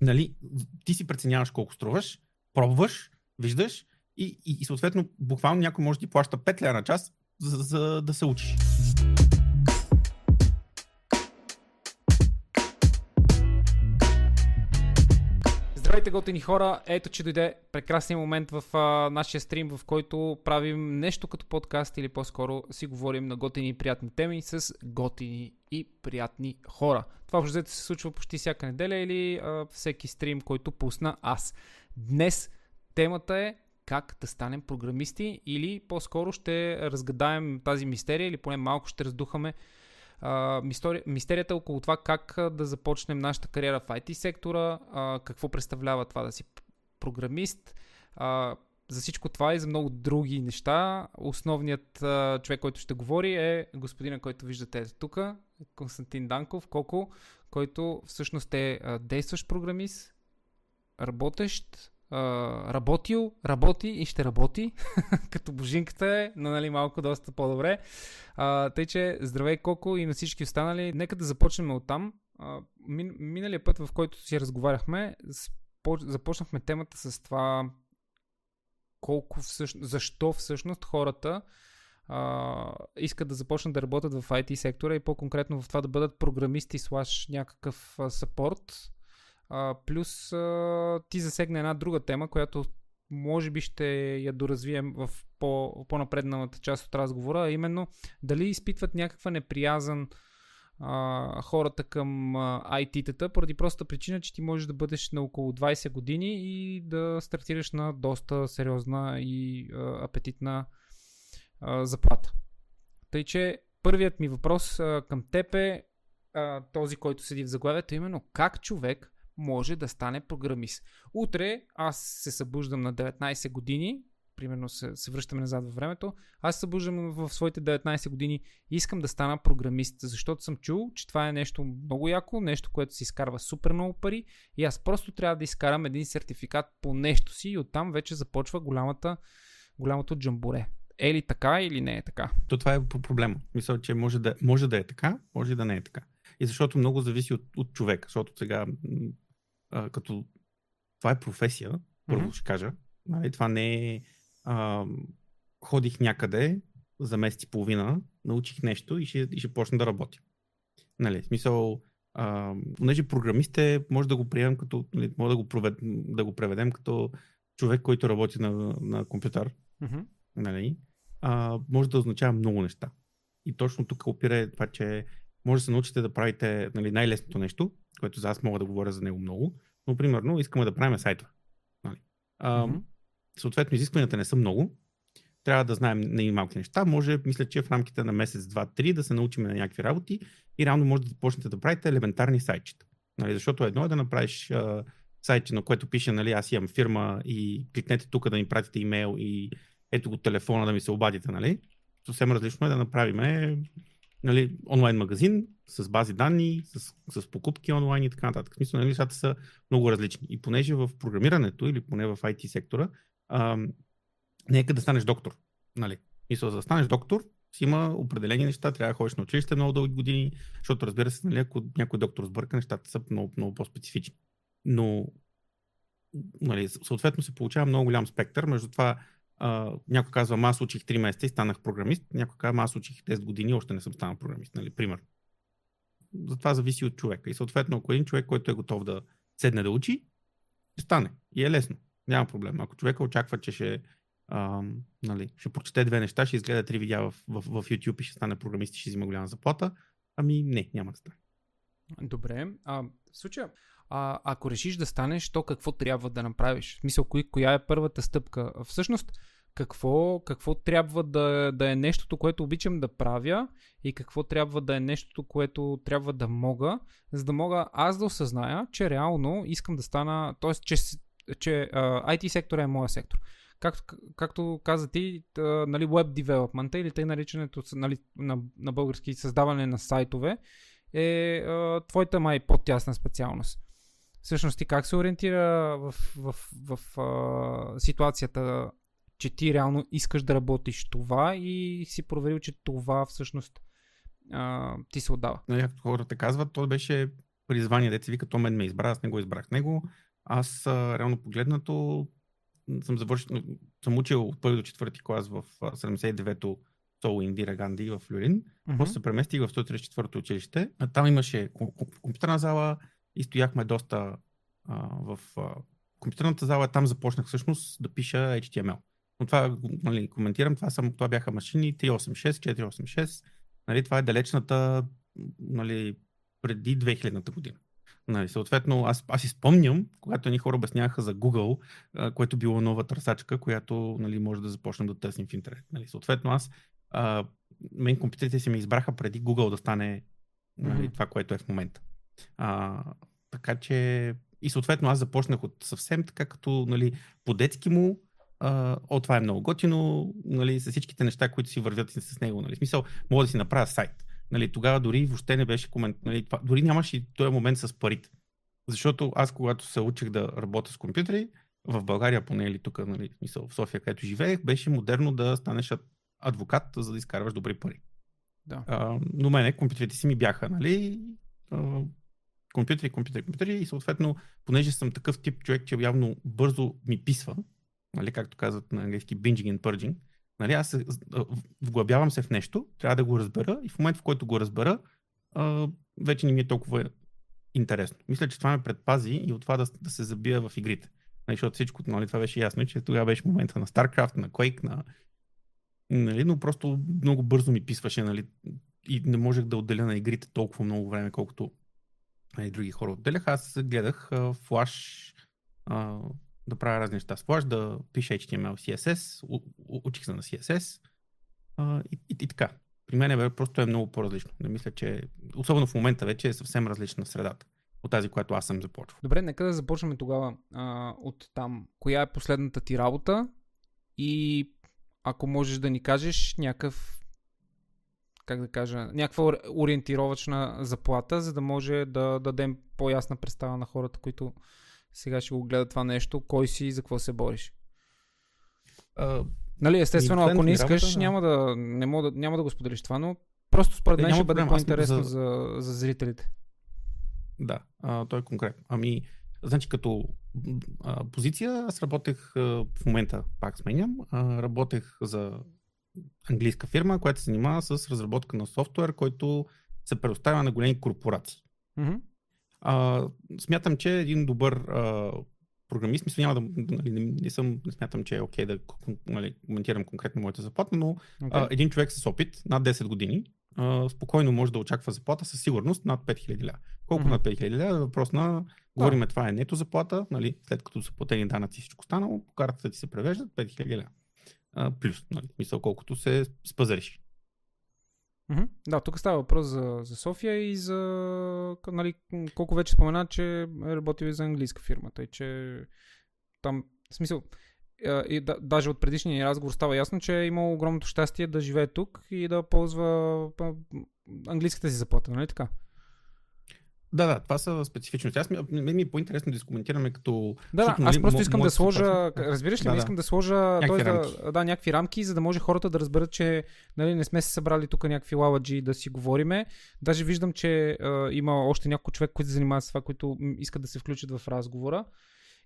нали, ти си преценяваш колко струваш, пробваш, виждаш и, и, и съответно буквално някой може да ти плаща 5 лева на час, за, за да се учиш. Здравейте, готини хора! Ето, че дойде прекрасният момент в а, нашия стрим, в който правим нещо като подкаст или по-скоро си говорим на готини и приятни теми с готини и приятни хора. Това въобще се случва почти всяка неделя или а, всеки стрим, който пусна аз. Днес темата е как да станем програмисти или по-скоро ще разгадаем тази мистерия или поне малко ще раздухаме а, мистери, мистерията около това как да започнем нашата кариера в IT сектора, какво представлява това да си програмист. За всичко това и за много други неща, основният човек, който ще говори е господина, който виждате тук, Константин Данков, Коко, който всъщност е действащ програмист, работещ, Uh, работил, работи и ще работи, като божинката е, но нали малко доста по-добре. Uh, тъй, че здравей Коко и на всички останали. Нека да започнем от там. Мин, миналия път, в който си разговаряхме, започнахме темата с това колко всъщност, защо всъщност хората uh, искат да започнат да работят в IT сектора и по-конкретно в това да бъдат програмисти слаш някакъв сапорт а, плюс а, ти засегна една друга тема, която може би ще я доразвием в по, по-напредналата част от разговора, а именно дали изпитват някаква неприязан а, хората към а, IT-тата, поради проста причина, че ти можеш да бъдеш на около 20 години и да стартираш на доста сериозна и а, апетитна а, заплата. Тъй, че първият ми въпрос а, към теб е а, този, който седи в заглавието, именно как човек може да стане програмист. Утре аз се събуждам на 19 години, примерно се, се връщаме назад във времето, аз се събуждам в своите 19 години и искам да стана програмист, защото съм чул, че това е нещо много яко, нещо, което се изкарва супер много пари и аз просто трябва да изкарам един сертификат по нещо си и оттам вече започва голямата, голямото джамбуре. Е ли така или не е така? То това е проблема. Мисля, че може да, може да е така, може да не е така. И защото много зависи от, от човек, защото сега а, като това е професия, първо mm-hmm. ще кажа. Нали, това не е а, ходих някъде за месец и половина, научих нещо и ще, и ще почна да работя. Нали, в смисъл, а, понеже програмист е, може да го приемем като, нали, може да го, провед, да го преведем като човек, който работи на, на компютър. Mm-hmm. Нали, а, може да означава много неща. И точно тук опира това, че може да се научите да правите нали, най-лесното нещо, което за аз мога да говоря за него много, но примерно искаме да правим сайтове. Нали. А, mm-hmm. Съответно, изискванията не са много. Трябва да знаем на малки неща. Може, мисля, че в рамките на месец, два, три да се научим на някакви работи и реално може да почнете да правите елементарни сайтчета. Нали, защото едно е да направиш а, сайт, на което пише, нали, аз имам фирма и кликнете тук да ми пратите имейл и ето го телефона да ми се обадите, нали? Съвсем различно е да направим нали, онлайн магазин с бази данни, с, с покупки онлайн и така нататък. В смисъл, нали, нещата са много различни. И понеже в програмирането или поне в IT сектора, а, нека да станеш доктор. Нали. Мисля, за да станеш доктор, си има определени неща, трябва да ходиш на училище много дълги години, защото разбира се, нали, ако някой доктор сбърка, нещата са много, много по-специфични. Но нали, съответно се получава много голям спектър между това Някой казва, аз учих 3 месеца и станах програмист. Някой казва, аз учих 10 години и още не съм станал програмист. Нали? Пример. Затова зависи от човека. И съответно, ако един човек, който е готов да седне да учи, ще стане. И е лесно. Няма проблем. Ако човека очаква, че ще, а, нали, ще прочете две неща, ще изгледа три видеа в, в, в YouTube и ще стане програмист и ще взима голяма заплата, ами не, няма да стане. Добре. А, в случая, а, ако решиш да станеш, то какво трябва да направиш? В смисъл, кои, коя е първата стъпка? Всъщност, какво, какво трябва да, да е нещото, което обичам да правя и какво трябва да е нещото, което трябва да мога, за да мога аз да осъзная, че реално искам да стана, т.е. че, че uh, IT сектора е моя сектор. Както, както каза ти, uh, нали, web development или тъй наричането нали, на, на български създаване на сайтове е uh, твоята май по-тясна специалност. Всъщност ти как се ориентира в, в, в, в uh, ситуацията че ти реално искаш да работиш това и си проверил, че това всъщност а, ти се отдава. Нали, както хората казват, то беше призвание, деца вика, то мен ме избра, аз не го избрах него. Аз а, реално погледнато съм завършил, съм учил от първи до четвърти клас в 79-то Сол Индира Ганди в Люлин. Mm-hmm. После се преместих в 134-то училище. А там имаше компютърна зала и стояхме доста а, в а, компютърната зала. Там започнах всъщност да пиша HTML. Но това нали, коментирам, това, съм, това бяха машини 386, 486. Нали, това е далечната нали, преди 2000-та година. Нали, съответно, аз, аз изпомням, когато ни хора обясняваха за Google, а, което било нова търсачка, която нали, може да започнем да търсим в интернет. Нали, съответно, аз а, мен компютрите си ме избраха преди Google да стане нали, mm-hmm. това, което е в момента. А, така че и съответно аз започнах от съвсем така като нали, по-детски му, а, о, това е много готино, нали, с всичките неща, които си вървят с него. Нали. Смисъл, мога да си направя сайт. Нали, тогава дори въобще не беше комент. Нали, това, дори нямаше и този момент с парите. Защото аз, когато се учих да работя с компютри, в България, поне или тук, нали, смисъл, в София, където живеех, беше модерно да станеш адвокат, за да изкарваш добри пари. Да. А, но мене компютрите си ми бяха, нали? А, компютри, компютри, компютри и съответно, понеже съм такъв тип човек, че явно бързо ми писва, нали, както казват на английски binging and purging, нали, аз се, вглъбявам се в нещо, трябва да го разбера и в момента, в който го разбера, а, вече не ми е толкова интересно. Мисля, че това ме предпази и от това да, да се забия в игрите. Нали, защото всичко, нали, това беше ясно, че тогава беше момента на StarCraft, на Quake, на Нали, но просто много бързо ми писваше нали, и не можех да отделя на игрите толкова много време, колкото нали, други хора отделях. Аз гледах а, да правя разни неща с Flash, да пиша HTML, CSS, учих се на CSS и, и, и така. При мен е, просто е много по-различно. Не мисля, че особено в момента вече е съвсем различна средата от тази, която аз съм започвал. Добре, нека да започнем тогава а, от там. Коя е последната ти работа и ако можеш да ни кажеш някакъв как да кажа, някаква ориентировачна заплата, за да може да дадем по-ясна представа на хората, които сега ще го гледат това нещо, кой си и за какво се бориш. Uh, нали, естествено, ако не искаш, работа, няма, да, не мога да, няма да го споделиш това, но просто според мен ще бъде проблем. по-интересно за... За, за зрителите. Да, а, той е конкретно. Ами, значи като а, позиция, аз работех а, в момента, пак сменям, а, работех за английска фирма, която се занимава с разработка на софтуер, който се предоставя на големи корпорации. Mm-hmm. А, смятам, че един добър а, програмист, мисля, няма да, нали, не, не, съм, не смятам, че е окей okay да нали, коментирам конкретно моята заплата, но okay. а, един човек с опит, над 10 години, а, спокойно може да очаква заплата със сигурност над 5000 ля. Колко mm-hmm. над 5000 ля е въпрос на Говорим, да. това е нето заплата, нали, след като са платени данъци и всичко станало, по картата ти се превеждат 5000 ля. Плюс, нали, мисъл колкото се спазариш. Да, тук става въпрос за, за София и за нали, колко вече спомена, че е работил и за английска фирма, тъй че там, в смисъл, и да, даже от предишния разговор става ясно, че е имал огромното щастие да живее тук и да ползва английската си заплата, нали така? Да, да, това са специфичности. Аз ми, ми е по-интересно да изкоментираме като... Да, да, аз нали, просто искам да сложа, разбираш ли, да, искам да сложа някакви, т.е. да, да, някакви рамки, за да може хората да разберат, че нали, не сме се събрали тук някакви лаваджи да си говориме. Даже виждам, че а, има още няколко човек, които се занимават с това, които искат да се включат в разговора.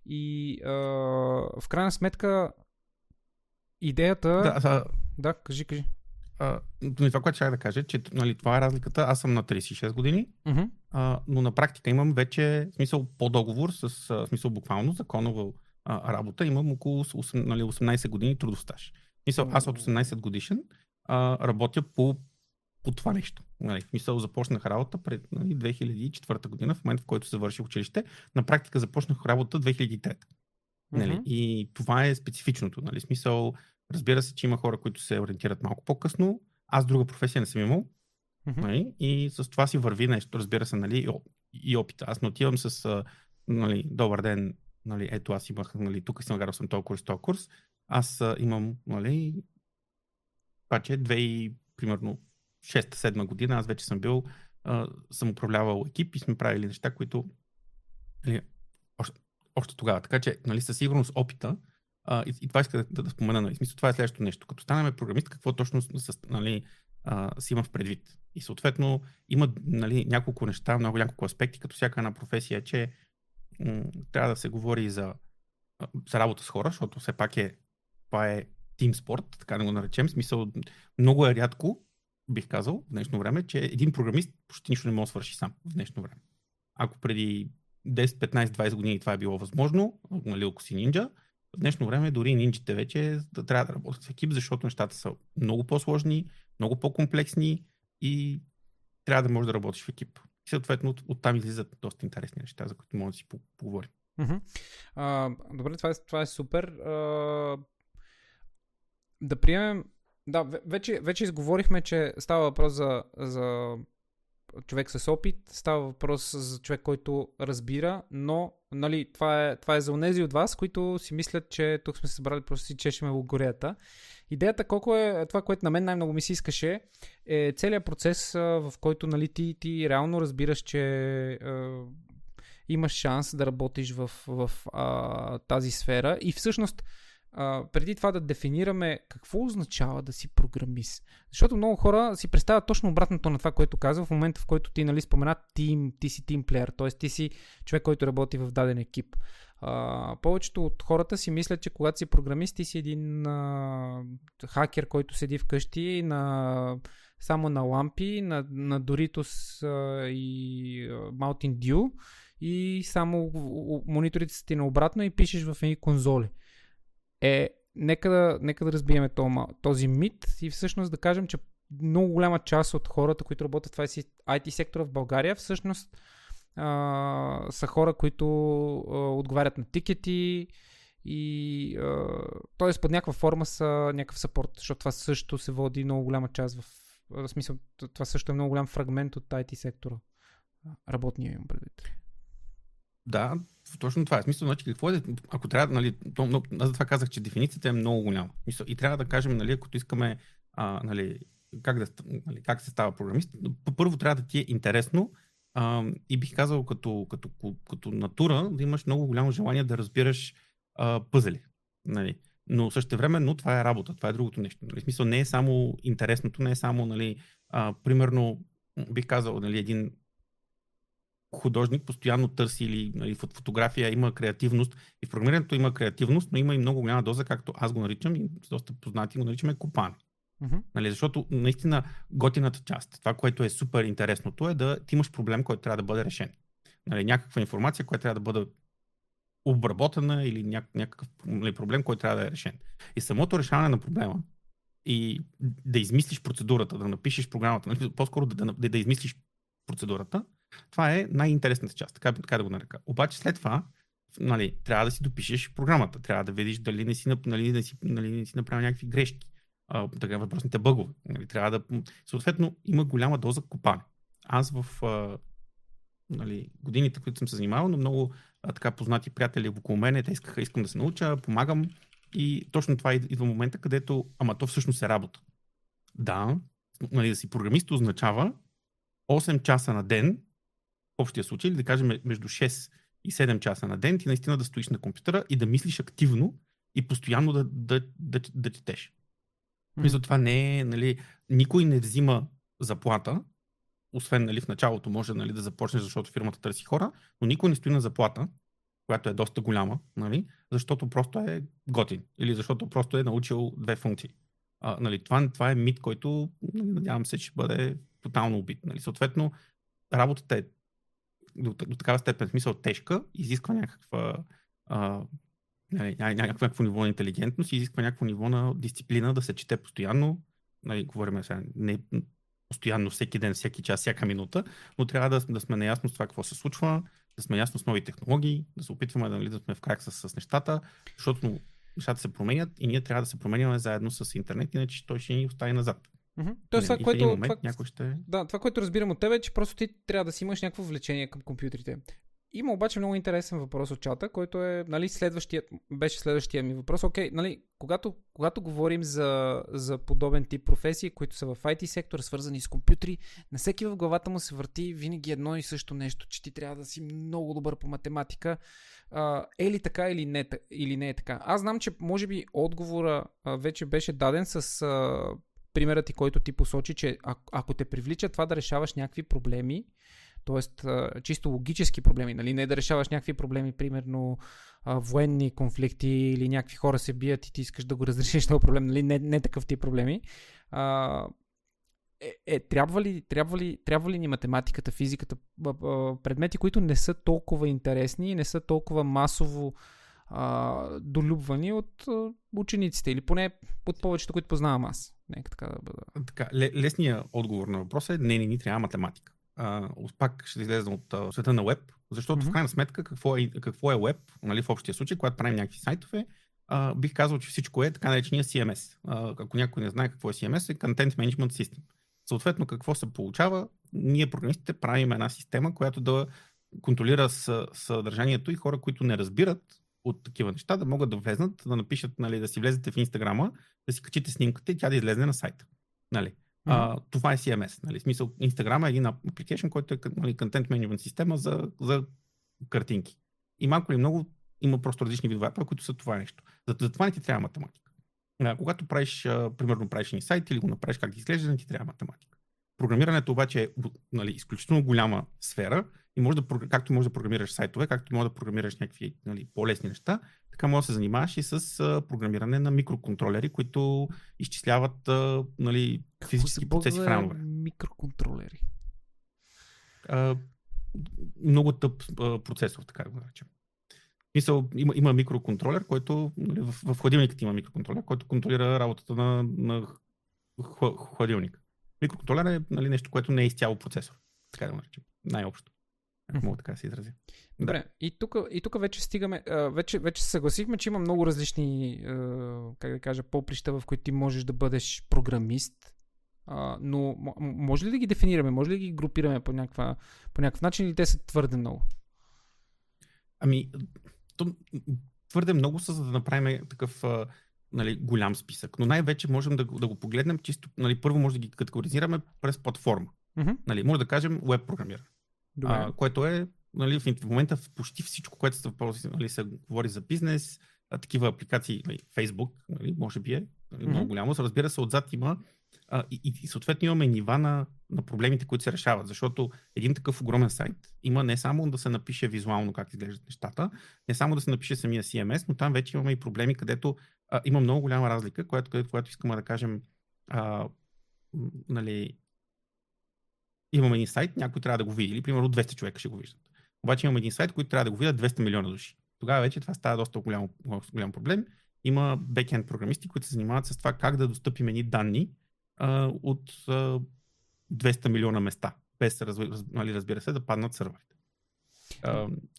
И а, в крайна сметка идеята... Да, да. да кажи, кажи. А, това, което ще да кажа, че нали, това е разликата. Аз съм на 36 години, uh-huh. а, но на практика имам вече смисъл по договор, с а, смисъл буквално законова а, работа. Имам около 8, нали, 18 години трудов стаж. Мисъл, аз от 18 годишен а, работя по, по това нещо. Нали, мисъл, започнах работа пред нали, 2004 година, в момента в който завърших училище. На практика започнах работа 2003. Нали? Uh-huh. И това е специфичното. Нали? Смисъл, Разбира се, че има хора, които се ориентират малко по-късно. Аз друга професия не съм имал. Mm-hmm. Нали? И с това си върви нещо, разбира се, нали, и, опита. Аз не отивам с нали, добър ден, нали, ето аз имах, нали, тук съм гарал съм този курс, този курс. Аз имам, нали, паче, две и примерно 6-7 година, аз вече съм бил, а, съм управлявал екип и сме правили неща, които нали, още, още тогава. Така че, нали, със сигурност опита а, и, и това иска да, да, спомена. Нали, смисъл, това е следващото нещо. Като станем програмист, какво точно нали, а, си има в предвид. И съответно има нали, няколко неща, много няколко аспекти, като всяка една професия, че м- трябва да се говори за, за работа с хора, защото все пак е, това е тим спорт, така да го наречем. Смисъл, много е рядко, бих казал, в днешно време, че един програмист почти нищо не може да свърши сам в днешно време. Ако преди 10, 15, 20 години това е било възможно, нали, ако си нинджа, в днешно време дори нинджите вече да трябва да работят в екип, защото нещата са много по-сложни, много по-комплексни и трябва да можеш да работиш в екип. И съответно оттам излизат доста интересни неща, за които може да си поговорим. Uh-huh. Uh, добре, това е, това е супер. Uh, да приемем. Да, вече, вече изговорихме, че става въпрос за, за човек с опит, става въпрос за човек, който разбира, но нали, това, е, това е за онези от вас, които си мислят, че тук сме се събрали просто си чешеме логорията. Идеята колко е това, което на мен най-много ми се искаше, е целият процес, в който нали, ти, ти реално разбираш, че е, имаш шанс да работиш в, в а, тази сфера и всъщност преди това да дефинираме какво означава да си програмист. Защото много хора си представят точно обратното на това, което казва в момента, в който ти нали, спомена тим, ти си тимплеер, т.е. ти си човек, който работи в даден екип. А, повечето от хората си мислят, че когато си програмист, ти си един а, хакер, който седи вкъщи на, само на лампи, на, на Doritos а, и а, Mountain Dew и само мониторите са ти наобратно и пишеш в едни конзоли е, нека да, нека да разбиеме този мит и всъщност да кажем, че много голяма част от хората, които работят в IT сектора в България, всъщност а, са хора, които а, отговарят на тикети и т.е. под някаква форма са някакъв сапорт, защото това също се води много голяма част в, в смисъл, това също е много голям фрагмент от IT сектора. Работния имам предвид. Да, точно това е. Смисъл, значи, какво е, ако трябва, нали, то, но, аз за това казах, че дефиницията е много голяма. Мисъл, и трябва да кажем, нали, ако искаме, а, нали, как, да, нали, как се става програмист, първо трябва да ти е интересно а, и бих казал като, като, като, натура да имаш много голямо желание да разбираш а, пъзели. Нали. Но също време, но това е работа, това е другото нещо. Нали. Смисъл не е само интересното, не е само, нали, а, примерно, бих казал, нали, един художник постоянно търси или нали, в фотография има креативност и в програмирането има креативност, но има и много голяма доза, както аз го наричам и доста познати го наричаме копане. Uh-huh. Нали, защото наистина готината част, това, което е супер интересното е да ти имаш проблем, който трябва да бъде решен. Нали, някаква информация, която трябва да бъде обработена или някакъв нали, проблем, който трябва да е решен. И самото решаване на проблема и да измислиш процедурата, да напишеш програмата, нали, по-скоро да, да, да измислиш процедурата, това е най-интересната част, така, така да го нарека. Обаче след това, нали, трябва да си допишеш програмата, трябва да видиш дали не си, нали, не си, нали, не си направил някакви грешки, а, така въпросните бъгове. Нали, трябва да, съответно, има голяма доза копане. Аз в а, нали, годините, които съм се занимавал, но много а, така познати приятели около мен, те искаха, искам да се науча, помагам и точно това идва момента, където, ама то всъщност е работа. Да, нали, да си програмист означава 8 часа на ден общия случай, или да кажем между 6 и 7 часа на ден, ти наистина да стоиш на компютъра и да мислиш активно и постоянно да, да, да, да четеш. Mm-hmm. Мисля, това не е, нали, никой не взима заплата, освен нали, в началото може нали, да започнеш, защото фирмата търси хора, но никой не стои на заплата, която е доста голяма, нали, защото просто е готин или защото просто е научил две функции. А, нали, това, това е мит, който нали, надявам се, че бъде тотално убит. Нали. Съответно, работата е до, до такава степен смисъл тежка, изисква някаква а, нали, някакво, някакво ниво на интелигентност, изисква някакво ниво на дисциплина да се чете постоянно. Нали, говорим сега, не постоянно, всеки ден, всеки час, всяка минута, но трябва да, да сме наясно с това какво се случва, да сме наясно с нови технологии, да се опитваме нали, да сме в крак с, с нещата, защото нещата се променят и ние трябва да се променяме заедно с интернет, иначе той ще ни остави назад. Mm-hmm. Тоест, това, което, момент, това, някой ще... да, това, което разбирам от теб е, че просто ти трябва да си имаш някакво влечение към компютрите. Има обаче много интересен въпрос от чата, който е, нали, следващия, беше следващия ми въпрос. Окей, нали, когато, когато говорим за, за подобен тип професии, които са в IT сектора, свързани с компютри, на всеки в главата му се върти винаги едно и също нещо, че ти трябва да си много добър по математика. А, е ли така или не, или не е така? Аз знам, че може би отговора а, вече беше даден с а, примерът ти, който ти посочи, че ако те привлича това да решаваш някакви проблеми, т.е. чисто логически проблеми, нали? не да решаваш някакви проблеми, примерно военни конфликти или някакви хора се бият и ти искаш да го разрешиш този проблем, нали? не, не такъв тип проблеми. А, е, е, трябва, ли, трябва, ли, трябва ли ни математиката, физиката, предмети, които не са толкова интересни и не са толкова масово а, долюбвани от учениците или поне от повечето, които познавам аз. Нека така да бъда. Така, лесният отговор на въпроса е не, не ни трябва математика. А, пак ще излезе от а, света на веб, защото mm-hmm. в крайна сметка какво е, какво е веб, нали, в общия случай, когато правим някакви сайтове, а, бих казал, че всичко е така наречения CMS. А, ако някой не знае какво е CMS, е Content Management System. Съответно, какво се получава? Ние, програмистите, правим една система, която да контролира съдържанието и хора, които не разбират от такива неща, да могат да влезнат, да напишат, нали, да си влезете в Инстаграма, да си качите снимката и тя да излезе на сайта. Нали. Mm-hmm. Това е CMS. Нали. В смисъл, Инстаграма е един application, който е нали, content management система за, за картинки. И малко или много има просто различни видове, които са това нещо. За, за това не ти трябва математика. А, когато правиш, а, примерно, правиш един сайт или го направиш как да изглежда, не ти трябва математика. Програмирането обаче е нали, изключително голяма сфера и може да, както може да програмираш сайтове, както може да програмираш някакви нали, по-лесни неща, така може да се занимаваш и с а, програмиране на микроконтролери, които изчисляват а, нали, физически процеси в реално време. Микроконтролери. А, много тъп а, процесор, така да го наречем. Мисъл, има, има микроконтролер, който нали, в, в хладилникът има микроконтролер, който контролира работата на, на хладилник. Микроконтролер е нали, нещо, което не е изцяло процесор. Така да го наречем. Най-общо. Ако мога така да се изразя. Добре, да. и тук и тук вече стигаме, вече, вече се съгласихме, че има много различни, как да кажа, поприща, в които ти можеш да бъдеш програмист, но може ли да ги дефинираме, може ли да ги групираме по, някаква, по някакъв начин или те са твърде много? Ами, то, твърде много са, за да направим такъв нали, голям списък. Но най-вече можем да, да го погледнем чисто, нали, първо може да ги категоризираме през платформа. Mm-hmm. Нали, може да кажем веб програмиране, а, което е нали, в, момента в почти всичко, което се, нали, се говори за бизнес, а, такива апликации, нали, Facebook, нали, може би е нали, mm-hmm. много голямо. Разбира се, отзад има а, и, и, и съответно имаме нива на, на проблемите, които се решават, защото един такъв огромен сайт има не само да се напише визуално как изглеждат нещата, не само да се напише самия CMS, но там вече имаме и проблеми, където а, има много голяма разлика, която, която искаме да кажем, а, нали, имаме един сайт, някой трябва да го види, или примерно 200 човека ще го виждат. Обаче имаме един сайт, който трябва да го видят 200 милиона души. Тогава вече това става доста голям, голям проблем. Има бекенд програмисти, които се занимават с това как да достъпим едни данни а, от а, 200 милиона места, без, нали, разбира се, да паднат сървърите.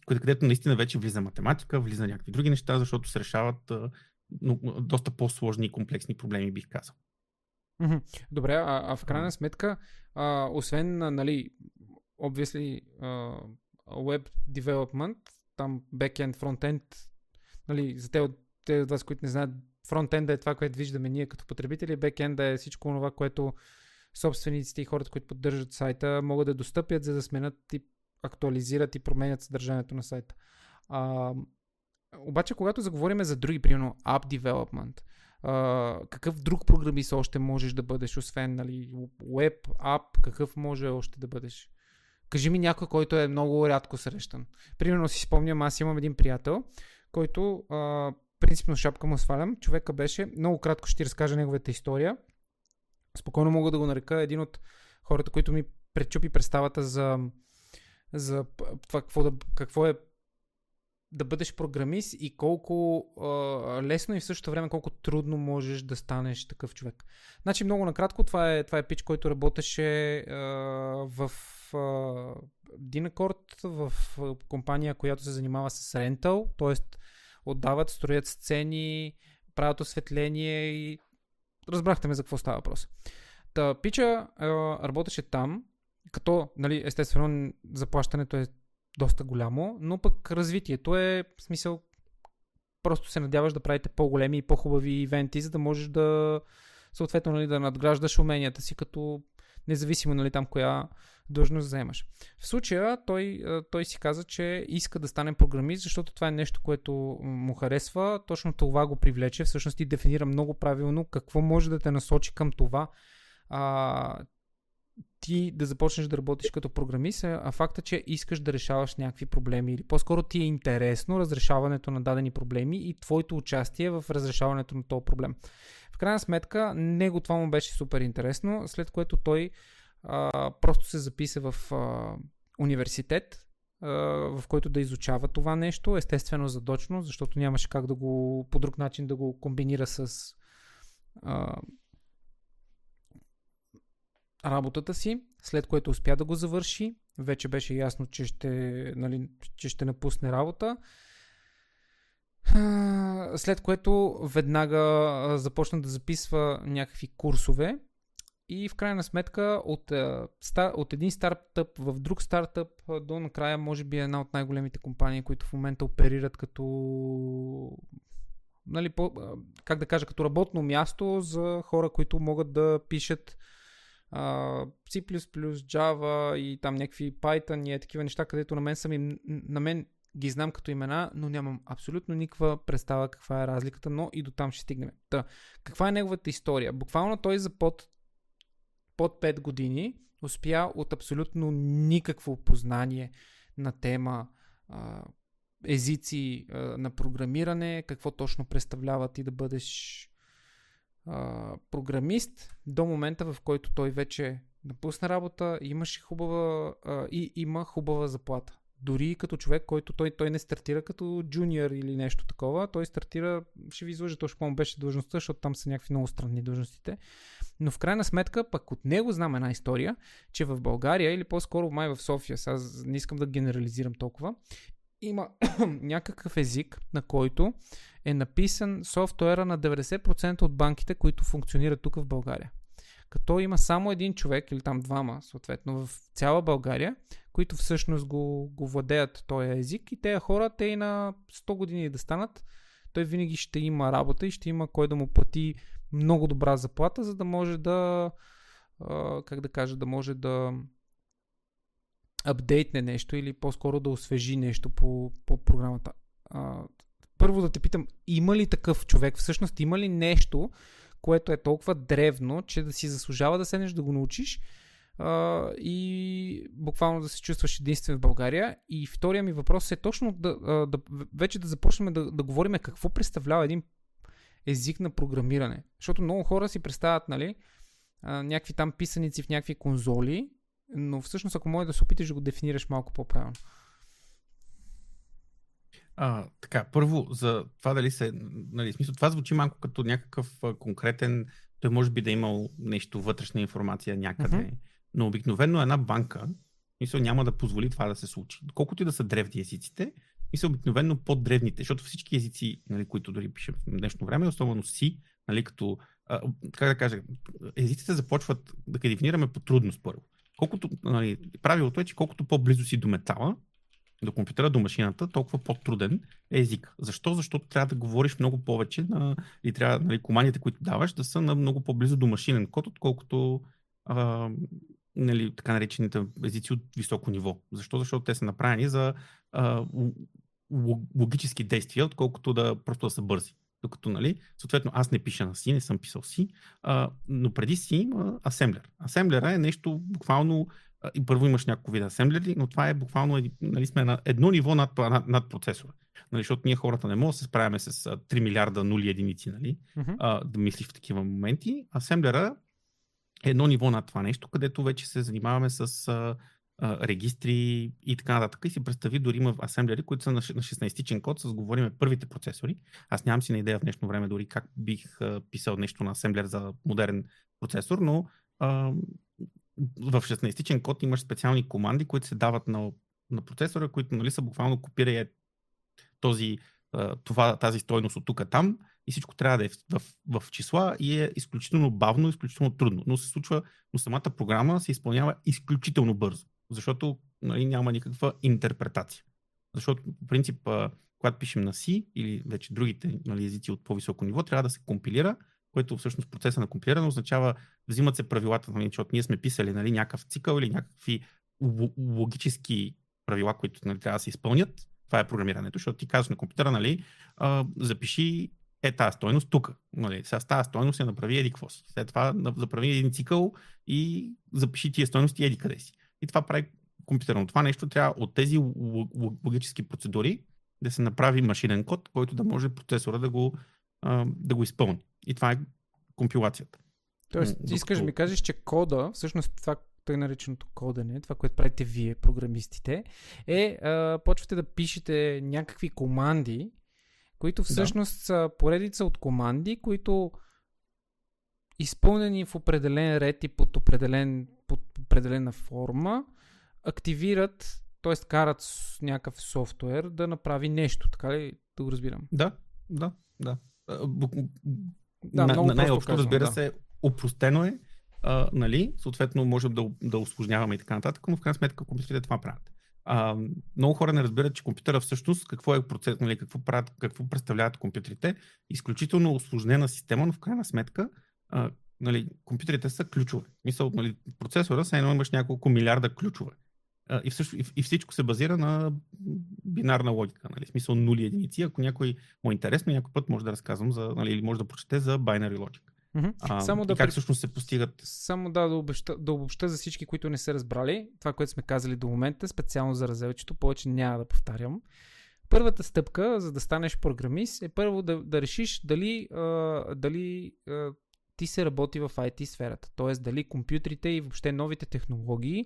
Където наистина вече влиза математика, влиза някакви други неща, защото се решават а, но, доста по-сложни и комплексни проблеми, бих казал. Добре, а, а в крайна сметка, а, освен, нали, obviously, а, web development, там backend, frontend, нали, за те от, те от вас, които не знаят, фронтенд е това, което виждаме ние като потребители, бекенд е всичко това, което собствениците и хората, които поддържат сайта, могат да достъпят, за да сменят и актуализират и променят съдържанието на сайта. А, обаче, когато заговорим за други, примерно App Development, какъв друг програмист още можеш да бъдеш, освен нали, Web, App, какъв може още да бъдеш? Кажи ми някой, който е много рядко срещан. Примерно си спомням, аз имам един приятел, който а, принципно шапка му свалям. Човека беше, много кратко ще ти разкажа неговата история. Спокойно мога да го нарека един от хората, които ми пречупи представата за, за това какво, да, какво е да бъдеш програмист и колко а, лесно и в същото време колко трудно можеш да станеш такъв човек. Значи много накратко, това е, това е пич, който работеше а, в а, Dinacord, в компания, която се занимава с рентал, т.е. отдават, строят сцени, правят осветление и разбрахте ме за какво става въпрос. Та пича а, работеше там, като, нали, естествено, заплащането е доста голямо, но пък развитието е в смисъл просто се надяваш да правите по-големи и по-хубави ивенти, за да можеш да съответно нали, да надграждаш уменията си като независимо нали, там коя длъжност вземаш. В случая той, той си каза, че иска да стане програмист, защото това е нещо, което му харесва. Точно това го привлече. Всъщност ти дефинира много правилно какво може да те насочи към това а, ти да започнеш да работиш като програмист, а факта, че искаш да решаваш някакви проблеми или по-скоро ти е интересно разрешаването на дадени проблеми и твоето участие в разрешаването на този проблем. В крайна сметка, него това му беше супер интересно, след което той а, просто се записа в а, университет, а, в който да изучава това нещо, естествено задочно, защото нямаше как да го по друг начин да го комбинира с а, работата си, след което успя да го завърши. Вече беше ясно, че ще, нали, че ще напусне работа. След което веднага започна да записва някакви курсове и в крайна сметка от, от един стартъп в друг стартъп до накрая може би е една от най-големите компании, които в момента оперират като нали, по, как да кажа, като работно място за хора, които могат да пишат C++, Java и там някакви Python и е такива неща, където на мен са ми, на мен ги знам като имена, но нямам абсолютно никаква представа каква е разликата, но и до там ще стигнем. Та, каква е неговата история? Буквално той за под, под 5 години успя от абсолютно никакво познание на тема а, езици а, на програмиране, какво точно представляват и да бъдеш програмист до момента, в който той вече напусна работа, имаше хубава а, и има хубава заплата. Дори като човек, който той, той не стартира като джуниор или нещо такова, той стартира, ще ви излъжа точно какво беше длъжността, защото там са някакви много странни длъжностите. Но в крайна сметка, пък от него знам една история, че в България или по-скоро май в София, сега не искам да генерализирам толкова, има някакъв език, на който е написан софтуера на 90% от банките, които функционират тук в България. Като има само един човек или там двама, съответно, в цяла България, които всъщност го, го владеят този език и тези хора, те и на 100 години да станат, той винаги ще има работа и ще има кой да му плати много добра заплата, за да може да, как да кажа, да може да апдейтне нещо или по-скоро да освежи нещо по, по програмата първо да те питам, има ли такъв човек? Всъщност има ли нещо, което е толкова древно, че да си заслужава да седнеш да го научиш а, и буквално да се чувстваш единствен в България? И втория ми въпрос е точно да, да вече да започнем да, да говорим какво представлява един език на програмиране. Защото много хора си представят, нали, а, някакви там писаници в някакви конзоли, но всъщност ако може да се опиташ да го дефинираш малко по-правилно. А, така, първо, за това дали се. Нали, смисъл, това звучи малко като някакъв конкретен. Той може би да е имал нещо, вътрешна информация някъде. Mm-hmm. Но обикновено една банка, мисъл, няма да позволи това да се случи. Колкото и да са древни езиците, мисля, обикновено по-древните, защото всички езици, нали, които дори пишем в днешно време, особено си, нали, като, а, как да кажа, езиците започват да ги дефинираме по трудност първо. Колкото, нали, правилото е, че колкото по-близо си до метала, до компютъра, до машината, толкова по-труден е език. Защо? Защото трябва да говориш много повече на, и трябва нали, командите, които даваш, да са на много по-близо до машинен код, отколкото а, нали, така наречените езици от високо ниво. Защо? Защото те са направени за а, логически действия, отколкото да просто да са бързи. Докато, нали, съответно, аз не пиша на си, не съм писал си, а, но преди си има асемблер. Асемблера е нещо буквално и първо имаш няколко вида асемблери, но това е буквално нали, сме на едно ниво над, над, над процесора. Нали, защото ние хората не можем да се справяме с 3 милиарда нули единици, нали, а, да мислиш в такива моменти. Асемблера е едно ниво над това нещо, където вече се занимаваме с а, регистри и така нататък. И си представи, дори има асемблери, които са на 16-тичен код, с говориме първите процесори. Аз нямам си на идея в днешно време дори как бих писал нещо на асемблер за модерен процесор, но а, в 16-тичен код имаш специални команди, които се дават на, на процесора, които нали, са буквално копирай този, това, тази стойност от тук там и всичко трябва да е в, в числа и е изключително бавно, изключително трудно. Но се случва, но самата програма се изпълнява изключително бързо, защото нали, няма никаква интерпретация. Защото, по принцип, когато пишем на C или вече другите нали, езици от по-високо ниво, трябва да се компилира което всъщност процеса на компилиране означава, взимат се правилата, нали, защото ние сме писали нали, някакъв цикъл или някакви логически правила, които нали, трябва да се изпълнят. Това е програмирането, защото ти казваш на компютъра, нали, а, запиши е тази стойност тук. Нали, сега с тази стойност я направи еди какво си. След това заправи един цикъл и запиши тия стойности еди къде си. И това прави компютърно. Това нещо трябва от тези логически процедури да се направи машинен код, който да може процесора да го, да го изпълни. И това е компилацията. Тоест, ти искаш да ми кажеш, че кода, всъщност това тъй нареченото кодене, това, което правите вие, програмистите, е а, почвате да пишете някакви команди, които всъщност да. са поредица от команди, които изпълнени в определен ред и под, определен, под определена форма, активират, т.е. карат с някакъв софтуер да направи нещо, така ли да го разбирам? Да, да, да. Да, на, много най-общо, разбира да. се, опростено е, а, нали, съответно можем да, да усложняваме и така нататък, но в крайна сметка компютрите това правят. А, много хора не разбират, че компютъра всъщност какво е процес, нали, какво, правят, какво представляват компютрите. Изключително осложнена система, но в крайна сметка а, нали, компютрите са ключове. Мисъл, нали, процесора са едно имаш няколко милиарда ключове. А, и, всъщ, и, и всичко се базира на бинарна логика. Нали, в смисъл нули единици. Ако някой му е интересно, някой път може да разказвам за, нали, или може да прочете за binary logic. Mm-hmm. А, Само да как всъщност се постигат. Само да, да обобща, да обобща за всички, които не са разбрали това, което сме казали до момента, специално за разелчето, повече няма да повтарям. Първата стъпка, за да станеш програмист, е първо да, да решиш дали, а, дали а, ти се работи в IT сферата. Тоест дали компютрите и въобще новите технологии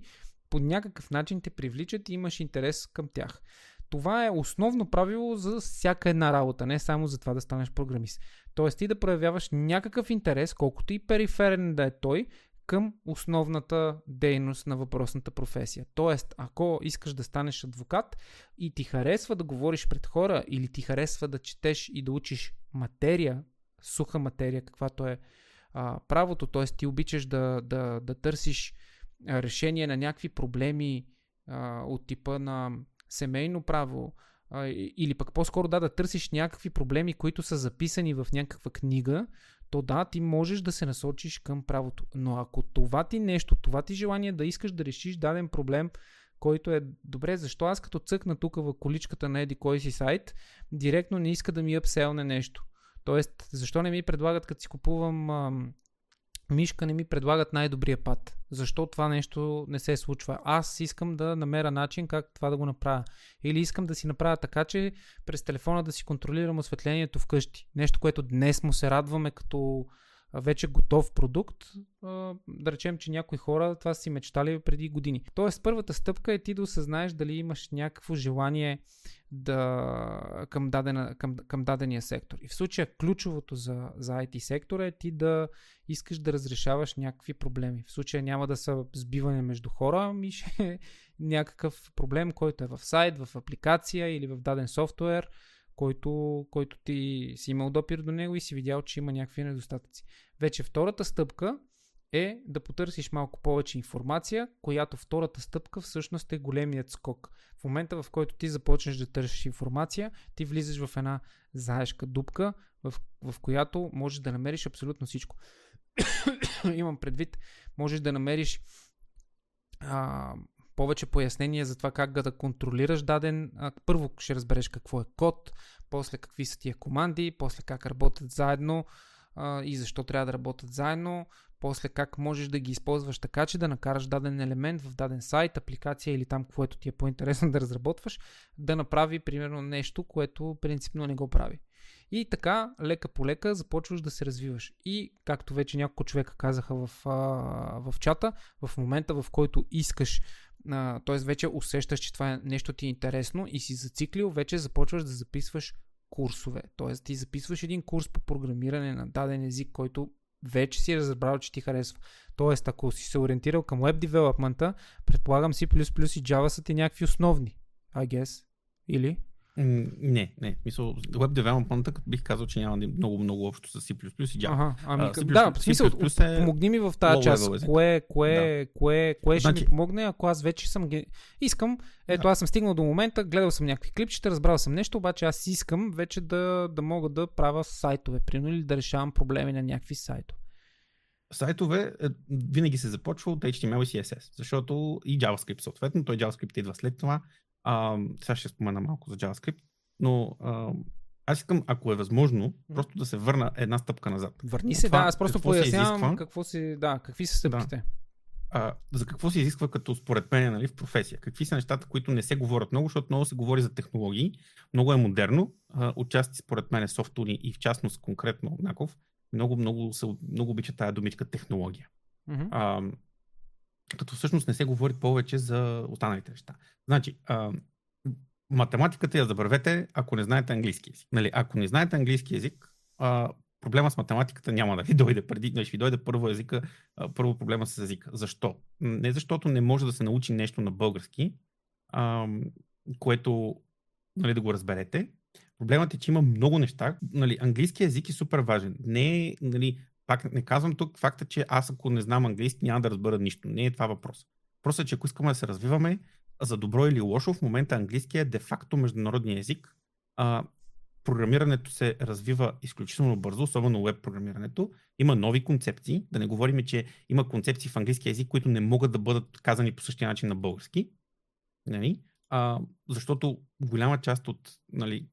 по някакъв начин те привличат и имаш интерес към тях. Това е основно правило за всяка една работа, не само за това да станеш програмист. Тоест ти да проявяваш някакъв интерес, колкото и периферен да е той, към основната дейност на въпросната професия. Тоест, ако искаш да станеш адвокат и ти харесва да говориш пред хора или ти харесва да четеш и да учиш материя, суха материя, каквато е а, правото, т.е. ти обичаш да, да, да търсиш решение на някакви проблеми а, от типа на семейно право, а, или пък по-скоро да, да търсиш някакви проблеми, които са записани в някаква книга, то да, ти можеш да се насочиш към правото. Но ако това ти нещо, това ти желание да искаш да решиш даден проблем, който е добре, защо аз като цъкна тук в количката на еди кой си сайт, директно не иска да ми апселне нещо. Тоест, защо не ми предлагат, като си купувам ам, мишка не ми предлагат най-добрия път. Защо това нещо не се случва? Аз искам да намеря начин как това да го направя. Или искам да си направя така, че през телефона да си контролирам осветлението вкъщи. Нещо, което днес му се радваме като вече готов продукт, да речем, че някои хора това си мечтали преди години. Тоест, първата стъпка е ти да осъзнаеш дали имаш някакво желание да, към, дадена, към, към дадения сектор. И в случая ключовото за, за IT сектора е ти да искаш да разрешаваш някакви проблеми. В случая няма да са сбиване между хора, ами ще е някакъв проблем, който е в сайт, в апликация или в даден софтуер, който, който ти си имал допир до него и си видял, че има някакви недостатъци. Вече втората стъпка е да потърсиш малко повече информация, която втората стъпка всъщност е големият скок. В момента в който ти започнеш да търсиш информация, ти влизаш в една заешка дупка, в, в която можеш да намериш абсолютно всичко. Имам предвид, можеш да намериш а, повече пояснения за това как да контролираш даден. А, първо ще разбереш какво е код, после какви са тия команди, после как работят заедно и защо трябва да работят заедно, после как можеш да ги използваш така, че да накараш даден елемент в даден сайт, апликация или там, което ти е по-интересно да разработваш, да направи примерно нещо, което принципно не го прави. И така, лека по лека, започваш да се развиваш. И, както вече няколко човека казаха в, а, в чата, в момента в който искаш т.е. вече усещаш, че това е нещо ти е интересно и си зациклил, вече започваш да записваш курсове. Т.е. ти записваш един курс по програмиране на даден език, който вече си разбрал, че ти харесва. Тоест, ако си се ориентирал към web development, предполагам C++ и Java са ти някакви основни. I guess. Или? Не, не. Мисъл, Web Development бих казал, че няма много, много общо с C++ и Java. Ага, ами, а, C++, да, в смисъл, е помогни ми в тази част. Кое, кое, да. кое, кое ще значи... ми помогне, ако аз вече съм... Искам, ето да. аз съм стигнал до момента, гледал съм някакви клипчета, разбрал съм нещо, обаче аз искам вече да, да мога да правя сайтове, примерно, или да решавам проблеми на някакви сайтове сайтове е, винаги се започва от HTML и CSS, защото и JavaScript съответно, той JavaScript идва след това. А, сега ще спомена малко за JavaScript, но а, аз искам, ако е възможно, просто да се върна една стъпка назад. Върни се, това, да, аз просто пояснявам какво си, да, какви са стъпките. Да. А, за какво се изисква като според мен нали, в професия? Какви са нещата, които не се говорят много, защото много се говори за технологии, много е модерно, а, отчасти според мен е софтуни и в частност конкретно Наков, много, много, много обича тази думичка технология. Mm-hmm. А, като всъщност не се говори повече за останалите неща. Значи, а, математиката я забравете, ако не знаете английски език. Нали, ако не знаете английски език, а, проблема с математиката няма да ви дойде преди, ще ви дойде първо езика, а, първо проблема с езика. Защо? Не защото не може да се научи нещо на български, а, което нали, да го разберете, Проблемът е, че има много неща. Нали, английски език е супер важен. Не е, нали, пак не казвам тук факта, че аз ако не знам английски няма да разбера нищо. Не е това въпрос. Просто е, че ако искаме да се развиваме, за добро или лошо, в момента английски е де-факто международния език. А, програмирането се развива изключително бързо, особено веб програмирането. Има нови концепции. Да не говорим, че има концепции в английски език, които не могат да бъдат казани по същия начин на български. Нали? А, защото голяма част от нали,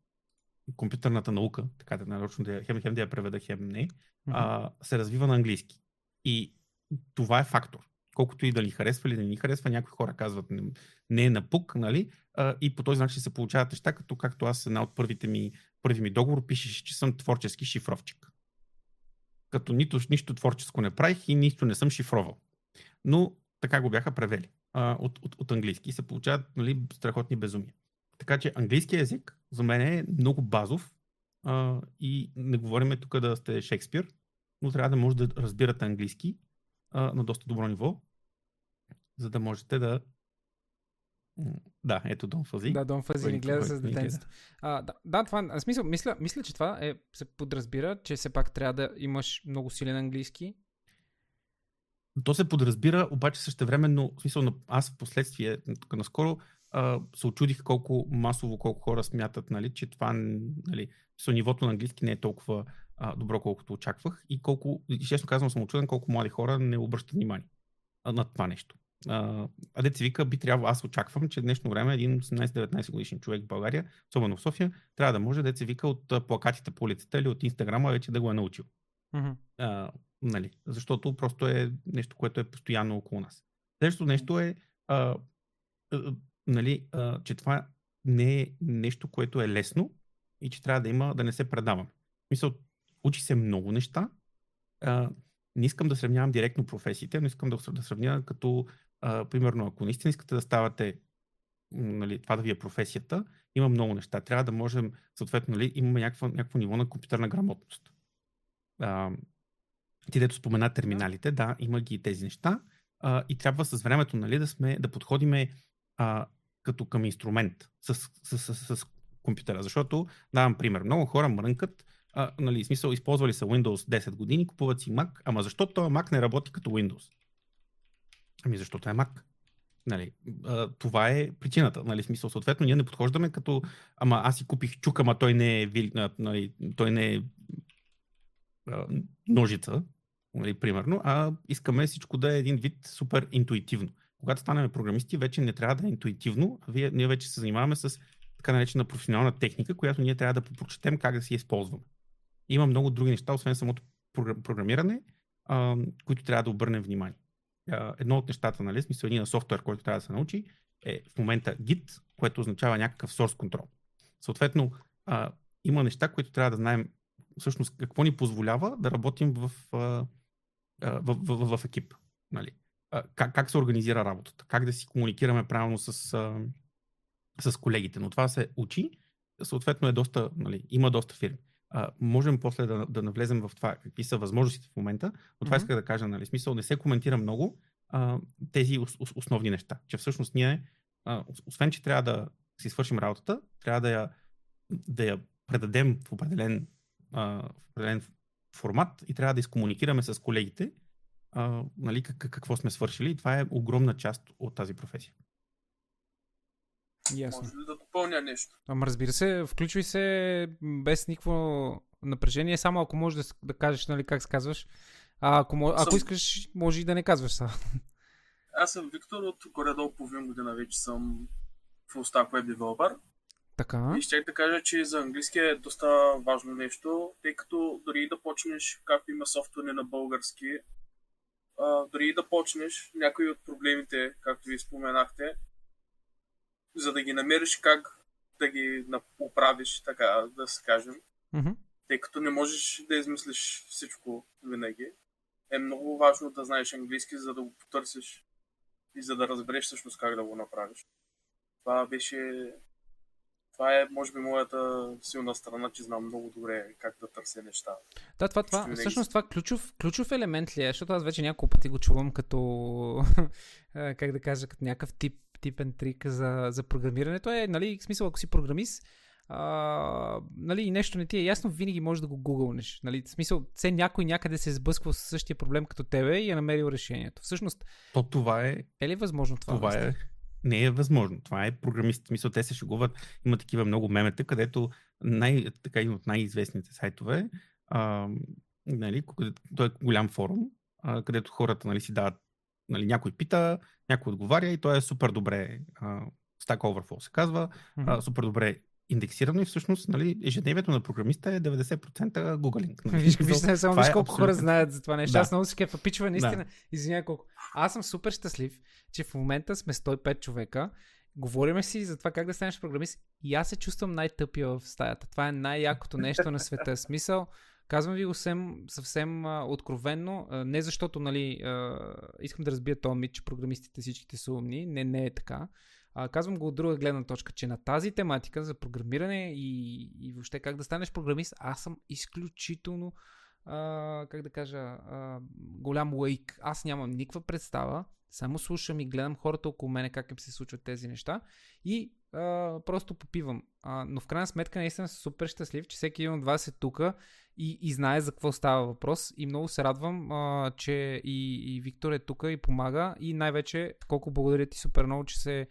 компютърната наука, така да нарочно да хем, хем да я преведа, хем не, а, се развива на английски. И това е фактор. Колкото и да ни харесва или да ни харесва, някои хора казват не, не е напук, нали? А, и по този начин се получават неща, като както аз една от първите ми, първи ми договор пишеше, че съм творчески шифровчик. Като нито, нищо творческо не правих и нищо не съм шифровал. Но така го бяха превели а, от, от, от английски и се получават нали, страхотни безумия. Така че английски язик за мен е много базов а, и не говорим тук да сте Шекспир, но трябва да може да разбирате английски а, на доста добро ниво, за да можете да да, ето Дон Фази. Да, Дон Фази ни гледа с детенството. Да. да, това, смисъл, мисля, мисля, че това е, се подразбира, че все пак трябва да имаш много силен английски. То се подразбира, обаче същевременно, в смисъл, аз в последствие, тук наскоро, а, се очудих колко масово, колко хора смятат, нали, че това, нали, со нивото на английски не е толкова а, добро, колкото очаквах и колко, честно казвам, съм очуден колко млади хора не обръщат внимание на това нещо. А, а деца вика, би трябвало, аз очаквам, че днешно време един 18-19 годишен човек в България, особено в София, трябва да може деца вика от плакатите по улицата или от Инстаграма вече да го е научил. Mm-hmm. А, нали, защото просто е нещо, което е постоянно около нас. Следващото нещо е а, нали, че това не е нещо, което е лесно и че трябва да има, да не се предава. Мисъл, учи се много неща. Не искам да сравнявам директно професиите, но искам да, сравня като, примерно, ако наистина искате да ставате, нали, това да ви е професията, има много неща. Трябва да можем, съответно, нали, имаме някакво, някакво ниво на компютърна грамотност. Ти дето спомена терминалите, да, има ги тези неща. И трябва с времето нали, да, сме, да подходиме а, като към инструмент с, с, с, с, с компютъра. Защото, давам пример, много хора мрънкат, а, нали, смисъл, използвали са Windows 10 години, купуват си Mac, ама защо този Mac не работи като Windows? Ами защото е Mac. Нали, а, това е причината. Нали, смисъл, съответно, ние не подхождаме като, ама аз си купих чук, ама той не е, нали, той не е а, ножица, нали, примерно, а искаме всичко да е един вид супер интуитивно когато станем програмисти, вече не трябва да е интуитивно, а вие, ние вече се занимаваме с така наречена професионална техника, която ние трябва да прочетем как да си използваме. Има много други неща, освен самото програмиране, а, които трябва да обърнем внимание. А, едно от нещата, нали, смисъл един софтуер, който трябва да се научи, е в момента Git, което означава някакъв source control. Съответно, а, има неща, които трябва да знаем всъщност какво ни позволява да работим в, в, в, в, в екип. Нали как, как се организира работата, как да си комуникираме правилно с, с колегите. Но това се учи, съответно е доста, нали, има доста фирми. А, можем после да, да навлезем в това, какви са възможностите в момента, но това mm-hmm. исках да кажа, нали, смисъл не се коментира много а, тези ос, основни неща, че всъщност ние, а, освен че трябва да си свършим работата, трябва да я да я предадем в определен, а, в определен формат и трябва да изкомуникираме с колегите а, нали, как, какво сме свършили. И това е огромна част от тази професия. Ясно. Може ли да допълня нещо? Ама разбира се, включвай се без никакво напрежение, само ако можеш да, да кажеш нали, как се казваш. А ако, ако съм... искаш, може и да не казваш са. Аз съм Виктор, от горе-долу половин година вече съм в Stack Web Developer. Така. И ще да кажа, че за английски е доста важно нещо, тъй като дори да почнеш, както има софтуери на български, а, дори да почнеш някои от проблемите, както ви споменахте, за да ги намериш как да ги оправиш, така да се кажем, mm-hmm. тъй като не можеш да измислиш всичко винаги, е много важно да знаеш английски, за да го потърсиш и за да разбереш всъщност как да го направиш. Това беше това е, може би, моята силна страна, че знам много добре как да търся неща. Да, това, това всъщност това ключов, ключов елемент ли е, защото аз вече няколко пъти го чувам като, как да кажа, като някакъв тип, типен трик за, за програмирането. Е, нали, в смисъл, ако си програмист, а, нали, нещо не ти е ясно, винаги можеш да го гугълнеш. Нали, в смисъл, все някой някъде се е сблъсквал с същия проблем като тебе и е намерил решението. Всъщност, То това е... Е ли възможно това? Това е не е възможно. Това е програмист. Мисъл, те се шегуват. Има такива много мемета, където най, така един от най-известните сайтове, а, нали, той е голям форум, а, където хората нали, си дават, нали, някой пита, някой отговаря и той е супер добре, а, Stack Overflow се казва, mm-hmm. а, супер добре индексирано и всъщност нали, ежедневието на програмиста е 90% гугалинг. Нали? Виж, виж, не, само виж е колко хора знаят за това нещо. Да. Аз много си кефа пичва, наистина. Да. Извинявай колко. Аз съм супер щастлив, че в момента сме 105 човека. Говориме си за това как да станеш програмист и аз се чувствам най-тъпия в стаята. Това е най-якото нещо на света. Смисъл, Казвам ви го съвсем, съвсем а, откровенно, а, не защото нали, а, искам да разбия този мит, че програмистите всичките са умни. Не, не е така. А, казвам го от друга гледна точка, че на тази тематика за програмиране и, и въобще как да станеш програмист, аз съм изключително, а, как да кажа, а, голям лайк. Аз нямам никаква представа, само слушам и гледам хората около мене как им се случват тези неща и а, просто попивам. А, но в крайна сметка наистина съм супер щастлив, че всеки един от вас е тук и, и знае за какво става въпрос. И много се радвам, а, че и, и Виктор е тук и помага. И най-вече, колко благодаря ти супер много, че се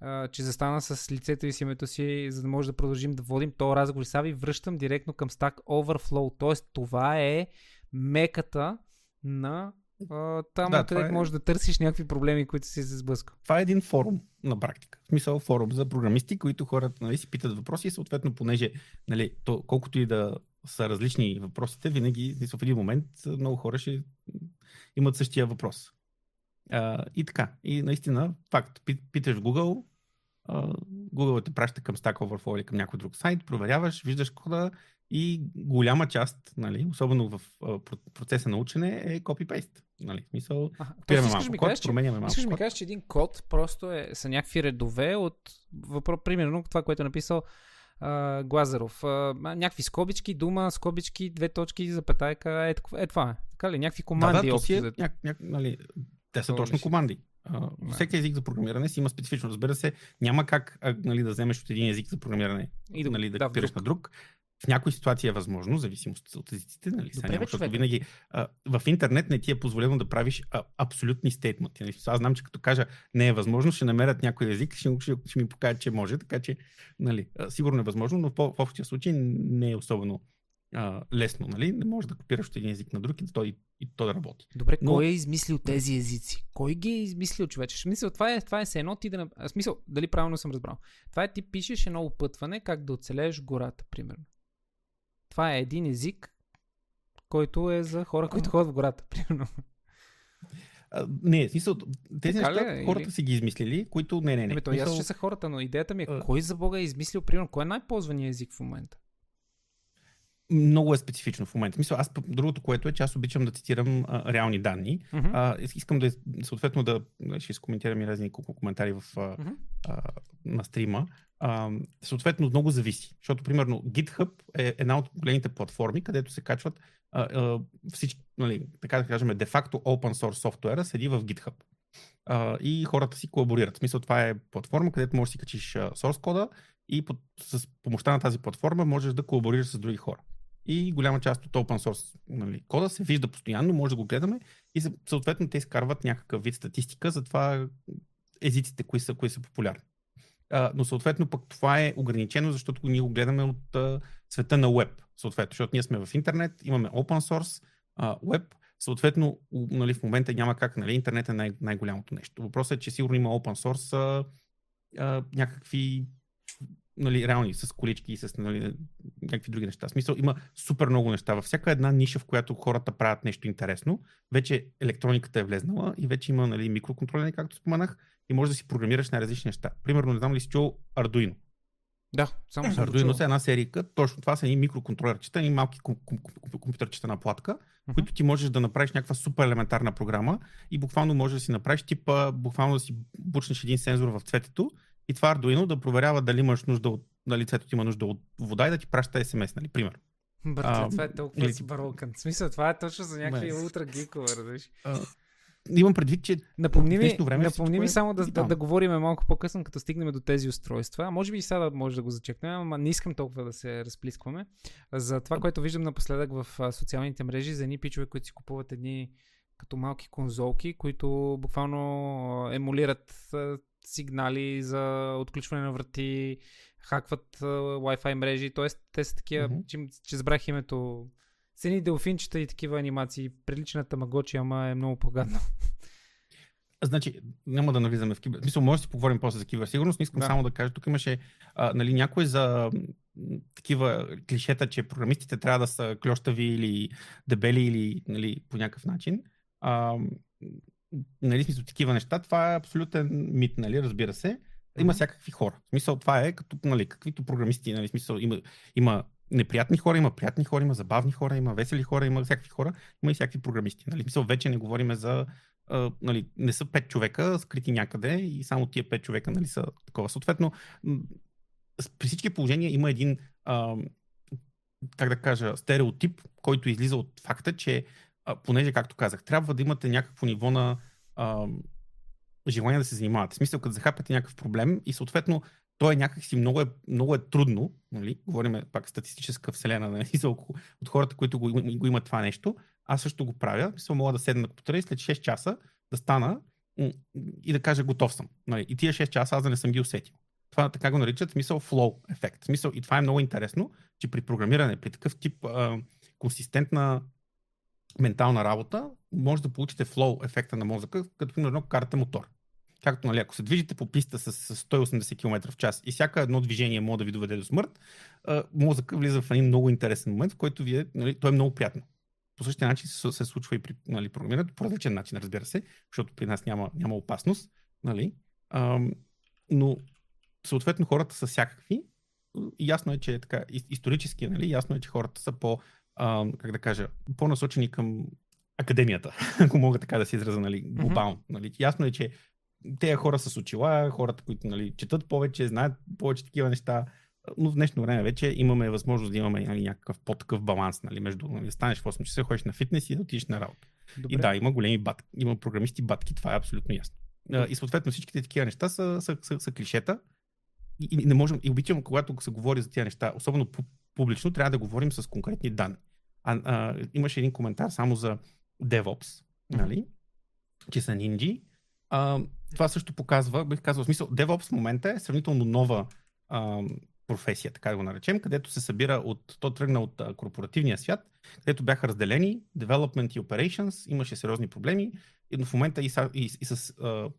а, че застана с лицето и с името си, за да може да продължим да водим този разговор. Сега ви връщам директно към Stack Overflow. Тоест, това е меката на а, там, да, където е... можеш да търсиш някакви проблеми, които си се сблъска. Това е един форум на практика. В смисъл форум за програмисти, които хората нали, си питат въпроси и съответно, понеже нали, то, колкото и да са различни въпросите, винаги в един момент много хора ще имат същия въпрос. А, и така. И наистина, факт, питаш в Google, а, Google те праща към Stack Overflow или към някой друг сайт, проверяваш, виждаш кода и голяма част, нали, особено в а, процеса на учене, е copy-paste. Нали, смисъл, пираме малко ми код, кажеш, променяме малко Искаш да ми кажеш, че един код просто е, са някакви редове от, въпро, примерно това, което е написал Uh, Глазаров. Uh, някакви скобички, дума, скобички, две точки, запетайка, е, е това. Така ли? Някакви команди. Да, да, си е, ня, ня, нали, те са точно команди. Uh, всеки език за програмиране си има специфично. Разбира се, няма как а, нали, да вземеш от един език за програмиране и да, нали, да, да копираш на друг. В някои ситуации е възможно, зависимост от езиците, нали? Добре, няма, защото винаги а, в интернет не ти е позволено да правиш а, абсолютни стейтменти. Нали? Аз знам, че като кажа не е възможно, ще намерят някой език, ще, ще, ще ми покажат, че може, така че нали, а, сигурно е възможно, но в, в общия случай не е особено а, лесно, нали? Не можеш да копираш от един език на друг и то, и, и то да работи. Добре, Но... кой е измислил тези езици? Кой ги е измислил, човече? Смисъл, това е, това е се едно ти да... А, смисъл, дали правилно съм разбрал? Това е ти пишеш едно опътване как да оцелееш гората, примерно. Това е един език, който е за хора, които ходят в гората, примерно. А, не, смисъл, тези така неща ли, хората или... си ги измислили, които не, не, не. Ами, то смисъл... аз ще са хората, но идеята ми е, а... кой за Бога е измислил, примерно, кой е най-ползвания език в момента? Много е специфично в момента. Мисля, аз другото, което е, че аз обичам да цитирам а, реални данни. Uh-huh. А, искам да, съответно, да ще изкоментирам и разни коментари в, uh-huh. а, на стрима. А, съответно, много зависи. Защото, примерно, GitHub е една от големите платформи, където се качват а, а, всички, нали, така да кажем, де-факто open source софтуера седи в GitHub. Uh, и хората си колаборират. В смисъл, това е платформа, където можеш да си качиш source кода и под, с помощта на тази платформа можеш да колаборираш с други хора. И голяма част от open source нали, кода се вижда постоянно, може да го гледаме и съответно те изкарват някакъв вид статистика за това езиците, кои са, кои са популярни. А, но съответно пък това е ограничено, защото ние го гледаме от а, света на web. Съответно, защото ние сме в интернет, имаме open source, а, web, съответно нали, в момента няма как, нали, интернет е най- най-голямото нещо. Въпросът е, че сигурно има open source а, а, някакви нали, реални, с колички и с нали, някакви други неща. В смисъл, има супер много неща. Във всяка една ниша, в която хората правят нещо интересно, вече електрониката е влезнала и вече има нали, микроконтролери, както споменах, и може да си програмираш на различни неща. Примерно, не знам ли си чул Arduino. Да, само съм Arduino е една серийка, точно това са едни микроконтролерчета, едни малки ком- ком- ком- компютърчета на платка, uh-huh. които ти можеш да направиш някаква супер елементарна програма и буквално можеш да си направиш типа, буквално да си бучнеш един сензор в цветето и това Arduino да проверява дали имаш нужда от, дали лицето ти има нужда от вода и да ти праща SMS, нали, пример. Бърте, това е толкова или... си барокън. В смисъл, това е точно за някакви Без... ултра гикове, разбираш. Имам предвид, че напомни ми, време напомни ми само да, да, да, говорим малко по-късно, като стигнем до тези устройства. А може би и сега да може да го зачекнем, ама не искам толкова да се разплискваме. За това, което виждам напоследък в социалните мрежи, за едни пичове, които си купуват едни като малки конзолки, които буквално емулират сигнали за отключване на врати, хакват Wi-Fi мрежи, т.е. те са такива, mm-hmm. че, че забрах името, цени делфинчета и такива анимации. Приличната магочи, ама е много по-гадно. Значи, няма да навлизаме в кибер. Мисля, може да си поговорим после за киберсигурност, но искам да. само да кажа, тук имаше а, нали, някой за такива клишета, че програмистите трябва да са клющави или дебели или нали, по някакъв начин. А, нали, смисъл, такива неща, това е абсолютен мит, нали, разбира се. Има mm-hmm. всякакви хора. В смисъл, това е като, нали, каквито програмисти, нали, смисъл, има, има неприятни хора, има приятни хора, има забавни хора, има весели хора, има всякакви хора, има и всякакви програмисти. Нали? Мисъл, вече не говорим за. А, нали, не са пет човека скрити някъде и само тия пет човека нали, са такова. Съответно, при всички положения има един, а, как да кажа, стереотип, който излиза от факта, че понеже, както казах, трябва да имате някакво ниво на а, желание да се занимавате. В смисъл, като захапате някакъв проблем и съответно то е някакси много е, много е трудно, нали? говорим пак статистическа вселена нали? за около, от хората, които го, го имат това нещо. Аз също го правя. Мисля, мога да седна на компютъра и след 6 часа да стана и да кажа готов съм. Нали? И тия 6 часа аз да не съм ги усетил. Това така го наричат смисъл flow ефект. Смисъл, и това е много интересно, че при програмиране, при такъв тип а, консистентна ментална работа, може да получите флоу ефекта на мозъка, като примерно карате мотор. Както, нали, ако се движите по писта с, 180 км в час и всяко едно движение може да ви доведе до смърт, мозъка влиза в един много интересен момент, в който вие, нали, то е много приятно. По същия начин се, се случва и при нали, програмирането, по различен начин, разбира се, защото при нас няма, няма опасност. Нали? Ам, но съответно хората са всякакви. Ясно е, че е така, исторически, нали, ясно е, че хората са по, а, как да кажа, по-насочени към академията, ако мога така да се израза, нали, глобално. Mm-hmm. Нали. Ясно е, че тези хора с очила, хората, които нали, четат повече, знаят повече такива неща, но в днешно време вече имаме възможност да имаме нали, някакъв по-такъв баланс, нали, между нали, станеш в 8 часа, ходиш на фитнес и да отидеш на работа. Добре. И да, има големи батки, има програмисти батки, това е абсолютно ясно. И съответно всичките такива неща са, са, са, са клишета. И, и, не можем, и обичам, когато се говори за тези неща, особено публично, трябва да говорим с конкретни данни. А, а, имаше един коментар само за DevOps, нали? че са нинджи. А, това също показва, бих казал, в смисъл, DevOps в момента е сравнително нова а, професия, така да го наречем, където се събира от, то тръгна от а, корпоративния свят, където бяха разделени Development и Operations, имаше сериозни проблеми, но в момента и, и, и с а,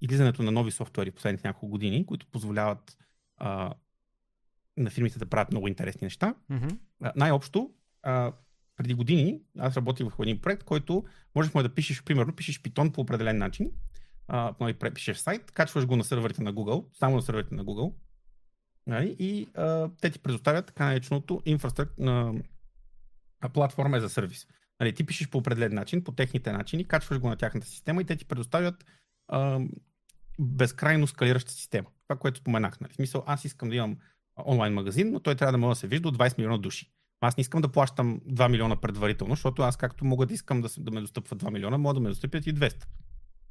излизането на нови софтуери последните няколко години, които позволяват а, на фирмите да правят много интересни неща. Mm-hmm. А, най-общо, а, преди години аз работих в един проект, който можехме да пишеш, примерно, пишеш питон по определен начин, а, нали, пишеш сайт, качваш го на серверите на Google, само на серверите на Google, нали, и а, те ти предоставят така нареченото инфраструктура платформа за сервис. Нали, ти пишеш по определен начин, по техните начини, качваш го на тяхната система и те ти предоставят а, безкрайно скалираща система. Това, което споменах. Нали. В смисъл, аз искам да имам онлайн магазин, но той трябва да може да се вижда от 20 милиона души. Аз не искам да плащам 2 милиона предварително, защото аз както мога да искам да, да ме достъпва 2 милиона, мога да ме достъпят и 200.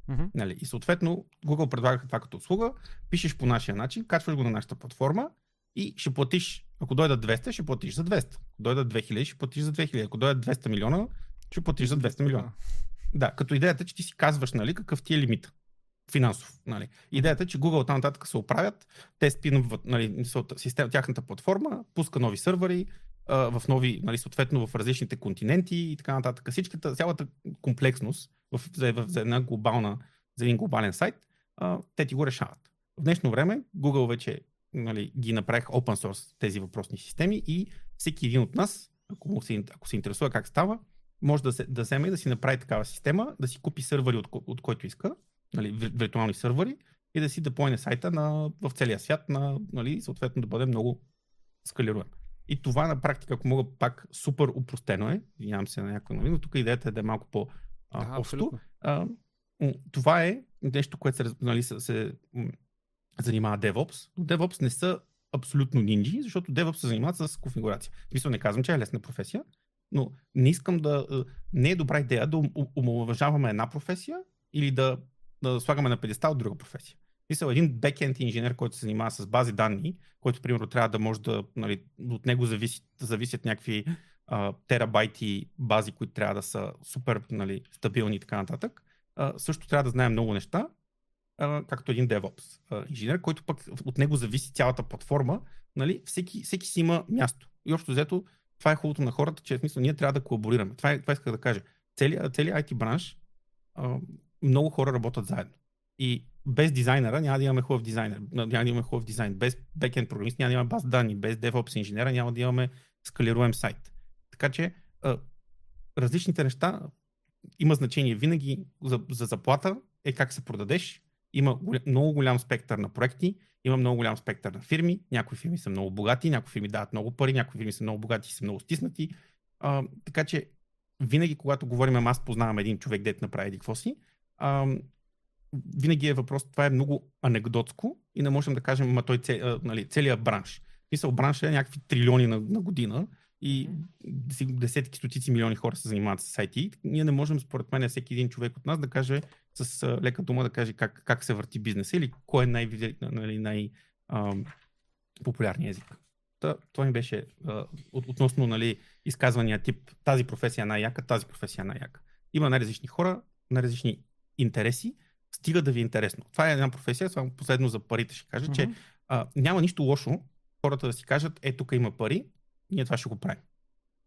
Мгм. Нали? И съответно Google предлагаха това като услуга, пишеш по нашия начин, качваш го на нашата платформа и ще платиш, ако дойдат 200, ще платиш за 200. Ако дойдат 2000, ще платиш за 2000. Ако дойдат 200 милиона, ще платиш за 200 милиона. Да, като идеята е, че ти си казваш нали, какъв ти е лимит финансов. Нали. Идеята е, че Google там нататък се оправят, те спинват нали, тяхната платформа, пуска нови сървъри, в нови, нали, съответно в различните континенти и така нататък. Всичката, цялата комплексност в, за, в, за, една глобална, за един глобален сайт, а, те ти го решават. В днешно време Google вече нали, ги направих open source тези въпросни системи и всеки един от нас, ако, му се, ако се интересува как става, може да, се, да вземе и да си направи такава система, да си купи сървъри от, от който иска, нали, вир- виртуални сървъри и да си деплойне сайта на, в целия свят, на, нали, съответно да бъде много скалируем. И това на практика, ако мога пак супер упростено е, извинявам се на някой, нали, но тук идеята е да е малко по Да, общо. това е нещо, което се, нали, се, се занимава DevOps. Но DevOps не са абсолютно нинджи, защото DevOps се занимават с конфигурация. В смисъл не казвам, че е лесна професия, но не искам да... Не е добра идея да ом- омалуважаваме една професия или да, да слагаме на педестал друга професия. В Смисъл, един бекенд инженер, който се занимава с бази данни, който, примерно, трябва да може да, нали, от него зависи, зависят някакви а, терабайти бази, които трябва да са супер нали, стабилни и така нататък, а, също трябва да знае много неща, а, както един DevOps а, инженер, който пък от него зависи цялата платформа. Нали, всеки, всеки си има място. И общо взето, това е хубавото на хората, че в смисъл ние трябва да колаборираме. Това, е, това исках да кажа. Целият, целият IT бранш, а, много хора работят заедно. И без дизайнера няма да имаме хубав дизайнер, няма да имаме хубав дизайн. Без бекенд програмист няма да имаме баз данни, без DevOps инженера няма да имаме скалируем сайт. Така че а, различните неща има значение винаги за, за заплата е как се продадеш. Има голям, много голям спектър на проекти, има много голям спектър на фирми. Някои фирми са много богати, някои фирми дават много пари, някои фирми са много богати и са много стиснати. А, така че винаги, когато говорим, аз познавам един човек, дет направи еди какво си, а, винаги е въпрос, това е много анекдотско и не можем да кажем, ма той цел, нали, целият бранш. Мисъл, бранш е някакви трилиони на, на година и десетки, стотици милиони хора се занимават с IT. Ние не можем, според мен, всеки един човек от нас да каже с лека дума да каже как, как се върти бизнеса или кой е най- нали, най- ам, популярният език. Та, това ми беше а, от, относно нали, изказвания тип тази професия е най-яка, тази професия е най-яка. Има най-различни хора, най-различни интереси, стига да ви е интересно. Това е една професия, само последно за парите ще кажа, че Мгм. а, няма нищо лошо хората да си кажат, е, тук има пари, ние това ще го правим.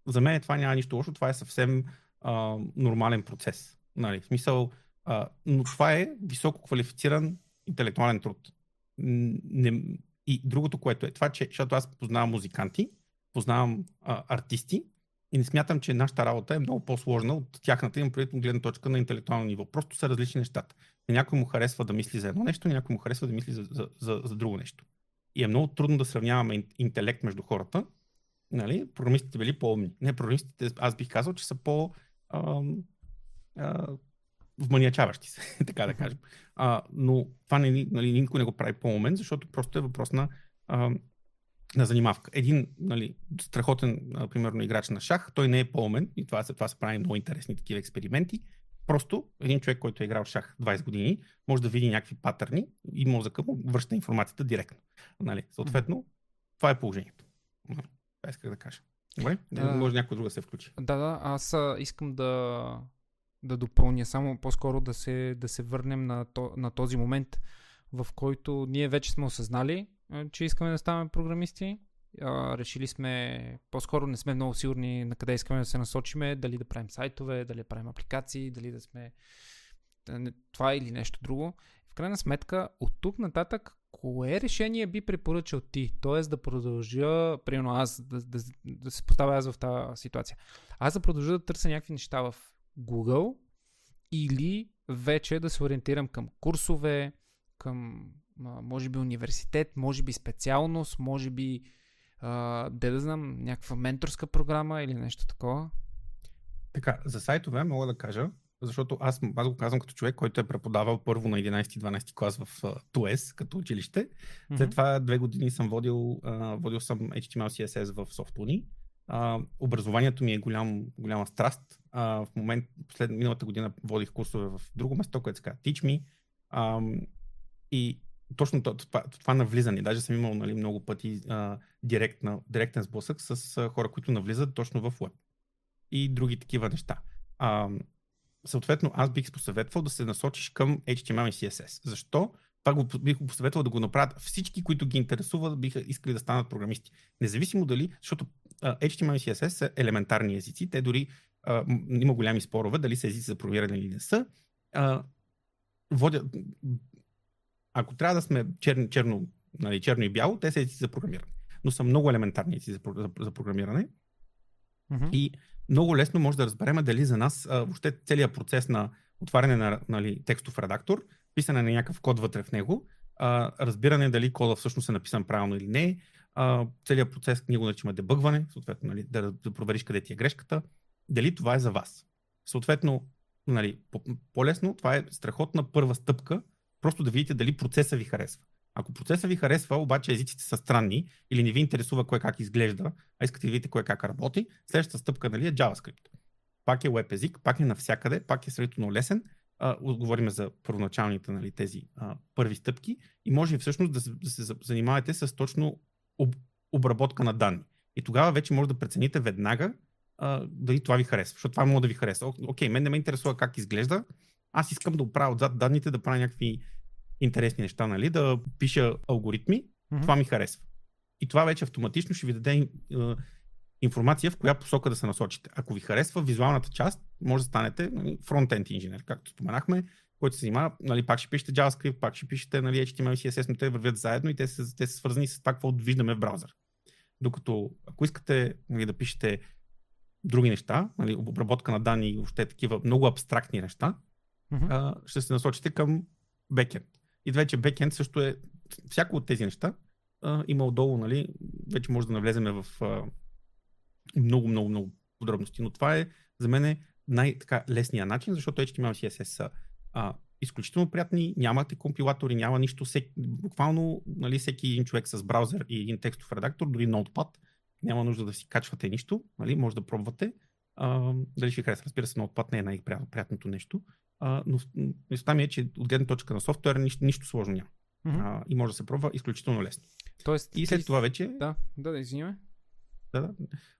За мен това няма нищо лошо, това е съвсем а, нормален процес. Нали? В смисъл, а, но това е високо квалифициран интелектуален труд. Не, и другото, което е това, че, защото аз познавам музиканти, познавам а, артисти и не смятам, че нашата работа е много по-сложна от тяхната, имам предвид гледна точка на интелектуално ниво. Просто са различни нещата. Някой му харесва да мисли за едно нещо, някой му харесва да мисли за, за, за, за друго нещо. И е много трудно да сравняваме ин- интелект между хората. Нали? Програмистите били по-умни. Не, програмистите, аз бих казал, че са по ам, а, вманиачаващи се, така да кажем. А, но това не, нали, никой не го прави по-умен, защото просто е въпрос на, а, на занимавка. Един нали, страхотен, а, примерно, играч на шах, той не е по-умен и това това се прави много интересни такива експерименти. Просто един човек, който е играл шах 20 години, може да види някакви патърни и мозъка му връща информацията директно. Нали? Съответно, това е положението. Нали, Това исках да кажа. Добре? Да. Може някой друг да се включи. Да, да, аз искам да, да допълня само по-скоро да се, да се върнем на, то, на този момент, в който ние вече сме осъзнали, че искаме да ставаме програмисти. Решили сме, по-скоро не сме много сигурни на къде искаме да се насочиме, дали да правим сайтове, дали да правим апликации, дали да сме това или нещо друго. В крайна сметка, от тук нататък, кое решение би препоръчал ти? Тоест да продължа, примерно аз, да, да, да се поставя аз в тази ситуация. Аз да продължа да търся някакви неща в Google или вече да се ориентирам към курсове, към може би университет, може би специалност, може би а, де да знам, някаква менторска програма или нещо такова. Така, за сайтове мога да кажа, защото аз, аз го казвам като човек, който е преподавал първо на 11-12 клас в uh, ТУЕС като училище. След Мгм. това две години съм водил, а, водил съм HTML CSS в SoftUni. А, образованието ми е голям, голяма страст. а, в момент, след миналата година водих курсове в друго место, което се казва Teach Me. А, и точно това, това, навлизане, даже съм имал нали, много пъти а, директна, директен сблъсък с а, хора, които навлизат точно в Web и други такива неща. А, съответно, аз бих посъветвал да се насочиш към HTML и CSS. Защо? Това го, бих посъветвал да го направят всички, които ги интересуват, биха искали да станат програмисти. Независимо дали, защото а, HTML и CSS са елементарни езици, те дори а, има голями спорове, дали са езици за програмиране или не са. А, водят, ако трябва да сме черно, черно, нали, черно и бяло, те са езици за програмиране. Но са много елементарни езици за, за, за програмиране. Мгм. И много лесно може да разберем дали за нас а, въобще целият процес на отваряне на нали, текстов редактор, писане на някакъв код вътре в него, а, разбиране дали кода всъщност е написан правилно или не, а, целият процес ние го наричаме дебъгване, съответно нали, да, да провериш къде ти е грешката, дали това е за вас. Съответно, нали, по- по-лесно, това е страхотна първа стъпка, просто да видите дали процеса ви харесва. Ако процесът ви харесва, обаче езиците са странни или не ви интересува кое как изглежда, а искате да видите кое как работи, следващата стъпка нали, е JavaScript. Пак е веб език, пак е навсякъде, пак е сравнително лесен. А, говорим за първоначалните нали, тези а, първи стъпки и може всъщност да се, да се за- занимавате с точно об, обработка на данни. И тогава вече може да прецените веднага а, дали това ви харесва. Защото това може да ви хареса. О, Окей, мен не ме интересува как изглежда. Аз искам да оправя отзад данните, да правя някакви интересни неща, нали? да пиша алгоритми. Мгм. Това ми харесва. И това вече автоматично ще ви даде е, информация в коя посока да се насочите. Ако ви харесва визуалната част, може да станете нали, фронтенд инженер, както споменахме, който се занимава, нали, пак ще пишете JavaScript, пак ще пишете нали, HTML CSS, но те вървят заедно и те са, те са свързани с това, какво виждаме в браузър. Докато ако искате нали, да пишете други неща, нали, обработка на данни и въобще такива много абстрактни неща, Мгм. а, ще се насочите към бекенд. И вече бекенд също е, всяко от тези неща а, има отдолу, нали, вече може да навлеземе в много, много, много подробности, но това е за мен е най-лесният начин, защото HTML CSS са а, изключително приятни, нямате компилатори, няма нищо, всек, буквално нали, всеки един човек с браузър и един текстов редактор, дори Notepad, няма нужда да си качвате нищо, нали, може да пробвате. А, дали ще хареса, разбира се, Notepad не е най-приятното нещо, а, но мисълта ми е, че от гледна точка на софтуера нищо, нищо сложно няма. Мгм. А, и може да се пробва изключително лесно. Тоест, И след ти- това вече Да, да, да, извинявай. да, да.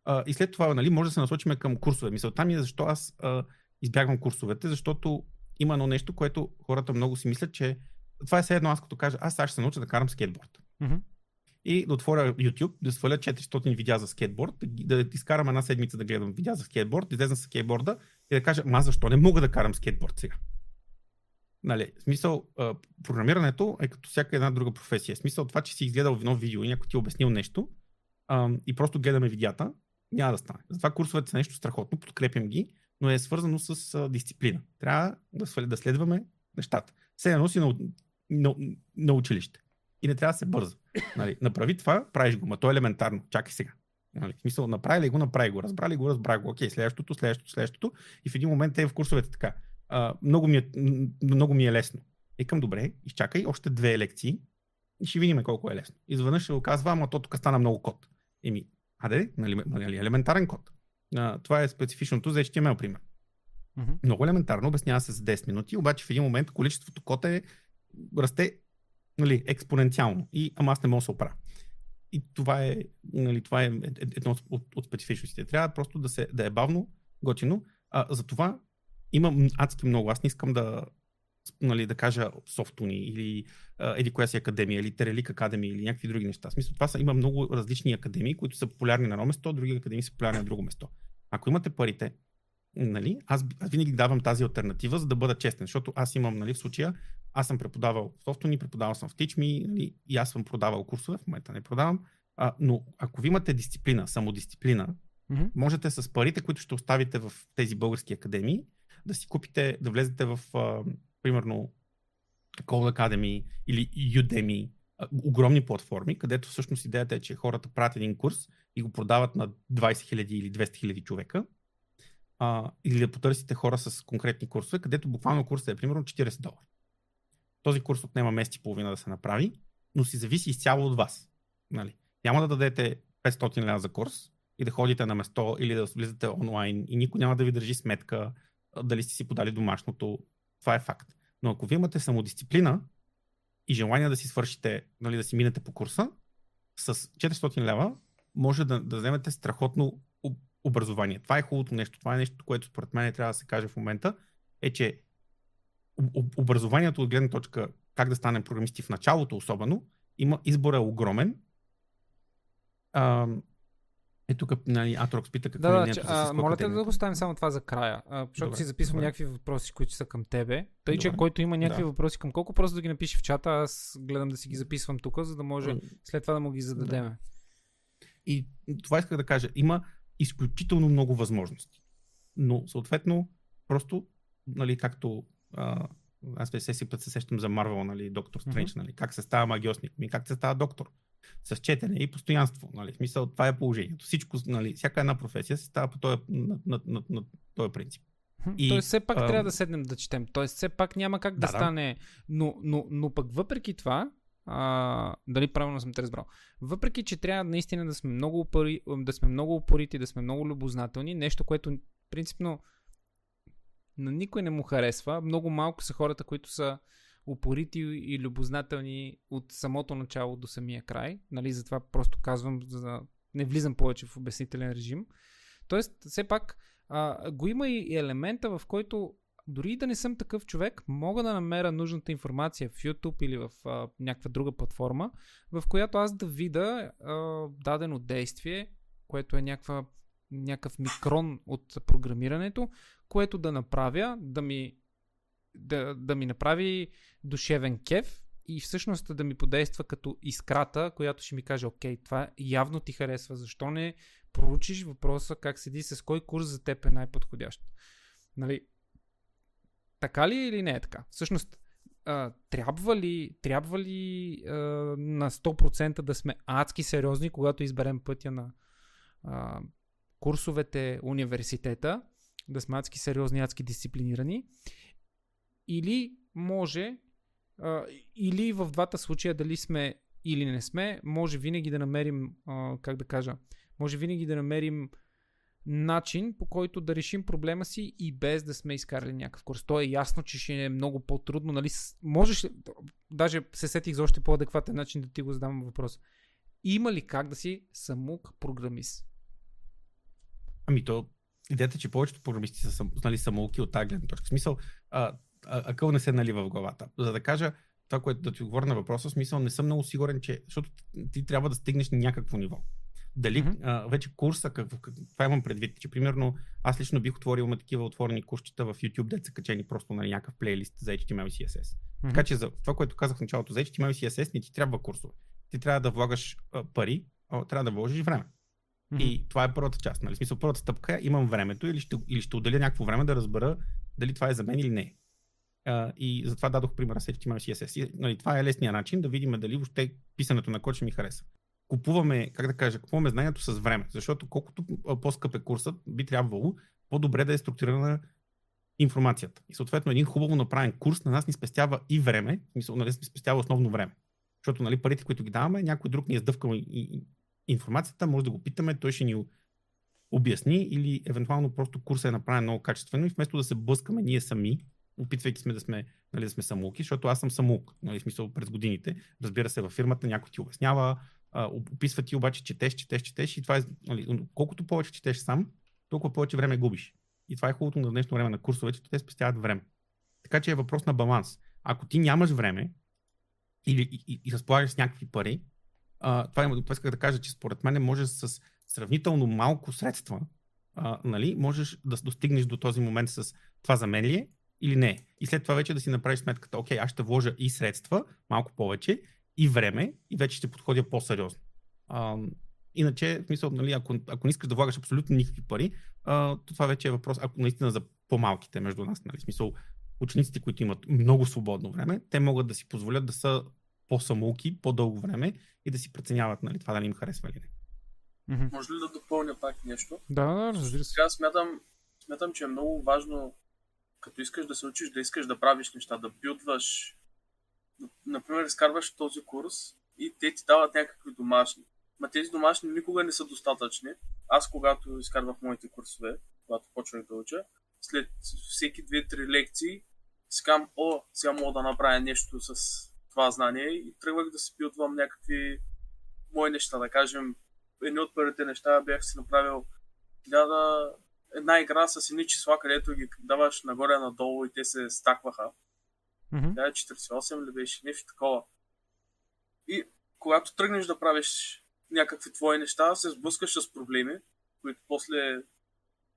А, и след това, нали, може да се насочим към курсове. Мисълта ми е защо аз а, избягвам курсовете, защото има едно нещо, което хората много си мислят, че това е все едно аз като кажа, аз сега ще се науча да карам скейтборд. Мгм. И да отворя YouTube, да сваля 400 видеа за скейтборд, да, да изкарам една седмица да гледам видеа за скейтборд, да излезна с скейтборда и да кажа, ма защо не мога да карам скейтборд сега? Нали, смисъл, програмирането е като всяка една друга професия. Смисъл това, че си изгледал едно видео и някой ти е обяснил нещо и просто гледаме видеята, няма да стане. Затова курсовете са нещо страхотно, подкрепям ги, но е свързано с дисциплина. Трябва да, следваме нещата. Все едно си на, на, на училище. И не трябва да се бърза. Нали, направи това, правиш го, ма то е елементарно. Чакай сега. Нали, в смисъл, направи ли го, направи го, разбрали го, разбра го, окей, следващото, следващото, следващото. И в един момент те в курсовете така. А, много, ми е, много ми е лесно. Викам, добре, изчакай още две лекции и ще видим колко е лесно. Изведнъж ще го казва, ама то тук стана много код. Еми, аде, нали, нали, елементарен код. А, това е специфичното за HTML, пример. Мгм. Много елементарно, обяснява се за 10 минути, обаче в един момент количеството код е, расте нали, експоненциално. И, ама аз не мога да се оправя. И това е, нали, това е ед- ед- едно от, от специфичностите. Трябва просто да, се, да е бавно, готино. А, затова имам адски много. Аз не искам да, нали, да кажа софтуни или а, еди коя си академия, или Терелик академия, или някакви други неща. В смисъл, това са, има много различни академии, които са популярни на едно место, други академии са популярни на друго место. Ако имате парите, нали, аз, аз винаги давам тази альтернатива, за да бъда честен, защото аз имам, нали, в случая, аз съм преподавал в софтуни, преподавал съм в TeachMe, нали, и аз съм продавал курсове, в момента не продавам, а, но ако ви имате дисциплина, самодисциплина, Мгм. можете с парите, които ще оставите в тези български академии, да си купите, да влезете в, а, примерно, Code Academy или Udemy, огромни платформи, където всъщност идеята е, че хората правят един курс и го продават на 20 000 или 200 000 човека, а, или да потърсите хора с конкретни курсове, където буквално курсът е примерно 40 долара. Този курс отнема месец и половина да се направи, но си зависи изцяло от вас. Нали? Няма да дадете 500 лева за курс и да ходите на место или да влизате онлайн и никой няма да ви държи сметка дали сте си подали домашното. Това е факт. Но ако ви имате самодисциплина и желание да си свършите, нали, да си минете по курса, с 400 лева може да, да вземете страхотно образование. Това е хубавото нещо. Това е нещо, което според мен трябва да се каже в момента, е, че образованието от гледна точка как да станем програмисти в началото особено, има избора е огромен. А, е тук, нали, Атрокс пита какво да, е че, а, моля те да го оставим само това за края, а, защото добре, си записвам добре. някакви въпроси, които са към тебе. Тъй, добре. че който има някакви да. въпроси към колко, просто да ги напише в чата, аз гледам да си ги записвам тук, за да може след това да му ги зададем. Да. И това исках да кажа. Има изключително много възможности. Но, съответно, просто, нали, както а, аз всеки път се сещам за Марвел, нали, Доктор Стрендж, mm-hmm. нали, как се става магиосник, ми как се става доктор. С четене и постоянство. Нали, в смисъл, това е положението. Всичко, нали, всяка една професия се става по този, на, на, на, на този принцип. И, Тоест все пак а... трябва да седнем да четем. Тоест все пак няма как да, да стане. Но, но, но пък въпреки това, а, дали правилно съм те разбрал. Въпреки, че трябва наистина да сме много, упори, да сме много упорити, да сме много любознателни, нещо, което принципно на никой не му харесва. Много малко са хората, които са упорити и любознателни от самото начало до самия край. Нали, затова просто казвам, за да не влизам повече в обяснителен режим. Тоест, все пак а, го има и елемента, в който дори да не съм такъв човек, мога да намеря нужната информация в YouTube или в а, някаква друга платформа, в която аз да видя дадено действие, което е някаква, някакъв микрон от програмирането, което да направя, да ми, да, да ми направи душевен кеф и всъщност да ми подейства като искрата, която ще ми каже, окей, това явно ти харесва, защо не проучиш въпроса как седи, с кой курс за теб е най-подходящ. Нали, така ли или не е така? Всъщност, трябва ли, трябва ли на 100% да сме адски сериозни, когато изберем пътя на курсовете, университета, да сме адски сериозни, адски дисциплинирани, или може, а, или в двата случая дали сме или не сме, може винаги да намерим, а, как да кажа, може винаги да намерим начин, по който да решим проблема си и без да сме изкарали някакъв курс. То е ясно, че ще е много по-трудно. Нали? Можеш даже се сетих за още по-адекватен начин да ти го задам въпрос. Има ли как да си самук програмист? Ами то, идеята, че повечето програмисти са нали, самоуки от тази гледна точка. В смисъл, а, а, акъл не се нали в главата. За да кажа това, което да ти отговоря на въпроса, в смисъл не съм много сигурен, че, защото ти трябва да стигнеш някакво ниво. Дали mm-hmm. а, вече курса, какво, това имам предвид, че примерно аз лично бих отворил има такива отворени курсчета в YouTube, деца качени просто на някакъв плейлист за HTML и CSS. Mm-hmm. Така че за това, което казах в началото, за HTML и CSS не ти трябва курсове. Ти трябва да влагаш а, пари, а, трябва да вложиш време. Mm-hmm. И това е първата част. Нали? Смисъл, първата стъпка е имам времето или ще, или ще отделя някакво време да разбера дали това е за мен или не. Uh, и затова дадох примера с HTML CSS. И, нали, това е лесният начин да видим дали въобще писането на код ще ми хареса купуваме, как да кажа, купуваме знанието с време. Защото колкото по-скъп е курсът, би трябвало по-добре да е структурирана информацията. И съответно един хубаво направен курс на нас ни спестява и време, в смисъл, нали, спестява основно време. Защото нали, парите, които ги даваме, някой друг ни е сдъвкал и, и, информацията, може да го питаме, той ще ни обясни или евентуално просто курсът е направен много качествено и вместо да се блъскаме ние сами, опитвайки сме да сме, нали, да сме самоуки, защото аз съм самоук, нали, смисъл през годините. Разбира се, във фирмата някой ти обяснява, описва ти обаче, четеш, четеш, четеш и това е, нали, колкото повече четеш сам, толкова повече време губиш. И това е хубавото на днешно време на курсовете, че те спестяват време. Така че е въпрос на баланс. Ако ти нямаш време или и, и, и разполагаш с някакви пари, а, това, е, това да кажа, че според мен може с сравнително малко средства, а, нали, можеш да достигнеш до този момент с това за мен ли е или не. И след това вече да си направиш сметката, окей, аз ще вложа и средства, малко повече, и време и вече ще подходя по-сериозно. А, иначе, в смисъл, нали, ако, ако не искаш да влагаш абсолютно никакви пари, а, то това вече е въпрос, ако наистина за по-малките между нас, нали, в смисъл, учениците, които имат много свободно време, те могат да си позволят да са по-самоуки, по-дълго време и да си преценяват нали, това дали им харесва или не. Mm-hmm. Може ли да допълня пак нещо? Да, да, разбира се. Сега смятам, смятам, че е много важно, като искаш да се учиш, да искаш да правиш неща, да билдваш например, изкарваш този курс и те ти дават някакви домашни. Ма тези домашни никога не са достатъчни. аз когато изкарвах моите курсове, когато почвах да уча, след всеки 2-3 лекции, си казвам, о, сега мога да направя нещо с това знание и тръгвах да си билдвам някакви мои неща, да кажем. Едни от първите неща бях си направил да, една игра с едни числа, където ги даваш нагоре-надолу и те се стакваха. Да, 48 ли беше, нещо такова. И когато тръгнеш да правиш някакви твои неща, се сблъскаш с проблеми, които после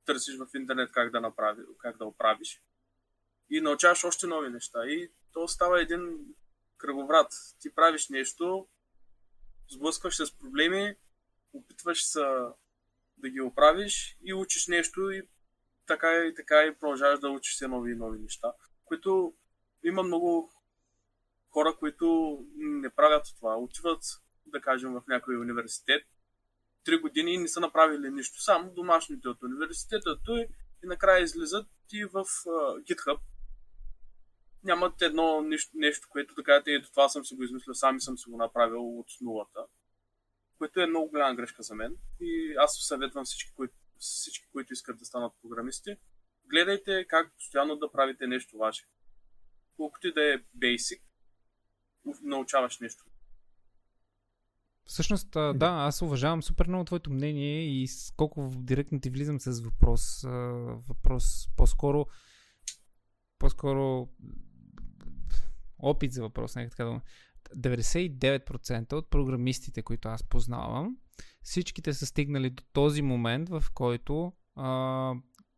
търсиш в интернет как да, направи, как да оправиш. И научаваш още нови неща. И то става един кръговрат. Ти правиш нещо, сблъскваш се с проблеми, опитваш се да ги оправиш и учиш нещо и така и така и продължаваш да учиш все нови и нови неща. Които има много хора, които не правят това. Отиват, да кажем, в някой университет, три години не са направили нищо. Само домашните от университета той и накрая излизат и в uh, GitHub. Нямат едно нещо, нещо което да кажете, ето това съм си го измислил, сам и съм си го направил от нулата. Което е много голяма грешка за мен. И аз съветвам всички, които, всички, които искат да станат програмисти. Гледайте как постоянно да правите нещо ваше. Колкото и да е basic, научаваш нещо. Всъщност, да, аз уважавам супер много твоето мнение и с колко директно ти влизам с въпрос. Въпрос по-скоро по-скоро опит за въпрос, нека така да го- 99% от програмистите, които аз познавам, всичките са стигнали до този момент, в който а,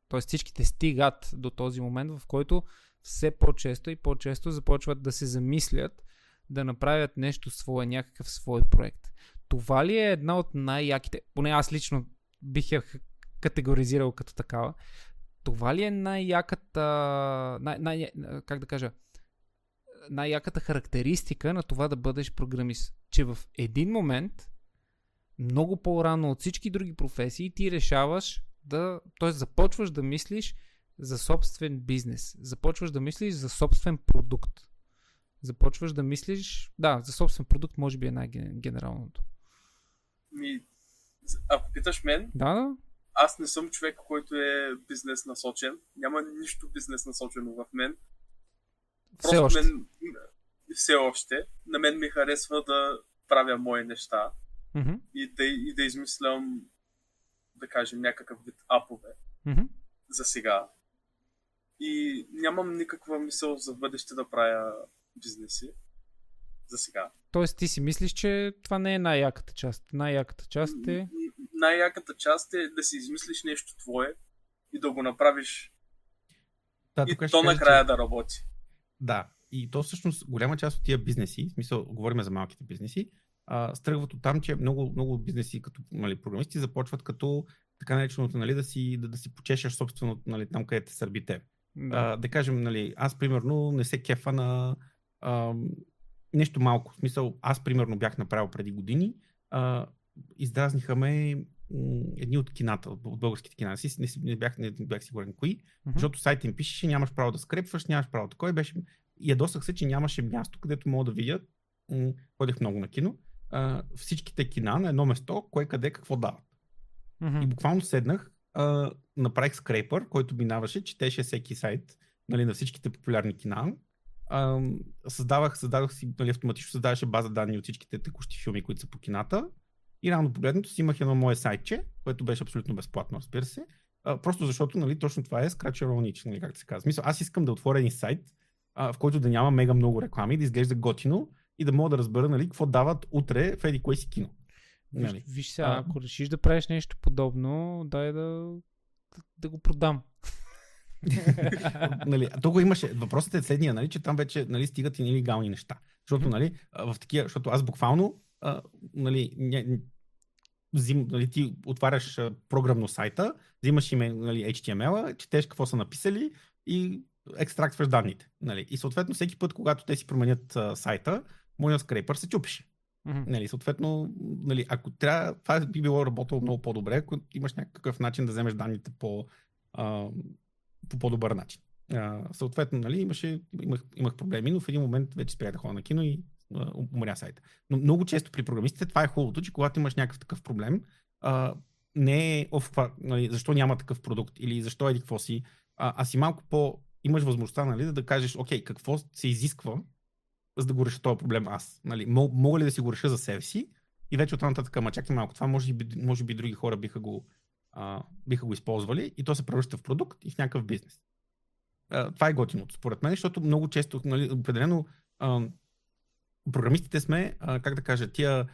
т.е. всичките стигат до този момент, в който все по-често и по-често започват да се замислят да направят нещо свое, някакъв свой проект. Това ли е една от най-яките, поне аз лично бих я категоризирал като такава, това ли е най-яката, най- най- как да кажа, най-яката характеристика на това да бъдеш програмист? Че в един момент, много по-рано от всички други професии, ти решаваш да, т.е. започваш да мислиш за собствен бизнес, започваш да мислиш за собствен продукт. Започваш да мислиш, да, за собствен продукт може би е най-генералното. Ми, ако питаш мен, Да, да. аз не съм човек, който е бизнес насочен. Няма нищо бизнес насочено в мен. Все още. Мен, все още. На мен ми харесва да правя мои неща Мгм, и да, и да измислям, да кажем, някакъв вид апове мгм. за сега. И нямам никаква мисъл за бъдеще да правя бизнеси. За сега. Тоест ти си мислиш, че това не е най-яката част. Най-яката част е... Най-яката част е да си измислиш нещо твое и да го направиш Да, и то накрая че- да работи. Да, и то всъщност голяма част от тия бизнеси, в смисъл, говорим за малките бизнеси, а, стръгват от там, че много, много бизнеси като нали, програмисти започват като така нареченото, нали, да си, да, да си почешеш собствено нали, там, където те сърби теб. Да. А, да кажем, нали, аз примерно не се кефа на а, нещо малко. В смисъл, аз примерно бях направил преди години, а, издразниха ме едни от кината, от българските кина. Не, не, бях, не, бях сигурен кои, Мгм. защото сайт им пишеше, нямаш право да скрепваш, нямаш право такова. и Беше... Ядосах се, че нямаше място, където мога да видя. Ходех много на кино. А, всичките кина на едно место, кое къде какво дават. Мгм. И буквално седнах, а, направих скрепър, който минаваше, четеше всеки сайт нали, на всичките популярни кина. А, създавах, създадох си, нали, автоматично създаваше база данни от всичките текущи филми, които са по кината. И рано погледнато си имах едно мое сайтче, което беше абсолютно безплатно, разбира се. А, просто защото нали, точно това е Scratch Your Own Niche, нали, как се казва. Смисъл, аз искам да отворя един сайт, а, в който да няма мега много реклами, да изглежда готино и да мога да разбера нали, какво дават утре в еди кое си кино. Виж, Нали. виж сега, А. ако решиш да правиш нещо подобно, дай да, да, да го продам. нали, го имаше. Въпросът е следния, нали, че там вече нали, стигат и нелегални неща. Защото, нали, в такива, защото аз буквално, а, нали, ня, взим, нали, ти отваряш а, програмно сайта, взимаш име, нали, HTML, четеш какво са написали и екстрактваш данните. Нали. И съответно всеки път, когато те си променят а, сайта, моят скрепър се чупеше. Мгм. Нали, съответно, нали, ако трябва, това би било работило много по-добре, ако имаш някакъв начин да вземеш данните по, а, по по-добър начин. А, съответно, нали, имаше, имах, имах проблеми, но в един момент вече спрях да ходя на кино и умря сайта. Но много често при програмистите това е хубавото, че когато имаш някакъв такъв проблем, а, не е оф, нали, защо няма такъв продукт или защо еди какво си, а, а си малко по... имаш възможността нали, да, да кажеш, окей, какво се изисква, за да го реша този проблем аз. Нали, мога ли да си го реша за себе си и вече оттам нататък, ама чакай малко, това може би, може би други хора биха го, а, биха го използвали и то се превръща в продукт и в някакъв бизнес. А, това е готиното, според мен, защото много често, нали, определено, а, програмистите сме, а, как да кажа, тия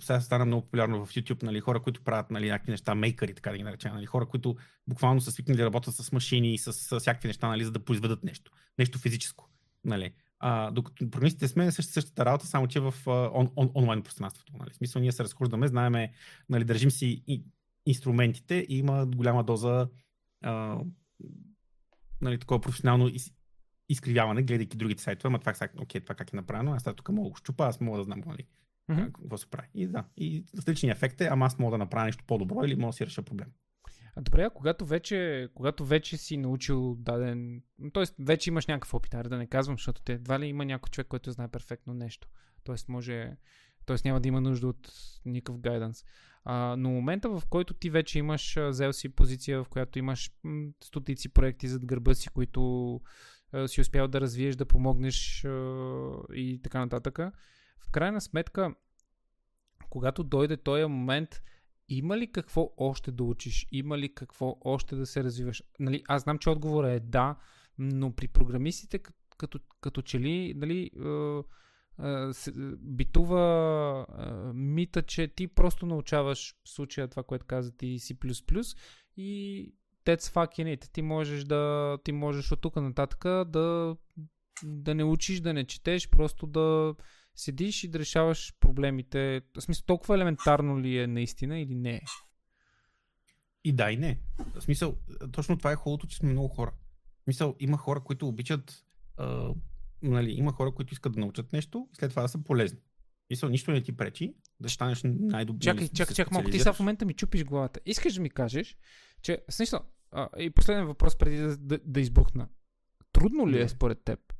сега стана много популярно в YouTube, нали, хора, които правят нали, някакви неща, мейкъри, така да ги наречем, нали, хора, които буквално са свикнали да работят с машини и с, с всякакви неща, нали, за да произведат нещо, нещо физическо. Нали. А, докато програмистите сме същата, същата работа, само че в он, он, онлайн пространството. Нали. В смисъл, ние се разхождаме, знаеме, нали, държим си и, инструментите и има голяма доза а, нали, такова професионално изкривяване, гледайки другите сайтове, ама това, окей, това как е направено, аз тук мога да го щупа, аз мога да знам нали, mm-hmm. какво се прави. И да, и различни ефекти, ама аз мога да направя нещо по-добро или мога да си реша проблем. А добре, а когато вече, когато вече си научил даден, т.е. вече имаш някакъв опит, да не казвам, защото те едва ли има някой човек, който знае перфектно нещо. Т.е. може, т.е. няма да има нужда от никакъв гайданс. А, но момента, в който ти вече имаш, взел си позиция, в която имаш м, стотици проекти зад гърба си, които си успял да развиеш, да помогнеш а, и така нататък, в крайна сметка, когато дойде този момент, има ли какво още да учиш? Има ли какво още да се развиваш? Нали, аз знам, че отговорът е да, но при програмистите като, като че ли нали, битува мита, че ти просто научаваш в случая това, което каза ти C++ и that's fucking it. Ти можеш да ти можеш от тук нататък да, да не учиш, да не четеш, просто да седиш и да решаваш проблемите. В смисъл, толкова елементарно ли е наистина или не? И да, и не. В смисъл, точно това е хубавото, че сме много хора. В смисъл, има хора, които обичат, а, нали, има хора, които искат да научат нещо и след това да са полезни. Мисъл, нищо не ти пречи да станеш най-добър. Чакай, чакай, чакай малко. Ти сега в момента ми чупиш главата. Искаш да ми кажеш, че, смисъл, а, и последен въпрос преди да, да, да избухна. Трудно ли е според теб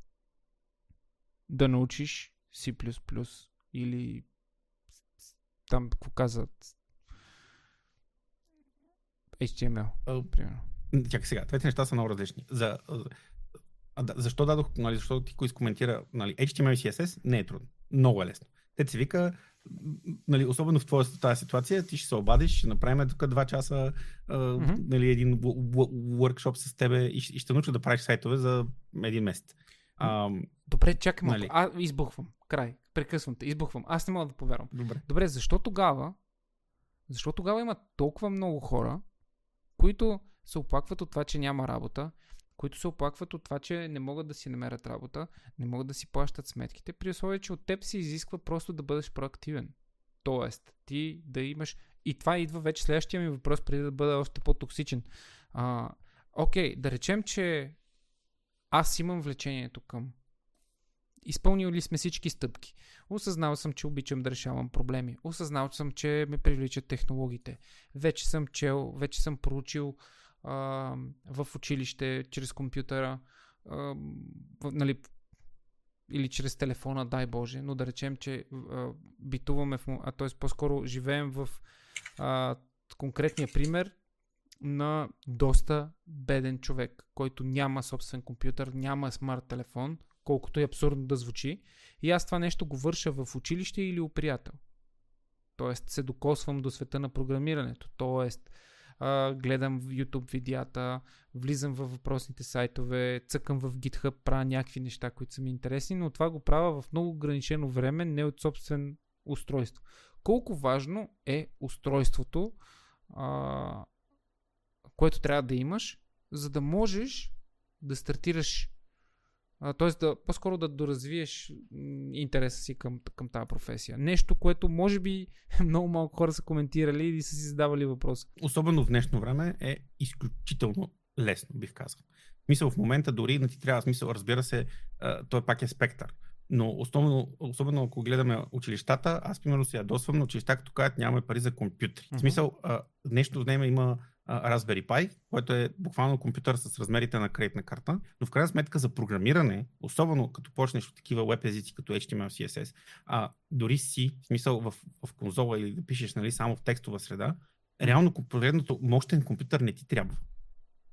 да научиш C++ или там, какво казват, HTML, uh, примерно. Чакай сега, двете неща са много различни. За, а, да, защо дадох, нали, защото ти кой коментира, нали, HTML и CSS не е трудно. Много е лесно. Те се вика, нали, особено в твоя тази ситуация, ти ще се обадиш, ще направим тук два часа а, mm-hmm. нали, един workshop с тебе и, и ще науча да правиш сайтове за един месец. А, Добре, чакай нали. А, избухвам. Край. Прекъсвам те. Избухвам. Аз не мога да повярвам. Добре. Добре, защо тогава защо тогава има толкова много хора, които се оплакват от това, че няма работа, които се оплакват от това, че не могат да си намерят работа, не могат да си плащат сметките, при условие, че от теб се изисква просто да бъдеш проактивен. Тоест, ти да имаш... И това идва вече следващия ми въпрос, преди да бъда още по-токсичен. А, окей, да речем, че аз имам влечението към. Изпълнил ли сме всички стъпки? Осъзнал съм, че обичам да решавам проблеми. Осъзнал съм, че ме привличат технологиите. Вече съм чел, вече съм проучил а, в училище чрез компютъра, а, в, нали, или чрез телефона, дай Боже, но да речем, че а, битуваме, в, а т.е. по-скоро живеем в а, конкретния пример, на доста беден човек, който няма собствен компютър, няма смарт телефон, колкото е абсурдно да звучи. И аз това нещо го върша в училище или у приятел. Тоест се докосвам до света на програмирането. Тоест а, гледам в YouTube видеята, влизам във въпросните сайтове, цъкам в GitHub, правя някакви неща, които са ми интересни, но това го правя в много ограничено време, не от собствен устройство. Колко важно е устройството а, което трябва да имаш, за да можеш да стартираш, т.е. Да, по-скоро да доразвиеш интереса си към, към тази професия. Нещо, което може би много малко хора са коментирали и са си задавали въпрос. Особено в днешно време е изключително лесно, бих казал. Мисъл в момента дори да ти трябва смисъл, разбира се, той пак е спектър. Но особено, особено ако гледаме училищата, аз примерно се ядосвам на училища, като казват нямаме пари за компютри. Uh-huh. В смисъл, днешно време има Raspberry Pi, което е буквално компютър с размерите на кредитна карта, но в крайна сметка за програмиране, особено като почнеш от такива веб езици като HTML, CSS, а, дори си, в смисъл в, в конзола или да пишеш нали, само в текстова среда, реално погледнато мощен компютър не ти трябва.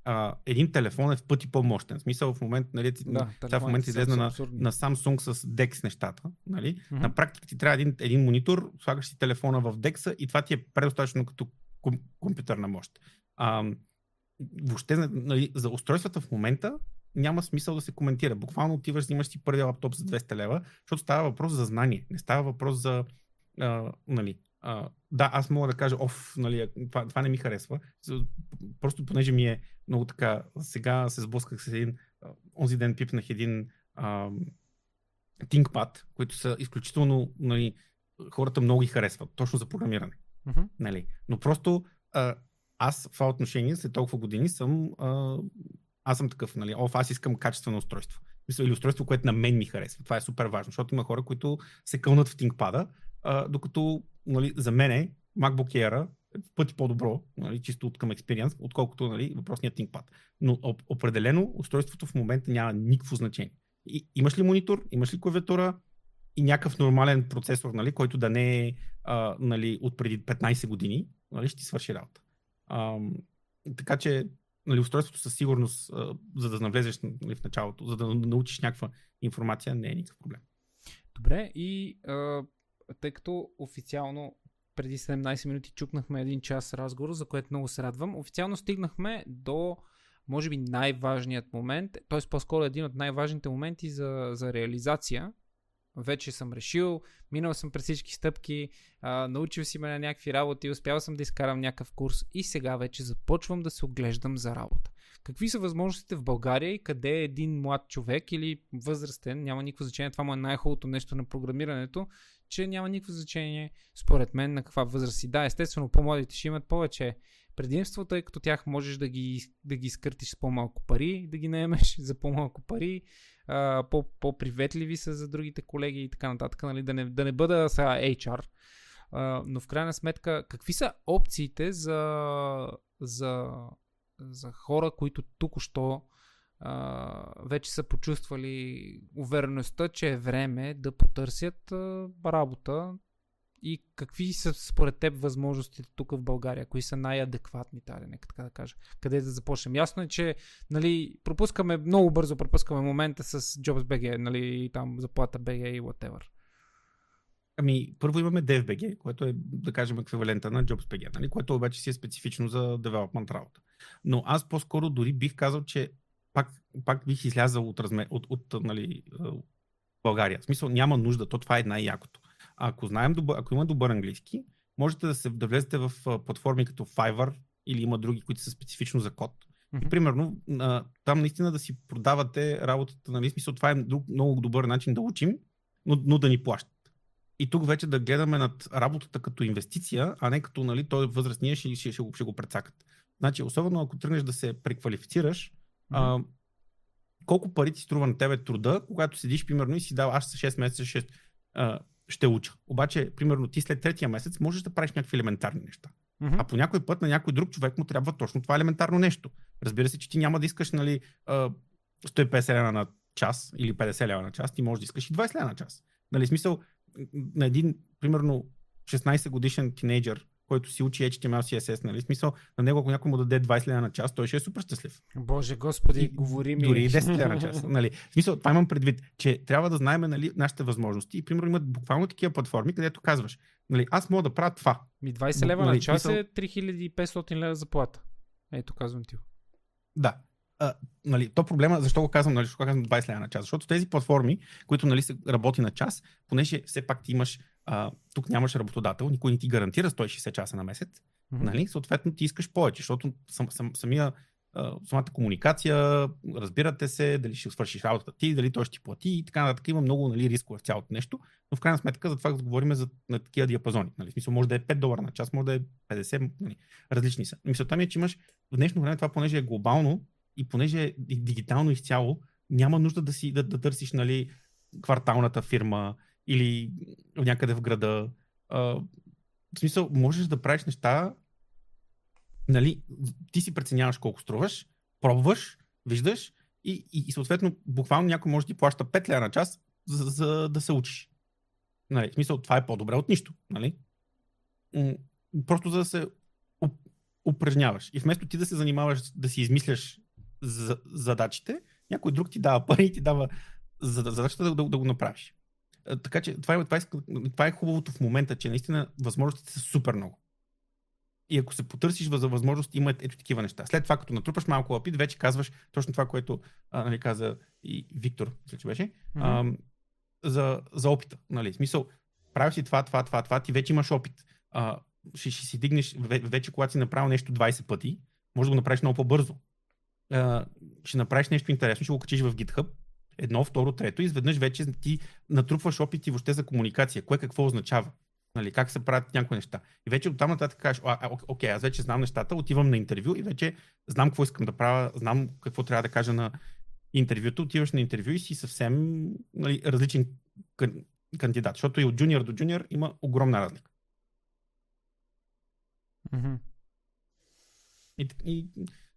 А, един телефон е в пъти по-мощен. В смисъл в момента, нали, да, сега в момента излезна на, на Samsung с DeX нещата. Нали? Mm-hmm. На практика ти трябва един, един монитор, слагаш си телефона в DeX и това ти е предостатъчно като ком, компютърна мощ. А, въобще нали, за устройствата в момента няма смисъл да се коментира. Буквално отиваш, взимаш си първия лаптоп за 200 лева, защото става въпрос за знание. Не става въпрос за а, нали, а, да, аз мога да кажа, оф, нали, това, това не ми харесва. Просто понеже ми е много така, сега се сблъсках с един, онзи ден пипнах един а, ThinkPad, които са изключително, нали, хората много ги харесват, точно за програмиране. Mm-hmm. Нали. Но просто а, аз в това отношение след толкова години съм а, аз съм такъв, нали, оф, аз искам качествено устройство. Мисля, или устройство, което на мен ми харесва. Това е супер важно, защото има хора, които се кълнат в ThinkPad, а, докато нали, за мен MacBook Air е в пъти по-добро, нали, чисто от към експириенс, отколкото нали, въпросният ThinkPad. Но определено устройството в момента няма никакво значение. И, имаш ли монитор, имаш ли клавиатура и някакъв нормален процесор, нали, който да не е а, нали, от преди 15 години, нали, ще ти свърши работа. Така че нали, устройството със сигурност, за да навлезеш нали, в началото, за да научиш някаква информация, не е никакъв проблем. Добре, и а, тъй като официално преди 17 минути чукнахме един час разговор, за което много се радвам. Официално стигнахме до, може би, най-важният момент, т.е. по-скоро един от най-важните моменти за, за реализация. Вече съм решил, минал съм през всички стъпки, а, научил си ме на някакви работи, успял съм да изкарам някакъв курс и сега вече започвам да се оглеждам за работа. Какви са възможностите в България и къде е един млад човек или възрастен, няма никакво значение, това му е най-хубавото нещо на програмирането, че няма никакво значение, според мен, на каква възраст си. Да, естествено, по-младите ще имат повече предимство, тъй като тях можеш да ги, да ги скъртиш с по-малко пари, да ги наемеш за по-малко пари, а, по, приветливи са за другите колеги и така нататък, нали? да, не, да не бъда сега HR. Но в крайна сметка, какви са опциите за, за, за хора, които тук-що вече са почувствали увереността, че е време да потърсят работа и какви са според теб възможностите тук в България, кои са най-адекватни, таре, нека така да кажа. Къде да започнем? Ясно е, че нали, пропускаме, много бързо пропускаме момента с JobsBG, нали, там заплата BG и whatever. Ами, първо имаме DFBG, което е, да кажем, еквивалента на JobsBG, нали, което обаче си е специфично за development работа. Но аз по-скоро дори бих казал, че пак, пак бих излязал от, размер, от, от нали, България. В смисъл няма нужда, то това е най-якото. Ако, знаем добър, ако има добър английски, можете да, се, да влезете в платформи като Fiverr или има други, които са специфично за код. Mm-hmm. И примерно там наистина да си продавате работата, нали, смисъл това е друг, много добър начин да учим, но, но да ни плащат. И тук вече да гледаме над работата като инвестиция, а не като нали, той възрастния ще, ще, ще, го, ще го прецакат. Значи, особено ако тръгнеш да се преквалифицираш, а, колко пари ти струва на тебе труда, когато седиш, примерно, и си дал, аз 6 месеца ще, а, ще уча. Обаче, примерно, ти след третия месец можеш да правиш някакви елементарни неща. Mm-hmm. А по някой път на някой друг човек му трябва точно това елементарно нещо. Разбира се, че ти няма да искаш нали, 150 лева на час или 50 лева на час, ти можеш да искаш и 20 лева на час. Нали, смисъл, на един, примерно, 16 годишен тинейджър, който си учи HTML, CSS, нали? Смисъл, на него, ако някой му даде 20 лева на час, той ще е супер щастлив. Боже, господи, и, говори ми. Дори 10 лева на час. Нали? Смисъл, това имам предвид, че трябва да знаем нали, нашите възможности. И, примерно, имат буквално такива платформи, където казваш, нали, аз мога да правя това. Ми 20 лева нали, на час е 3500 лева заплата. Ето, казвам ти. Да, а, нали, то проблема, защо го казвам, нали, защо казвам 20 лева на час? Защото тези платформи, които нали, се работи на час, понеже все пак ти имаш, а, тук нямаш работодател, никой не ти гарантира 160 часа на месец, mm-hmm. нали, съответно ти искаш повече, защото сам, сам, самия, а, самата комуникация, разбирате се, дали ще свършиш работата ти, дали той ще ти плати и така нататък. Има много нали, рискове в цялото нещо, но в крайна сметка за това говорим за на такива диапазони. Нали. В смисъл може да е 5 долара на час, може да е 50, нали, различни са. Мисълта ми е, че имаш в днешно време това, понеже е глобално, и понеже е дигитално изцяло, няма нужда да, си, да, да търсиш нали, кварталната фирма или някъде в града. А, в смисъл, можеш да правиш неща, нали, ти си преценяваш колко струваш, пробваш, виждаш и, и, и съответно буквално някой може да ти плаща 5 лева на час, за, за да се учиш. Нали, в смисъл, това е по-добре от нищо. Нали? Просто за да се упражняваш. И вместо ти да се занимаваш да си измисляш за, задачите, някой друг ти дава пари и ти дава задачата да, да, да го направиш. Така че това е, това, е, това е хубавото в момента, че наистина възможностите са супер много. И ако се потърсиш за възможност, има ето такива неща. След това, като натрупаш малко опит, вече казваш точно това, което а, нали, каза и Виктор, мисля, че беше, mm-hmm. а, за, за опита. Нали. Смисъл, правиш си това, това, това, това, ти вече имаш опит. А, ще, ще си дигнеш, вече когато си направил нещо 20 пъти, може да го направиш много по-бързо. А, ще направиш нещо интересно, ще го качиш в GitHub, едно, второ, трето, и изведнъж вече ти натрупваш опити въобще за комуникация, кое какво означава. Нали, как се правят някои неща. И вече оттам нататък кажеш, а, окей, аз вече знам нещата, отивам на интервю и вече знам какво искам да правя, знам какво трябва да кажа на интервюто, отиваш на интервю и си съвсем нали, различен кандидат, защото и от джуниор до джуниор има огромна разлика. Mm-hmm. И, и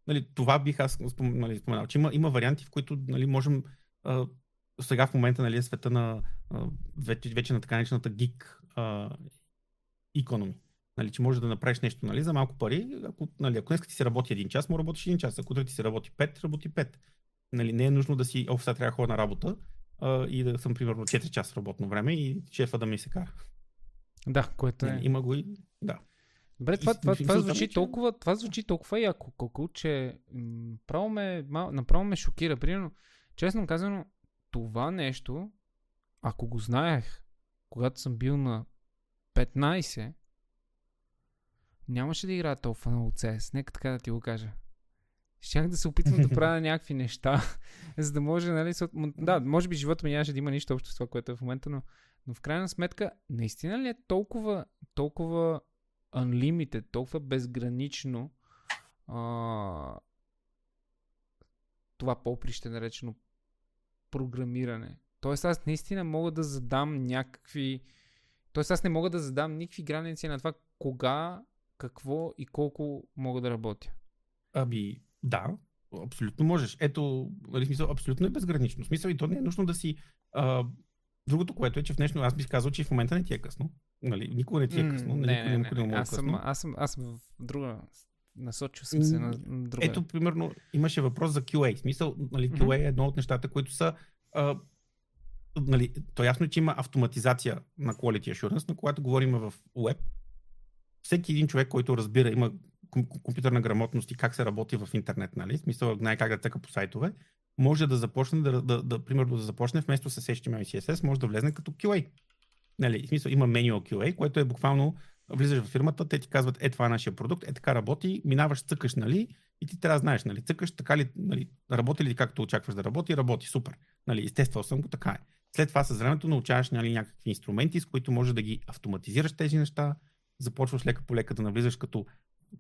нали, това бих аз нали, споменал, че има, има варианти, в които нали, можем а, сега в момента нали, е света на а, вече, вече на така наречената гик економи. Нали, че можеш да направиш нещо нали, за малко пари. Ако, нали, ако днес ти се работи един час, му работиш един час. Ако ти се работи пет, работи пет. Нали, не е нужно да си, о, сега трябва да ходя на работа а, и да съм примерно 4 часа работно време и шефа да ми се кара. Да, което е. Нали, има го и. Да. Добре, това, това, това, звучи толкова, това звучи толкова яко, колко, че м- право ме, мал, направо ме шокира. Примерно, честно казано, това нещо, ако го знаех, когато съм бил на 15, нямаше да играя толкова много CS. Нека така да ти го кажа. Щях да се опитвам да правя някакви неща, за да може, нали, да, може би живота ми нямаше да има нищо общо с това, което е в момента, но, но в крайна сметка, наистина ли е толкова, толкова unlimited, толкова безгранично а, това поприще наречено програмиране. Тоест аз наистина мога да задам някакви... Тоест аз не мога да задам никакви граници на това кога, какво и колко мога да работя. Ами, да, абсолютно можеш. Ето, нали, смисъл, абсолютно е безгранично. В смисъл и то не е нужно да си... А, другото, което е, че в днешно, аз бих казал, че в момента не ти е късно. Нали, никога не ти е късно. Не, не, не, не, не. Аз, съм, аз, съм, аз съм в друга Насочил съм се на, друга. Ето, примерно, имаше въпрос за QA. В смисъл, нали, QA mm-hmm. е едно от нещата, които са. А, нали, то е ясно, че има автоматизация на Quality Assurance, но когато говорим в Web, всеки един човек, който разбира, има компютърна грамотност и как се работи в интернет, нали? смисъл, знае как да тъка по сайтове, може да започне да, да, да, примерно да започне вместо с HTML и CSS, може да влезне като QA. Нали, в смисъл, има manual QA, което е буквално влизаш в фирмата, те ти казват, е това е нашия продукт, е така работи, минаваш, цъкаш, нали, и ти трябва да знаеш, нали, цъкаш, така ли, нали, работи ли както очакваш да работи, работи, супер. Нали, изтествал съм го, така е. След това с времето научаваш нали, някакви инструменти, с които можеш да ги автоматизираш тези неща, започваш лека по лека да навлизаш като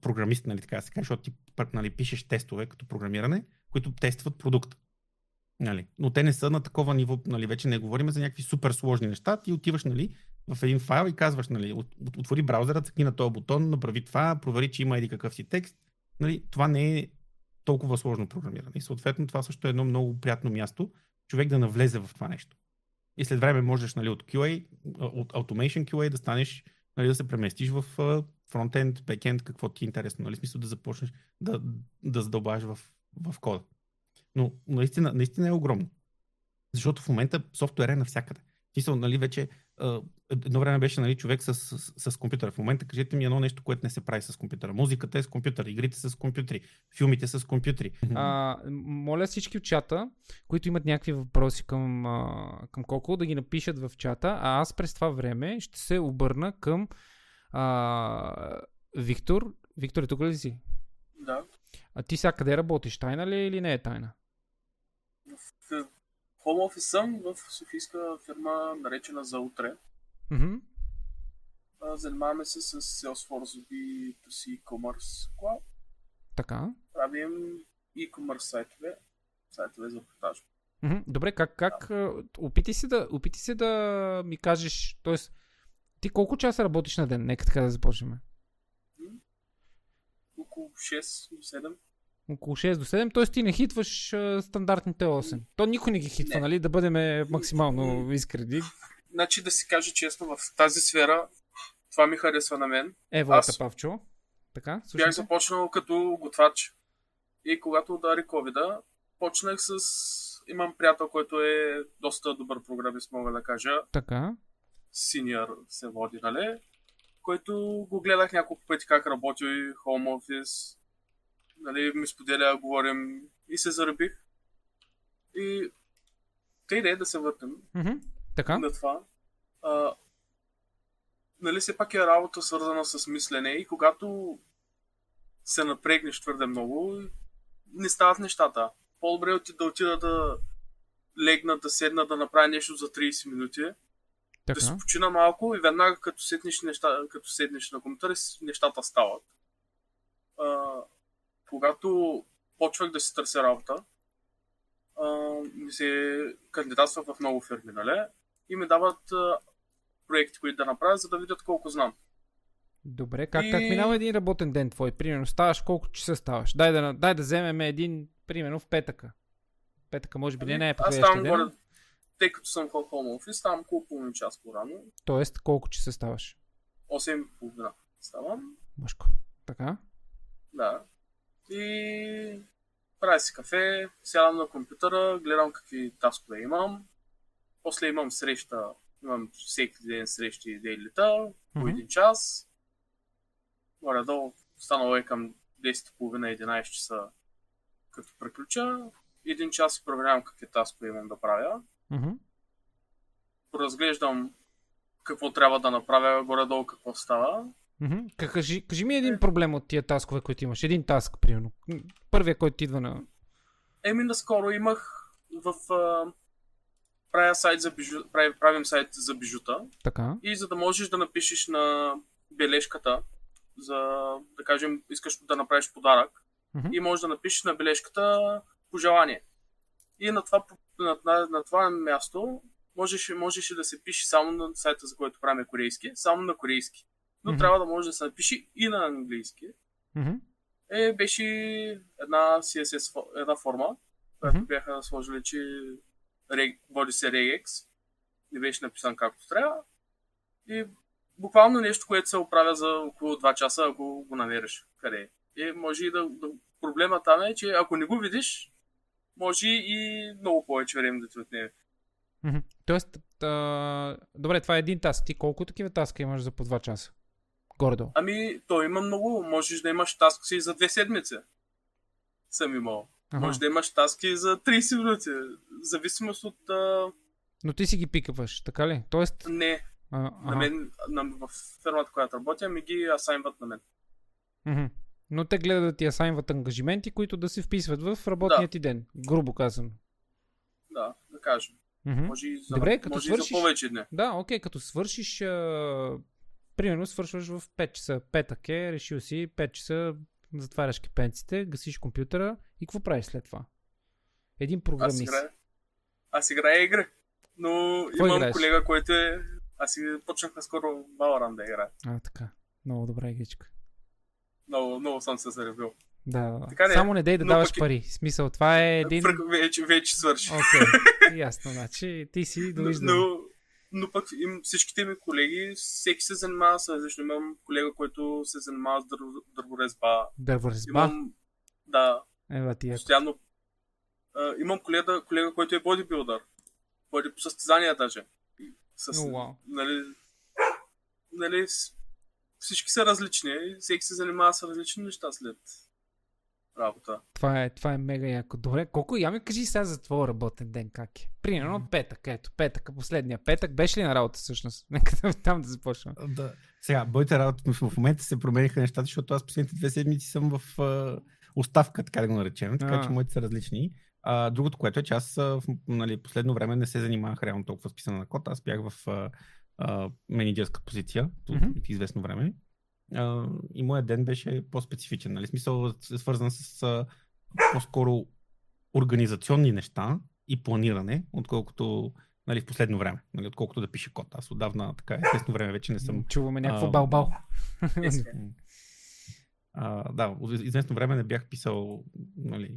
програмист, нали, така да се каже, защото ти нали, пишеш тестове като програмиране, които тестват продукт. Нали. Но те не са на такова ниво, нали, вече не говорим за някакви супер сложни неща. Ти отиваш нали, в един файл и казваш, нали, отвори браузъра, цъкни на този бутон, направи това, провери, че има един какъв си текст. Нали, това не е толкова сложно програмиране. И съответно това също е едно много приятно място, човек да навлезе в това нещо. И след време можеш нали, от QA, от Automation QA да станеш, нали, да се преместиш в фронтенд, бекенд, какво ти е интересно. Нали, смисъл да започнеш да, да задълбаваш в, в кода. Но наистина, наистина е огромно. Защото в момента софтуер е навсякъде. Смисъл, нали, вече едно време беше нали, човек с, с, с компютъра. В момента кажете ми едно нещо, което не се прави с компютъра. Музиката е с компютър, игрите са с компютри, филмите са с компютри. А, моля всички в чата, които имат някакви въпроси към, към Коко, да ги напишат в чата, а аз през това време ще се обърна към а, Виктор. Виктор, е тук ли си? Да. А ти сега къде работиш? Тайна ли е или не е тайна? В Home Office в Софийска фирма, наречена за утре. Mm-hmm. Занимаваме се с Salesforce B2C e-commerce Cloud. Така. Правим e-commerce сайтове, сайтове за продажа. Mm-hmm. Добре, как, как да. опити, се да, опити се да ми кажеш, т.е. ти колко часа работиш на ден? Нека така да започнем. Около 6 до 7 около 6 до 7, т.е. ти не хитваш а, стандартните 8. То никой не ги хитва, не. нали? Да бъдем максимално искрени. Значи да си кажа честно, в тази сфера това ми харесва на мен. Ево, Аз... Павчо. Така, Бях слушайте. започнал като готвач. И когато удари covid почнах с... Имам приятел, който е доста добър програмист, мога да кажа. Така. Senior се води, нали? Който го гледах няколко пъти как работи Home Office. Нали, ми споделя, говорим и се заребих. И те идея да се върнем Мгм. Така. на това. А, нали, все пак е работа свързана с мислене и когато се напрегнеш твърде много, не стават нещата. По-добре е ти да отида да легна, да седна, да направя нещо за 30 минути, да си Така. почина малко и веднага като седнеш, неща, като седнеш на компютъра, нещата стават. А, когато почвах да си търся работа, ми се кандидатства в много фирми, нали? И ми дават а, проекти, които да направя, за да видят колко знам. Добре, как, И- как минава един работен ден твой? Примерно, ставаш колко часа ставаш? Дай да, дай да вземем един, примерно в петъка. Петъка може би не, не е Аз подходящия ставам ден. горе, тъй като съм в home office, ставам около половин час по-рано. Тоест, колко часа ставаш? 8.30 ставам. Мъжко. Така. Да. И правя си кафе, сядам на компютъра, гледам какви таскове имам. После имам среща, имам всеки ден срещи и дейлита, по Мгм. един час. Горе-долу станало е към 10.30-11 часа като приключа. Един час проверявам какви таскове имам да правя. Мгм. Разглеждам какво трябва да направя, горе-долу какво става. Кажи, кажи ми един проблем от тия таскове, които имаш. Един таск, примерно. Първия, който ти идва на... Еми, наскоро имах в... А, правя сайт за бижу, прави, правим сайт за бижута Така. и за да можеш да напишеш на бележката, за да кажем, искаш да направиш подарък Мгм. и можеш да напишеш на бележката пожелание. И на това, на, на, на това място можеше, можеше да се пише само на сайта, за който правим корейски, само на корейски. Но Мгм. трябва да може да се напише и на английски. Мгм. е, беше една CSS, една форма, която Мгм. бяха сложили, че рег, води се regex, не беше написан както трябва. И буквално нещо, което се оправя за около 2 часа, ако го намериш къде е. И може и да, да... Проблема там е, че ако не го видиш, може и много повече време да ти отнеме. Тоест, а... добре, това е един таск. Ти колко такива таска имаш за по 2 часа? Горе-долу. Ами, той има много. Можеш да имаш таски за две седмици. Съм имал. Ага. Може да имаш таски за 30 минути. В зависимост от... А... Но ти си ги пикаваш, така ли? Тоест, Не, а, на ага. мен, на, в фирмата, която работя, ми ги асайнват на мен. Мгм. Но те гледат да ти асайнват ангажименти, които да се вписват в работния Да. ти ден. Грубо казано. Да, да кажем. Мгм. Може и за, Добре, като може свършиш- за повече дни. Да, окей, като свършиш, а... примерно свършваш в 5 часа. Петък е, решил си, 5 часа затваряш кипенците, гасиш компютъра и какво правиш след това? Един Аз програмист. играя. Аз играя игри. Но Какво имам играеш? колега, който е... Аз си почнах наскоро Valorant да играя. А, така. Много добра игричка. Много, много съм се заребил. Да. Така ли е? Само не дей да даваш пък пари. Смисъл, това е един... Фрък, вече, вече свърши. Окей, ясно, значи ти си но, довиждане. но, но пък им, всичките ми колеги, всеки се занимава с различно. Имам колега, който се занимава с дърво, дърворезба. Дърворезба. Имам, да, Ева ти е. постоянно. А, имам колега, колега, който е бодибилдър. Води по състезания даже. С, О, вау. нали, нали, всички са различни и всеки се занимава с различни неща след работа. Това е, това е мега яко. Добре, колко я ми кажи сега за твоя работен ден как е? Примерно петък, ето, петък, последния петък. Беше ли на работа всъщност? Нека там- там да започнем. Да. Сега, моите работи в момента се промениха нещата, защото аз последните две седмици съм в а, оставка, така да го наречем, така А. че моите са различни. А, другото, което е, че аз в нали, последно време не се занимавах реално толкова с писане на код. Аз бях в а, а, менеджерска позиция от Мгм. известно време. А, и моят ден беше по-специфичен. Нали? Смисъл, е свързан с а, по-скоро организационни неща и планиране, отколкото нали, в последно време, нали, отколкото да пише код. Аз отдавна така известно време вече не съм Чуваме някакво балбал. А, да, от известно време не бях писал нали,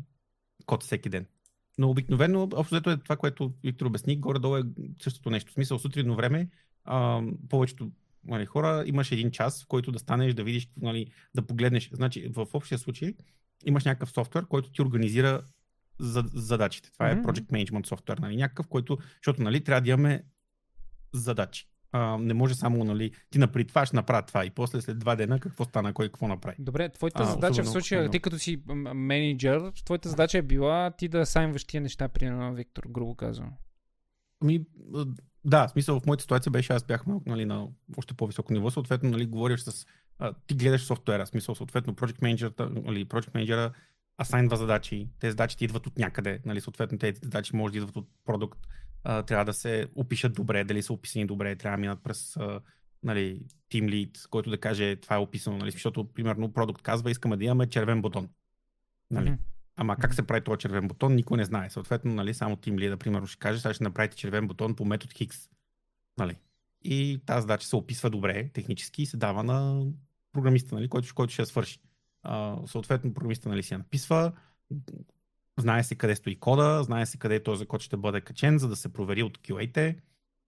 код всеки ден. Но обикновено, общо взето е това, което Виктор обясни, горе-долу е същото нещо. В смисъл, сутринно време, а, повечето нали, хора, имаш един час, в който да станеш, да видиш, нали, да погледнеш. Значи, в общия случай имаш някакъв софтуер, който ти организира за, задачите. Това е Project Management софтуер, нали, някакъв, който, защото нали, трябва да имаме задачи. А, не може само, нали, ти напри това, ще направя това и после след два дена какво стана, кой какво направи. Добре, твоята А, задача в случая, ти като си менеджер, твоята задача е била ти да сайнваш тия неща, примерно Виктор, грубо казвам. А, да, смисъл в моята ситуация беше, аз бях нали, на още по-високо ниво, съответно, нали, говориш с, а, ти гледаш софтуера, смисъл, съответно, Project Manager, нали, Project Manager асайнва задачи, тези задачи ти идват от някъде, нали, съответно тези задачи може да идват от продукт, а, трябва да се опишат добре, дали са описани добре, трябва да минат през а, нали, Team Lead, който да каже това е описано, нали, защото, примерно, продукт казва, искаме да имаме червен бутон. Нали? Мгм. Ама как се прави този червен бутон, никой не знае. Съответно, нали, само Team Lead, примерно, ще каже, сега ще направите червен бутон по метод Хикс. Нали? И тази задача се описва добре технически и се дава на програмиста, нали, който, който ще я свърши. А, съответно, програмиста нали, си я написва, знае се къде стои кода, знае се къде този код ще бъде качен, за да се провери от QA-те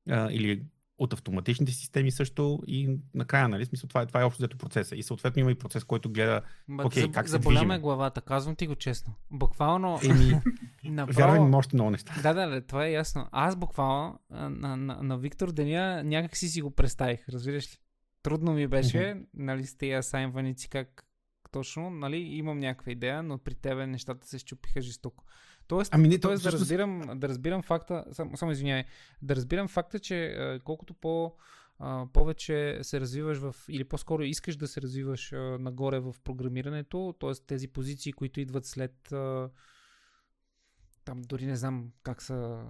а, или от автоматичните системи също и накрая, нали, смисъл, това, е- това е общо взето процеса. И съответно има и процес, който гледа, Ма, Окей, заб- как се заболя ме главата, казвам ти го честно. Буквално, еми, направо... вярвай ми, още много неща. Да, да, това е ясно. Аз буквално а, на, на, на Виктор Деня някак си си го представих, разбираш ли? Трудно ми беше, нали, с тези асайнваници как точно, нали, имам някаква идея, но при тебе нещата се щупиха жестоко. Тоест, Ами не, то тоест да, всъщност- разбирам, да разбирам факта, само, само извинявай, да разбирам факта, че колкото по повече се развиваш в, или по-скоро искаш да се развиваш нагоре в програмирането, т.е. тези позиции, които идват след там дори не знам как са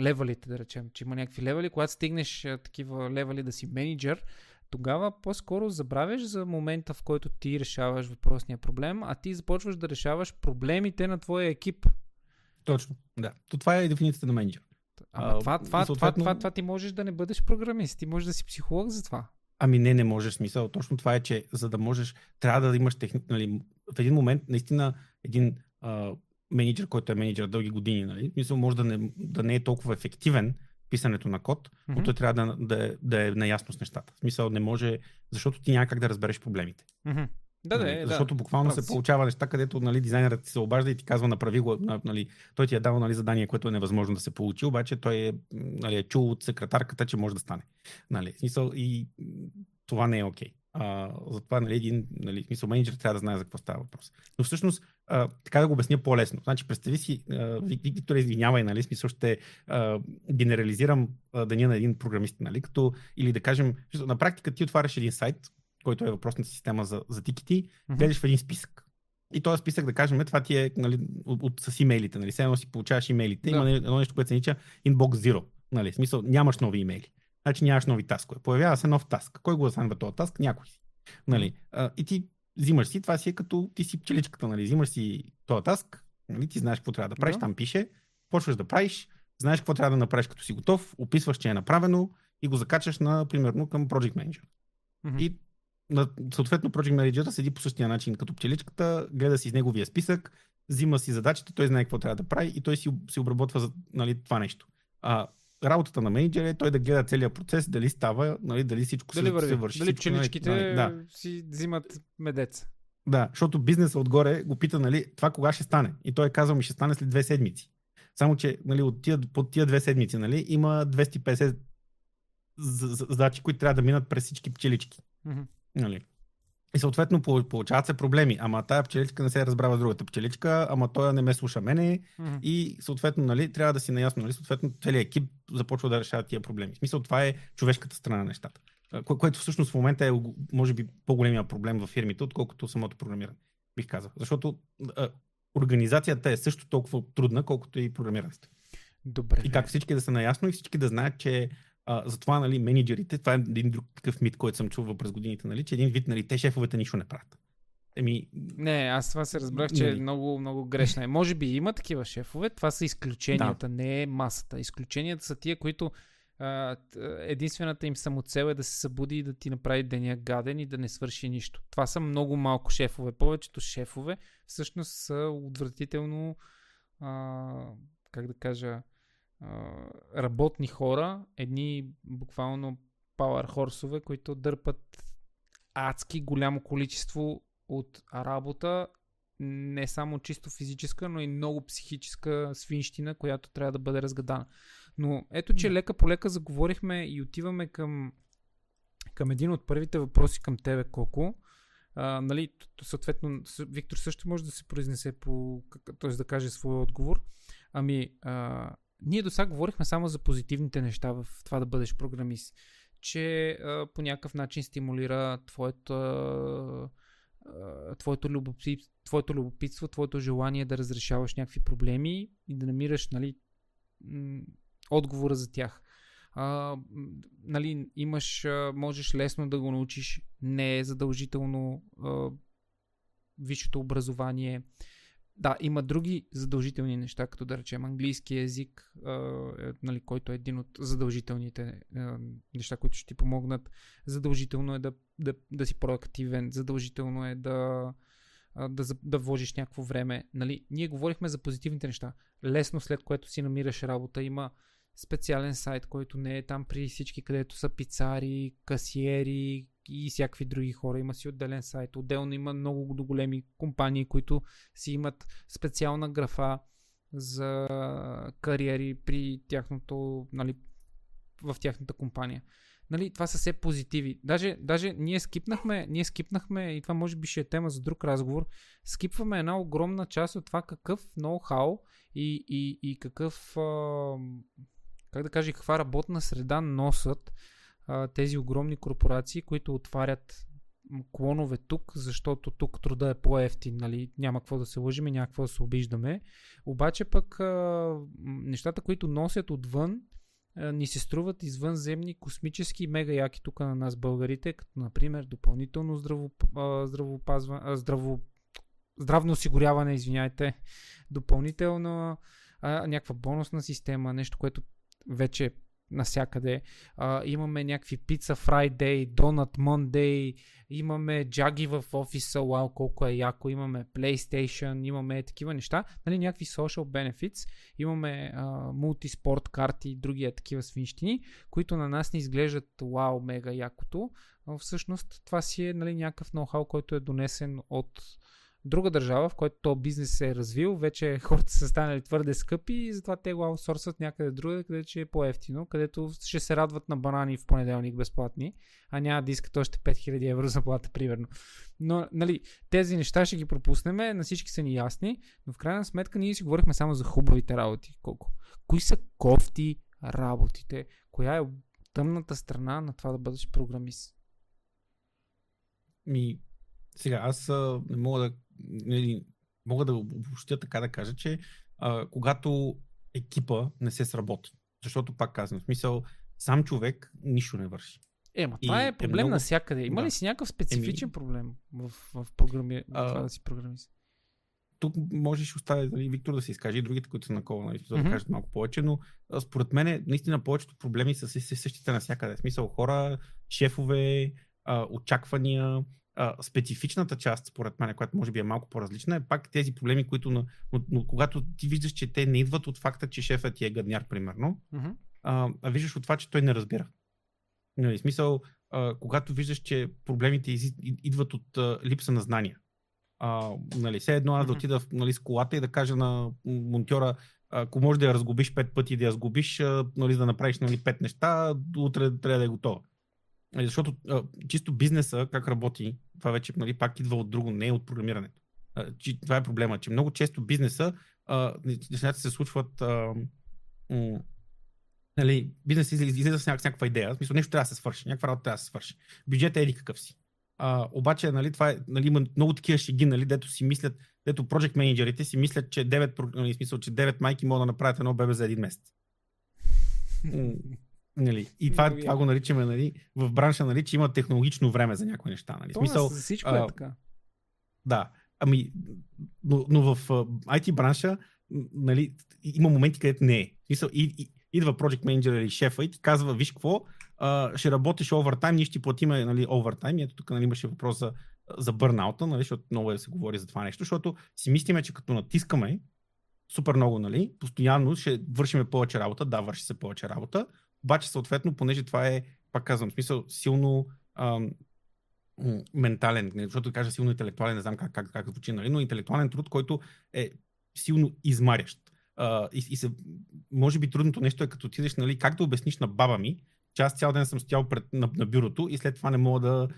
левелите, да речем, че има някакви левели, когато стигнеш такива левели да си менеджер, тогава по-скоро забравяш за момента, в който ти решаваш въпросния проблем, а ти започваш да решаваш проблемите на твоя екип. Точно, да. То това е дефиницията на менеджер. Ама А, това, това, това, съответно- това, това, ти можеш да не бъдеш програмист, ти можеш да си психолог за това. Ами не, не можеш смисъл. Точно това е, че за да можеш, трябва да имаш техник, нали, в един момент наистина един а, менеджер, който е менеджер дълги години, нали, мисъл може да не, да не е толкова ефективен писането на код, но Мгм. той трябва да, да, да е наясно с нещата. В смисъл не може, защото ти няма как да разбереш проблемите. Мгм. Да, нали, е, защото да. буквално Прав се получава неща, където нали, дизайнерът ти се обажда и ти казва направи го, на- нали, той ти е дал нали, задание, което е невъзможно да се получи, обаче той е, нали, е чул от секретарката, че може да стане. Нали, смисъл, и това не е окей. А, затова нали, един нали, смисъл, менеджер трябва да знае за какво става въпрос. Но всъщност, а, така да го обясня по-лесно. Значи, представи си, а, Вик- Виктор, извинявай, нали, смисъл ще а, генерализирам а, деня на един програмист, нали, като, или да кажем, на практика ти отваряш един сайт, който е въпросната система за, за тикети, Мгм. гледаш в един списък. И този списък, да кажем, това ти е нали, от, от, с имейлите. Нали. Все едно си получаваш имейлите. Да. Има едно нещо, което се нарича Inbox Zero. Нали. Смисъл, нямаш нови имейли. Значи нямаш нови таскове. Появява се нов таск. Кой го асанва този таск? Някой си. Нали. А, и ти взимаш си, това си е като ти си пчеличката. Нали. Взимаш си този таск, нали. ти знаеш какво трябва да правиш, Да. там пише, почваш да правиш, знаеш какво трябва да направиш като си готов, описваш, че е направено и го закачаш на, примерно, към Project Manager. Мгм. И на, съответно Project Manager седи по същия начин като пчеличката, гледа си из неговия списък, взима си задачите, той знае какво трябва да прави и той си, си обработва за, нали, това нещо. А, работата на менеджера е той да гледа целият процес, дали става, нали, дали всичко Дали се, върви? се върши. Дали нали, пчеличките нали, да, си взимат медец? да, защото бизнеса отгоре го пита, нали, това кога ще стане. И той е казал ми ще стане след две седмици. Само, че нали, от тия, под тия две седмици нали, има 250 за- за- задачи, които трябва да минат през всички пчелички. Мгм. Нали. И съответно пол- получават се проблеми. Ама тая пчеличка не се разбрава с другата пчеличка, ама той не ме слуша мене Мгм. и съответно нали, трябва да си наясно, нали, съответно целият екип започва да решава тия проблеми. В смисъл това е човешката страна на нещата. Кое, което всъщност в момента е може би по-големия проблем в фирмите, отколкото самото програмиране, бих казал. Защото а, организацията е също толкова трудна, колкото и програмирането. Добре. И как всички да са наясно и всички да знаят, че а, затова нали, менеджерите, това е един друг такъв мит, който съм чувал през годините, нали, че един вид, нали, те шефовете нищо не правят. Еми, Не, аз това се разбрах, че е Нали. много, много грешна. е. Може би има такива шефове, това са изключенията, не е масата. Изключенията са тия, които а, единствената им самоцел е да се събуди и да ти направи деня гаден и да не свърши нищо. Това са много малко шефове. Повечето шефове всъщност са отвратително, а, как да кажа, работни хора. Едни буквално power хорсове, които дърпат адски голямо количество от работа, не само чисто физическа, но и много психическа свинщина, която трябва да бъде разгадана. Но ето, че лека по лека заговорихме и отиваме към, към един от първите въпроси към тебе, Коко. А, нали, съответно, Виктор също може да се произнесе по, т.е. да каже своя отговор. Ами, а, ние до сега говорихме само за позитивните неща в това да бъдеш програмист. Че а, по някакъв начин стимулира твоето, а, твоето, любопитство, твоето любопитство, твоето желание да разрешаваш някакви проблеми и да намираш нали, отговора за тях. А, нали, имаш, можеш лесно да го научиш, не е задължително а, висшето образование. Да, има други задължителни неща, като да речем английски язик, е, нали, който е един от задължителните а, неща, които ще ти помогнат. Задължително е да, да, да си проактивен, задължително е да, да, да вложиш някакво време. Нали, ние говорихме за позитивните неща. Лесно след което си намираш работа има специален сайт, който не е там при всички, където са пицари, касиери и всякакви други хора. Има си отделен сайт. Отделно има много големи компании, които си имат специална графа за кариери при тяхното, нали, в тяхната компания. Нали, това са все позитиви. Даже, даже ние скипнахме, ние скипнахме, и това може би ще е тема за друг разговор, скипваме една огромна част от това какъв ноу-хау и, и, и какъв а, как да кажа, каква работна среда носят тези огромни корпорации, които отварят клонове тук, защото тук труда е по-ефтин, нали? няма какво да се лъжим и няма какво да се обиждаме. Обаче пък нещата, които носят отвън, ни се струват извънземни, космически, мега яки тук на нас българите, като например допълнително здраво, а, здравопазване, здраво, здравно осигуряване, извиняйте, допълнително някаква бонусна система, нещо, което вече насякъде. А, имаме някакви пица Friday, Donut Monday, имаме джаги в офиса, вау, колко е яко, имаме PlayStation, имаме такива неща, нали, някакви social benefits, имаме а, мултиспорт карти и други е такива свинщини, които на нас не изглеждат вау, мега якото. А, всъщност това си е нали, някакъв ноу-хау, който е донесен от друга държава, в която то бизнес се е развил, вече хората са станали твърде скъпи и затова те го аутсорсват някъде друга, където е по-ефтино, където ще се радват на банани в понеделник безплатни, а няма да искат още 5000 евро заплата, примерно. Но, нали, тези неща ще ги пропуснем, на всички са ни ясни, но в крайна сметка ние си говорихме само за хубавите работи. Колко? Кои са кофти работите? Коя е тъмната страна на това да бъдеш програмист? Ми, сега, аз а, не мога да мога да обобщя така да кажа, че а, когато екипа не се сработи, защото пак казвам, в смисъл, сам човек нищо не върши. Е, ма това и е проблем е много... навсякъде. Има да. ли си някакъв специфичен Еми... проблем в, в, програми... а... това да си програмист? Тук можеш оставя нали, Виктор да се изкаже и другите, които са на кола, нали, mm-hmm. да кажат малко повече, но според мен наистина повечето проблеми са същите навсякъде. В смисъл хора, шефове, а, очаквания, а, специфичната част, според мен, която може би е малко по-различна, е пак тези проблеми, които, но, но, но когато ти виждаш, че те не идват от факта, че шефът ти е гадняр, примерно, uh-huh. а, а виждаш от това, че той не разбира. Нали, смисъл, а, когато виждаш, че проблемите из, идват от а, липса на знания. А, нали, все едно аз да отида нали, с колата и да кажа на монтьора, ако може да я разгубиш пет пъти, да я сгубиш, нали, да направиш нали, пет неща, утре трябва да е готова. Нали, защото чисто бизнеса, как работи, това вече нали, пак идва от друго, не е от програмирането. Това е проблема, че много често бизнеса, нещата се случват, а, м- нали, бизнес излиза с някаква идея, в смисъл нещо трябва да се свърши, някаква работа трябва да се свърши. Бюджетът е еди какъв си. А, обаче, нали, това е, нали, има много такива шеги, нали, дето си мислят, дето project менеджерите си мислят, че 9, нали, смисъл, че 9 майки могат да направят едно бебе за един месец. Нали? И това, това го наричаме нали, в бранша, нали, че има технологично време за някои неща. Нали? Смисъл, за всичко е а, е така. Да. Ами, но, но в IT бранша нали, има моменти, където не е. Смисъл, и, и, идва project manager или шефа и ти казва, виж какво, а, ще работиш овертайм, ние ще ти платим нали, овертайм. ето тук нали, имаше въпрос за, за бърнаута, нали, защото много е да се говори за това нещо, защото си мислиме, че като натискаме супер много, нали, постоянно ще вършиме повече работа, да, върши се повече работа, обаче, съответно, понеже това е пак казвам, в смисъл силно ам, ментален, не, защото кажа силно интелектуален, не знам как, как, как звучи, нали, но интелектуален труд, който е силно измарящ. А, и, и се, може би трудното нещо е като отидеш, нали, как да обясниш на баба ми, че аз цял ден съм стоял пред, на, на бюрото и след това не мога да,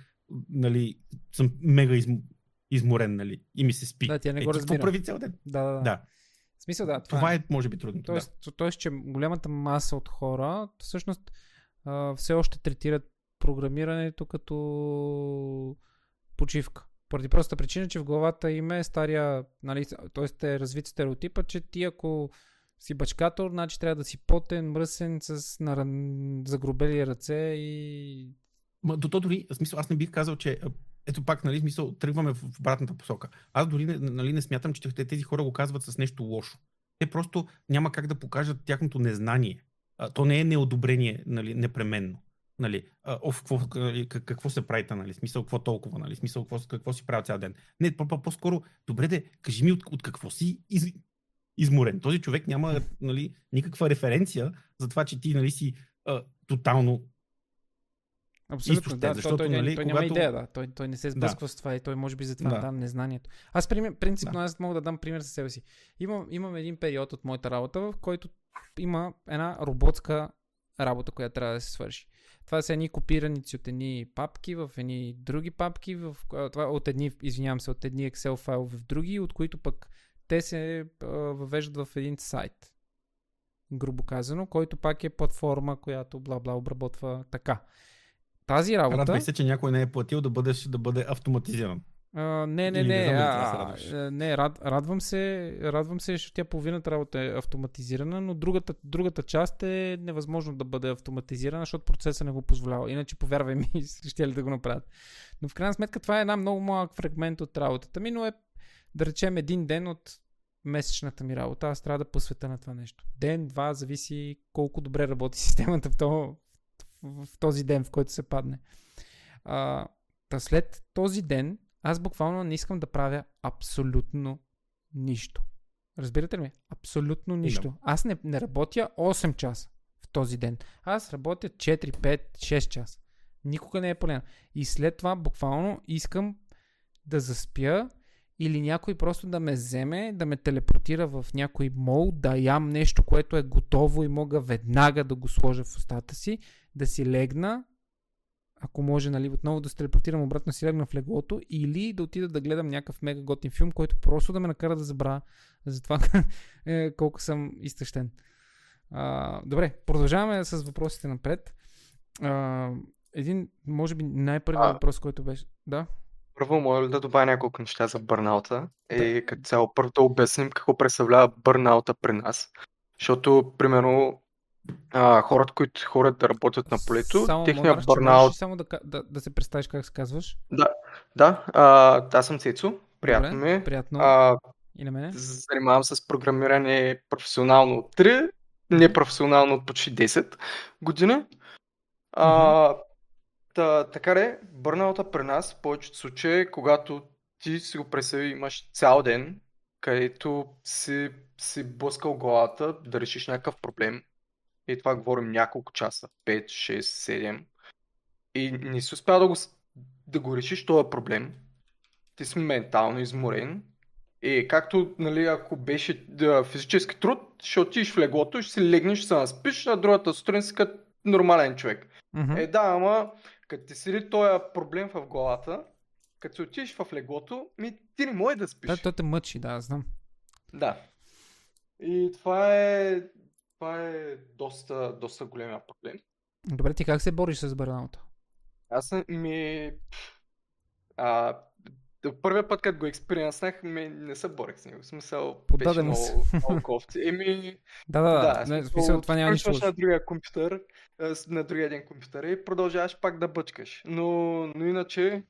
нали, съм мега изм, изморен, нали, и ми се спи. Да, тя не е, го разбира. Какво прави цял ден? Да, да, да. Да. В смисъл, да. Това, Това е, може би, трудното. Тоест, да. тоест, че голямата маса от хора всъщност а, все още третират програмирането като почивка. Поради простата причина, че в главата им е стария, нали, т.е. е развит стереотипа, че ти ако си бачкатор, значи трябва да си потен, мръсен, с наран... загробели ръце и... Ма, до то дори, в смисъл, аз не бих казал, че ето пак, нали, смисъл, тръгваме в обратната посока. Аз дори нали, не смятам, че те- тези хора го казват с нещо лошо. Те просто няма как да покажат тяхното незнание. А, то не е неодобрение, нали, непременно. Нали, а, оф, какво, нали, как- какво се правите, нали, смисъл, какво толкова, нали, смисъл, какво, какво си правя цял ден. Не, по- по- по-скоро, добре де, кажи ми от, от какво си из, изморен. Този човек няма нали, никаква референция за това, че ти нали, си а, тотално Абсолютно, изтощен, да. защото, той, той, нали, той няма когато- идея, да. Той, той не се сблъсква с това и той може би затова Да. да. дам незнанието. Аз пример, принципно Да. аз мога да дам пример със себе си. Имам, имам един период от моята работа, в който има една роботска работа, която трябва да се свърши. Това са едни копираници от едни папки в едни други папки, в, това от едни, извинявам се, от едни Excel файл в други, от които пък те се а, въвеждат в един сайт. Грубо казано, който пак е платформа, която бла-бла обработва така. Тази работа... Радвай се, че някой не е платил да, бъдеш, да бъде автоматизиран. А, не, не, Или не не. а, не рад, радвам се, радвам се, защото тя половината работа е автоматизирана, но другата, другата част е невъзможно да бъде автоматизирана, защото процеса не го позволява. Иначе, повярвай ми, ще ли да го направят. Но в крайна сметка това е една много малък фрагмент от работата ми, но е, да речем, един ден от месечната ми работа. Аз трябва да посвета на това нещо. Ден, два, зависи колко добре работи системата в, то, в, в този ден, в който се падне. А, та след този ден, аз буквално не искам да правя абсолютно нищо. Разбирате ли ме? Абсолютно нищо. Аз не, не работя 8 часа в този ден. Аз работя 4, 5, 6 часа. Никога не е полено. И след това буквално искам да заспя или някой просто да ме вземе, да ме телепортира в някой мол, да ям нещо, което е готово и мога веднага да го сложа в устата си, да си легна, ако може, нали, отново да се телепортирам обратно, си легна в леглото, или да отида да гледам някакъв мега готин филм, който просто да ме накара да забравя за това е, колко съм изтъщен. А, добре, продължаваме с въпросите напред. А, един, може би, най-първият въпрос, който беше... Да? Първо, моля да добавя няколко неща за бърнаута. И като цяло първо да обясним какво представлява бърнаута при нас. Защото, примерно, а, хората, които ходят да работят на полето, само, че можеш бърнаут... само да, да, да се представиш как се казваш? Да, да, а, аз съм Цецо, приятно ми. Добре, е. приятно. А, И на мене. занимавам се с програмиране професионално от 3, непрофесионално от почти 10 години. А, та, така де, бърнаута при нас в повечето случаи, е когато ти си го представи, имаш цял ден, където си, си блъскал главата да решиш някакъв проблем. И това говорим няколко часа, 5, 6, 7. И не си успял да го, да го решиш този проблем. Ти си ментално изморен. И както, нали, ако беше да, физически труд, ще отидеш в леглото, ще си легнеш, ще се наспиш, а другата сутрин си като нормален човек. Мгм. Е, да, ама като ти седи този проблем в главата, като се отидеш в леглото, ми ти не можеш да спиш. Да, той те мъчи, да, знам. Да. И това е, това е доста, доста големия проблем. Добре, ти как се бориш с бърнаута? Аз съм- ми... А, първия път, като го експериенснах, ми не се борих с него. В смисъл, Подаде беше много, много кофти. Еми, Да, да, да. Смисъл, смисъл, това няма нищо на другия компютър, на другия един компютър и продължаваш пак да бъчкаш. Но, но иначе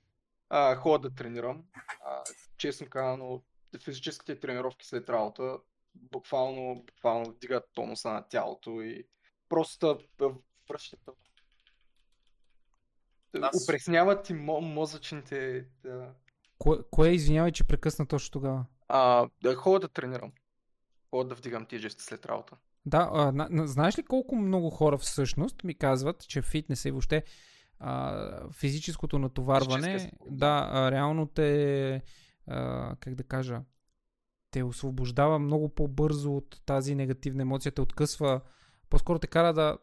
а, ходя да тренирам. А, честно казано, физическите тренировки след работа буквално, буквално вдигат тонуса на тялото и просто връщат. Аз- Упресняват ти мо- мозъчните. Да. Кое, кое извинявай, че прекъсна точно тогава? А, да ходя да тренирам. ходя да вдигам тежести след работа. Да, а, на, на, знаеш ли колко много хора всъщност ми казват, че фитнес и въобще а, физическото натоварване, Физическия спорт, да, а, реално те, а, как да кажа, те освобождава много по-бързо от тази негативна емоция, те откъсва, по-скоро те кара да,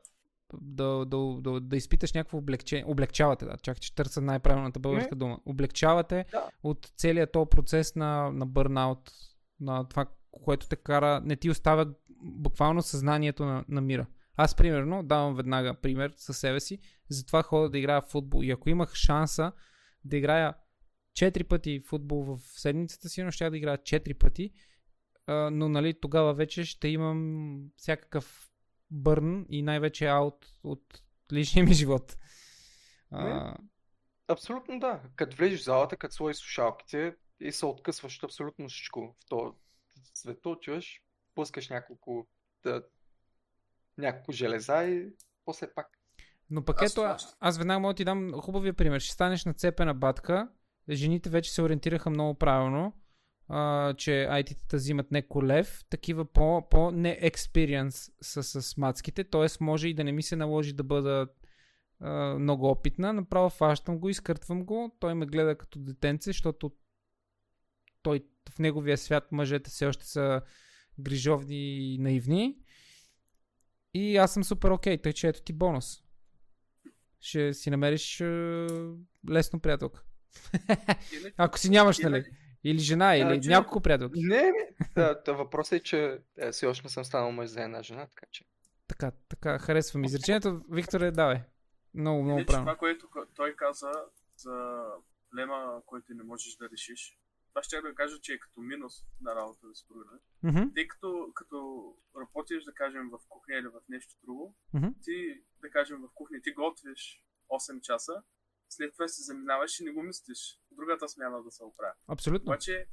да, да, да, да изпиташ някакво облегчение. Облегчавате, да, чакай, че търся най-правилната българска дума. Облегчавате Да. от целият този процес на, на бърнаут, на това, което те кара, не ти оставя буквално съзнанието на, на мира. Аз, примерно, давам веднага пример със себе си, затова ходя да играя в футбол. И ако имах шанса да играя 4 пъти футбол в седмицата си, но ще да играя 4 пъти, но нали, тогава вече ще имам всякакъв бърн и най-вече аут от личния ми живот. А, Абсолютно да. Като влезеш в залата, като сложиш слушалките и се откъсваш от абсолютно всичко в този света, отиваш, пускаш няколко, да, няколко железа и после пак. Но пък Аз ето, това а- ще- аз веднага мога да ти дам хубавия пример. Ще станеш на цепена батка. Жените вече се ориентираха много правилно, а, че IT-тата взимат не колев, такива по, по не experience с, с мацките, т.е. може и да не ми се наложи да бъда а, много опитна. Направо фащам го, изкъртвам го, той ме гледа като детенце, защото той в неговия свят мъжете все още са грижовни и наивни. И аз съм супер окей, тъй че ето ти бонус. Ще си намериш е, лесно приятелка. Ако си нямаш, нали? Или жена, или Значи- няколко приятелки. Не, не. Да, да, въпросът е, че е, все още не съм станал мъж за една жена, така че. Така, така, харесвам изречението. Викторе, давай. Много, много правилно. това, което той каза за проблема, който не можеш да решиш, това ще да кажа, че е като минус на работа да се програмираш. Мгм, Тъй като, като работиш, да кажем, в кухня или в нещо друго, мгм. ти, да кажем, в кухня ти готвиш 8 часа, след това се заминаваш и не го мислиш. Другата смяна да се оправя. Абсолютно. Обаче,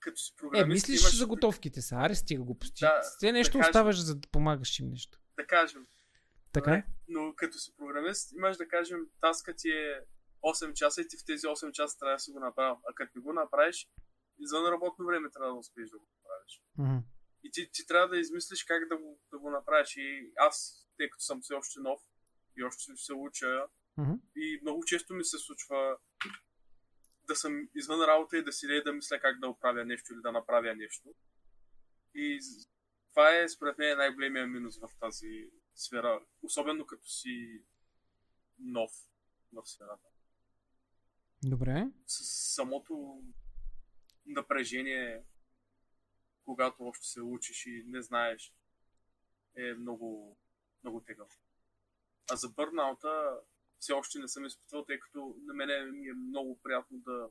като си Е, програмист, мислиш имаш, за готовките са. Аре, стига глупости. Да, Те нещо да кажем- оставаш, за да помагаш им нещо. да кажем, Така? Добре, но като си програмист, имаш да кажем, таска ти е 8 часа и ти в тези 8 часа трябва да си го направил. А като не го направиш, извън работно време трябва да успееш да го направиш. Мгм. И ти, ти трябва да измислиш как да го, да го направиш. И аз, тъй като съм все още нов и още се уча, Мгм. и много често ми се случва да съм извън работа и да си да мисля как да оправя нещо или да направя нещо. И това е според мен най-големия минус в тази сфера, особено като си нов в сферата. Добре. С самото напрежение, когато още се учиш и не знаеш, е много, много тегъв. А за бърнаута все още не съм изпитвал, тъй като на мене ми е много приятно да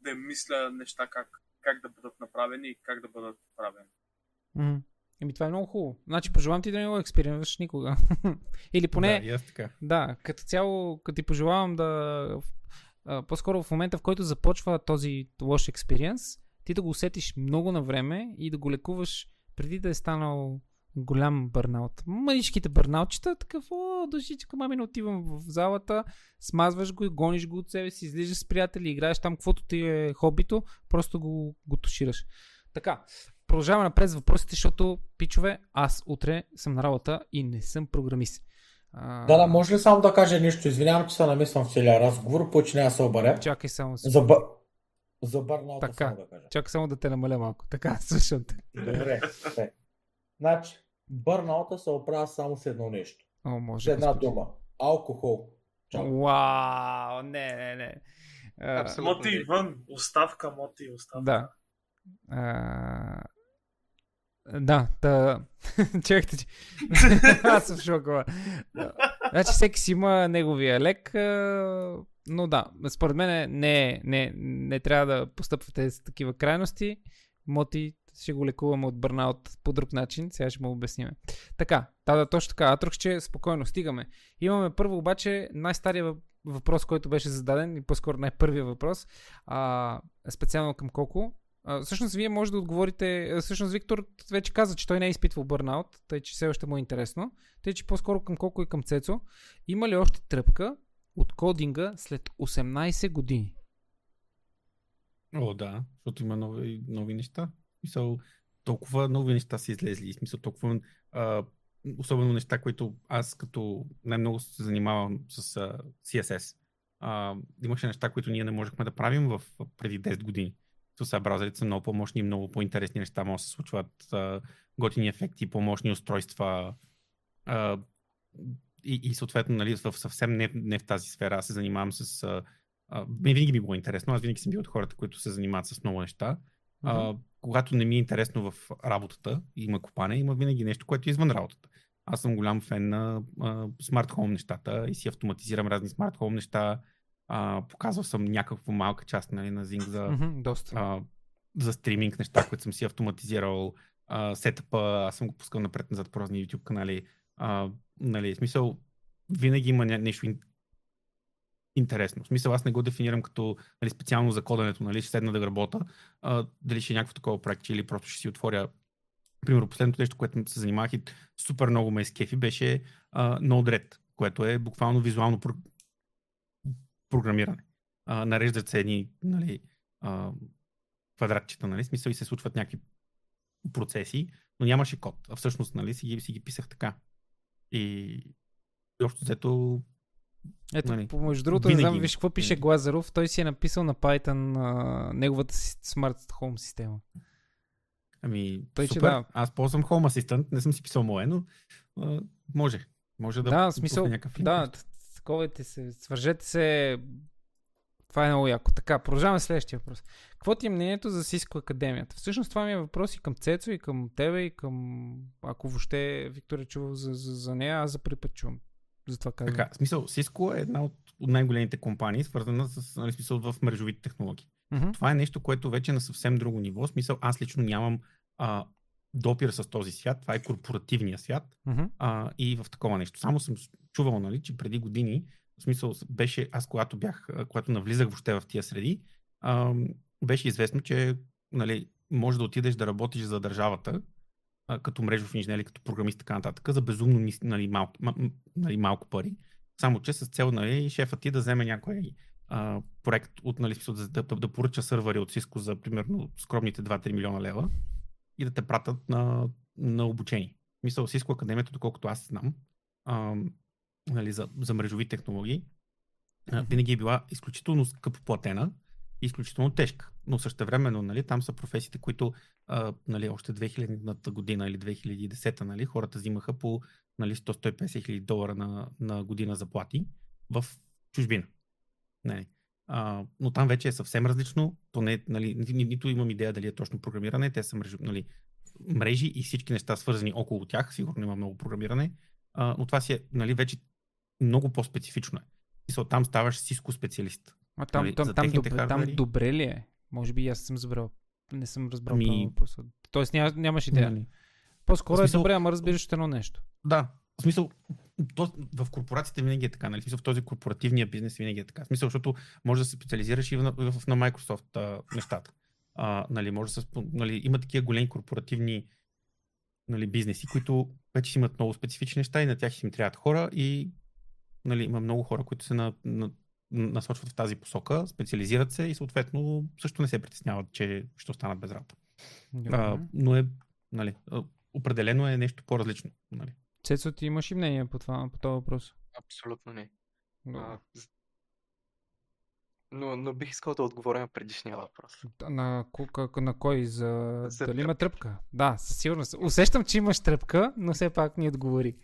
да мисля неща как, как да бъдат направени и как да бъдат правени. Мгм. Еми, това е много хубаво. Значи, пожелавам ти да не го експериментираш никога. Или поне, Да, така. Да, като цяло, като ти пожелавам да. По-скоро в момента, в който започва този лош експириенс, ти да го усетиш много на време и да го лекуваш преди да е станал голям бърнаут. Мъничките бърнаутчета, такъв, о, душичка, мами, не отивам в залата, смазваш го и гониш го от себе си, излизаш с приятели, играеш там, каквото ти е хобито, просто го, го тушираш. Така, продължаваме напред с въпросите, защото, пичове, аз утре съм на работа и не съм програмист. А, Да, да, може ли само да кажа нещо? Извинявам, че се намесвам в целия разговор, по че няма да се обаря. Чакай само. За, бър... За бърнаута Така. само да кажа. Чакай само да те намаля малко. Така, слушам те. Добре. Значи, бърнаута се оправя само с едно нещо. О, С може. една Господи. дума. Алкохол. Чао. Вау, не, не, не. А, Абсолютно. Моти вън, оставка, моти, оставка. да. А, да, та... Чакайте, че... Аз съм в шока. бе. Значи всеки си има неговия лек, но да, според мен не, не, не трябва да постъпвате с такива крайности. Моти ще го лекуваме от бърнаут по друг начин, сега ще му обясним. Така, да, да, точно така. Атрокче, спокойно, стигаме. Имаме първо обаче най-стария въп- въпрос, който беше зададен, и по-скоро най-първия въпрос, а, специално към Коко. А, всъщност, вие може да отговорите. Всъщност, Виктор вече каза, че той не е изпитвал бърнаут, тъй че все още му е интересно. Тъй, че по-скоро към Коко и към Цецо. Има ли още тръпка от кодинга след 18 години? О, да, защото има нови, нови неща. Смисъл, толкова нови неща са излезли. Смисъл, толкова а, особено неща, които аз като най-много се занимавам с а, CSS. А, имаше неща, които ние не можехме да правим в, преди 10 години. То сега браузърите са много по-мощни много по-интересни неща могат да се случват. А, готини ефекти, по-мощни устройства. А, и, и съответно, нали, в съвсем не, не в тази сфера. Аз се занимавам с... А, а, винаги ми било интересно. Аз винаги съм бил от хората, които се занимават с много неща. А, когато не ми е интересно в работата, има копане, има винаги нещо, което е извън работата. Аз съм голям фен на смарт хоум нещата и си автоматизирам разни смарт хоум неща. А, показвал съм някаква малка част нали, на Zing за, Mm-hmm, доста. а, за стриминг неща, които съм си автоматизирал. А, сетъпа, аз съм го пускал напред-назад по разни YouTube канали. А, нали, смисъл, винаги има нещо интересно. В смисъл, аз не го дефинирам като нали, специално за коденето, нали, ще седна да работя, а, дали ще е някакво такова проект или просто ще си отворя. Примерно, последното нещо, което се занимавах и супер много ме скефи, беше а, Node-RED, което е буквално визуално про... програмиране. А, нареждат се едни нали, а, квадратчета, нали, смисъл и се случват някакви процеси, но нямаше код. А всъщност нали, си, ги, си ги писах така. И общо взето Ето, нали, между другото, не винаги знам, има. виж какво пише Винаги. Глазаров. Той си е написал на Python а, неговата Smart Home система. Ами, че супер. да. Аз ползвам Home Assistant, не съм си писал мое, но а, може. Може да, Да, смисъл, някакъв да, таковете се, свържете се. Това е много яко. Така, продължаваме следващия въпрос. Какво ти е мнението за Cisco Академията? Всъщност това ми е въпрос и към Цецо, и към тебе, и към... Ако въобще Виктор е чувал за, за, за нея, аз за първи път чувам. Затова казвам. Така, в смисъл, Cisco е една от, от най-големите компании, свързана с нали, смисъл в мрежовите технологии. Мгм. Това е нещо, което вече е на съвсем друго ниво. В смисъл, аз лично нямам а, допир с този свят. Това е корпоративния свят. Мгм. а, и в такова нещо. Само съм чувал, нали, че преди години, в смисъл беше, аз когато бях, когато навлизах въобще в тия среди, а, беше известно, че нали, може да отидеш да работиш за държавата, като мрежов инженер, като програмист така нататък, за безумно нали, малко, м- м- нали, малко пари. Само че с цел нали, шефа ти да вземе някой а, проект от, нали, да, да, да поръча сървъри от Cisco за примерно скромните 2-3 милиона лева и да те пратят на, на обучение. Мисъл, Cisco Академията, доколкото аз знам, а, нали, за, за мрежови технологии, а, винаги е била изключително скъпо платена изключително тежка. Но същевременно, нали, там са професиите, които а, нали, още 2000-та година или 2010-та нали, хората взимаха по нали, 100-150 хиляди долара на, на година заплати в чужбина. Нали. А, но там вече е съвсем различно. То е, нали, ни, ни- нито имам идея дали е точно програмиране, те са мрежи, нали, мрежи и всички неща свързани около тях. Сигурно има много програмиране. А, но това си е нали, вече много по-специфично. Е. Там ставаш Cisco специалист. А там, Нали, там, там, добре, там добре ли е? Може би аз съм забрал. Не съм разбрал Ми- правилно въпроса. Тоест ня, нямаш идея. Нали. По-скоро В смисъл- е добре, ама разбираш едно нещо. Да, в смисъл, то, в корпорациите винаги е така, нали? В смисъл, в този корпоративния бизнес винаги е така. В смисъл, защото може да се специализираш и в, в, в на Microsoft а, нещата. А, нали, може да се, нали, има такива големи корпоративни нали, бизнеси, които вече си имат много специфични неща и на тях им трябват хора и нали, има много хора, които се на, на, насочват в тази посока, специализират се и съответно също не се притесняват, че ще останат без работа. А, но е, нали, определено е нещо по-различно. Нали. Цецо, ти имаш и мнение по, това, по този въпрос? Абсолютно не. Добре. А, з- но, но бих искал да отговоря на предишния въпрос. На, к- на кой? За, За дали има тръпка? Да, със сигурност. Усещам, че имаш тръпка, но все пак ни отговори.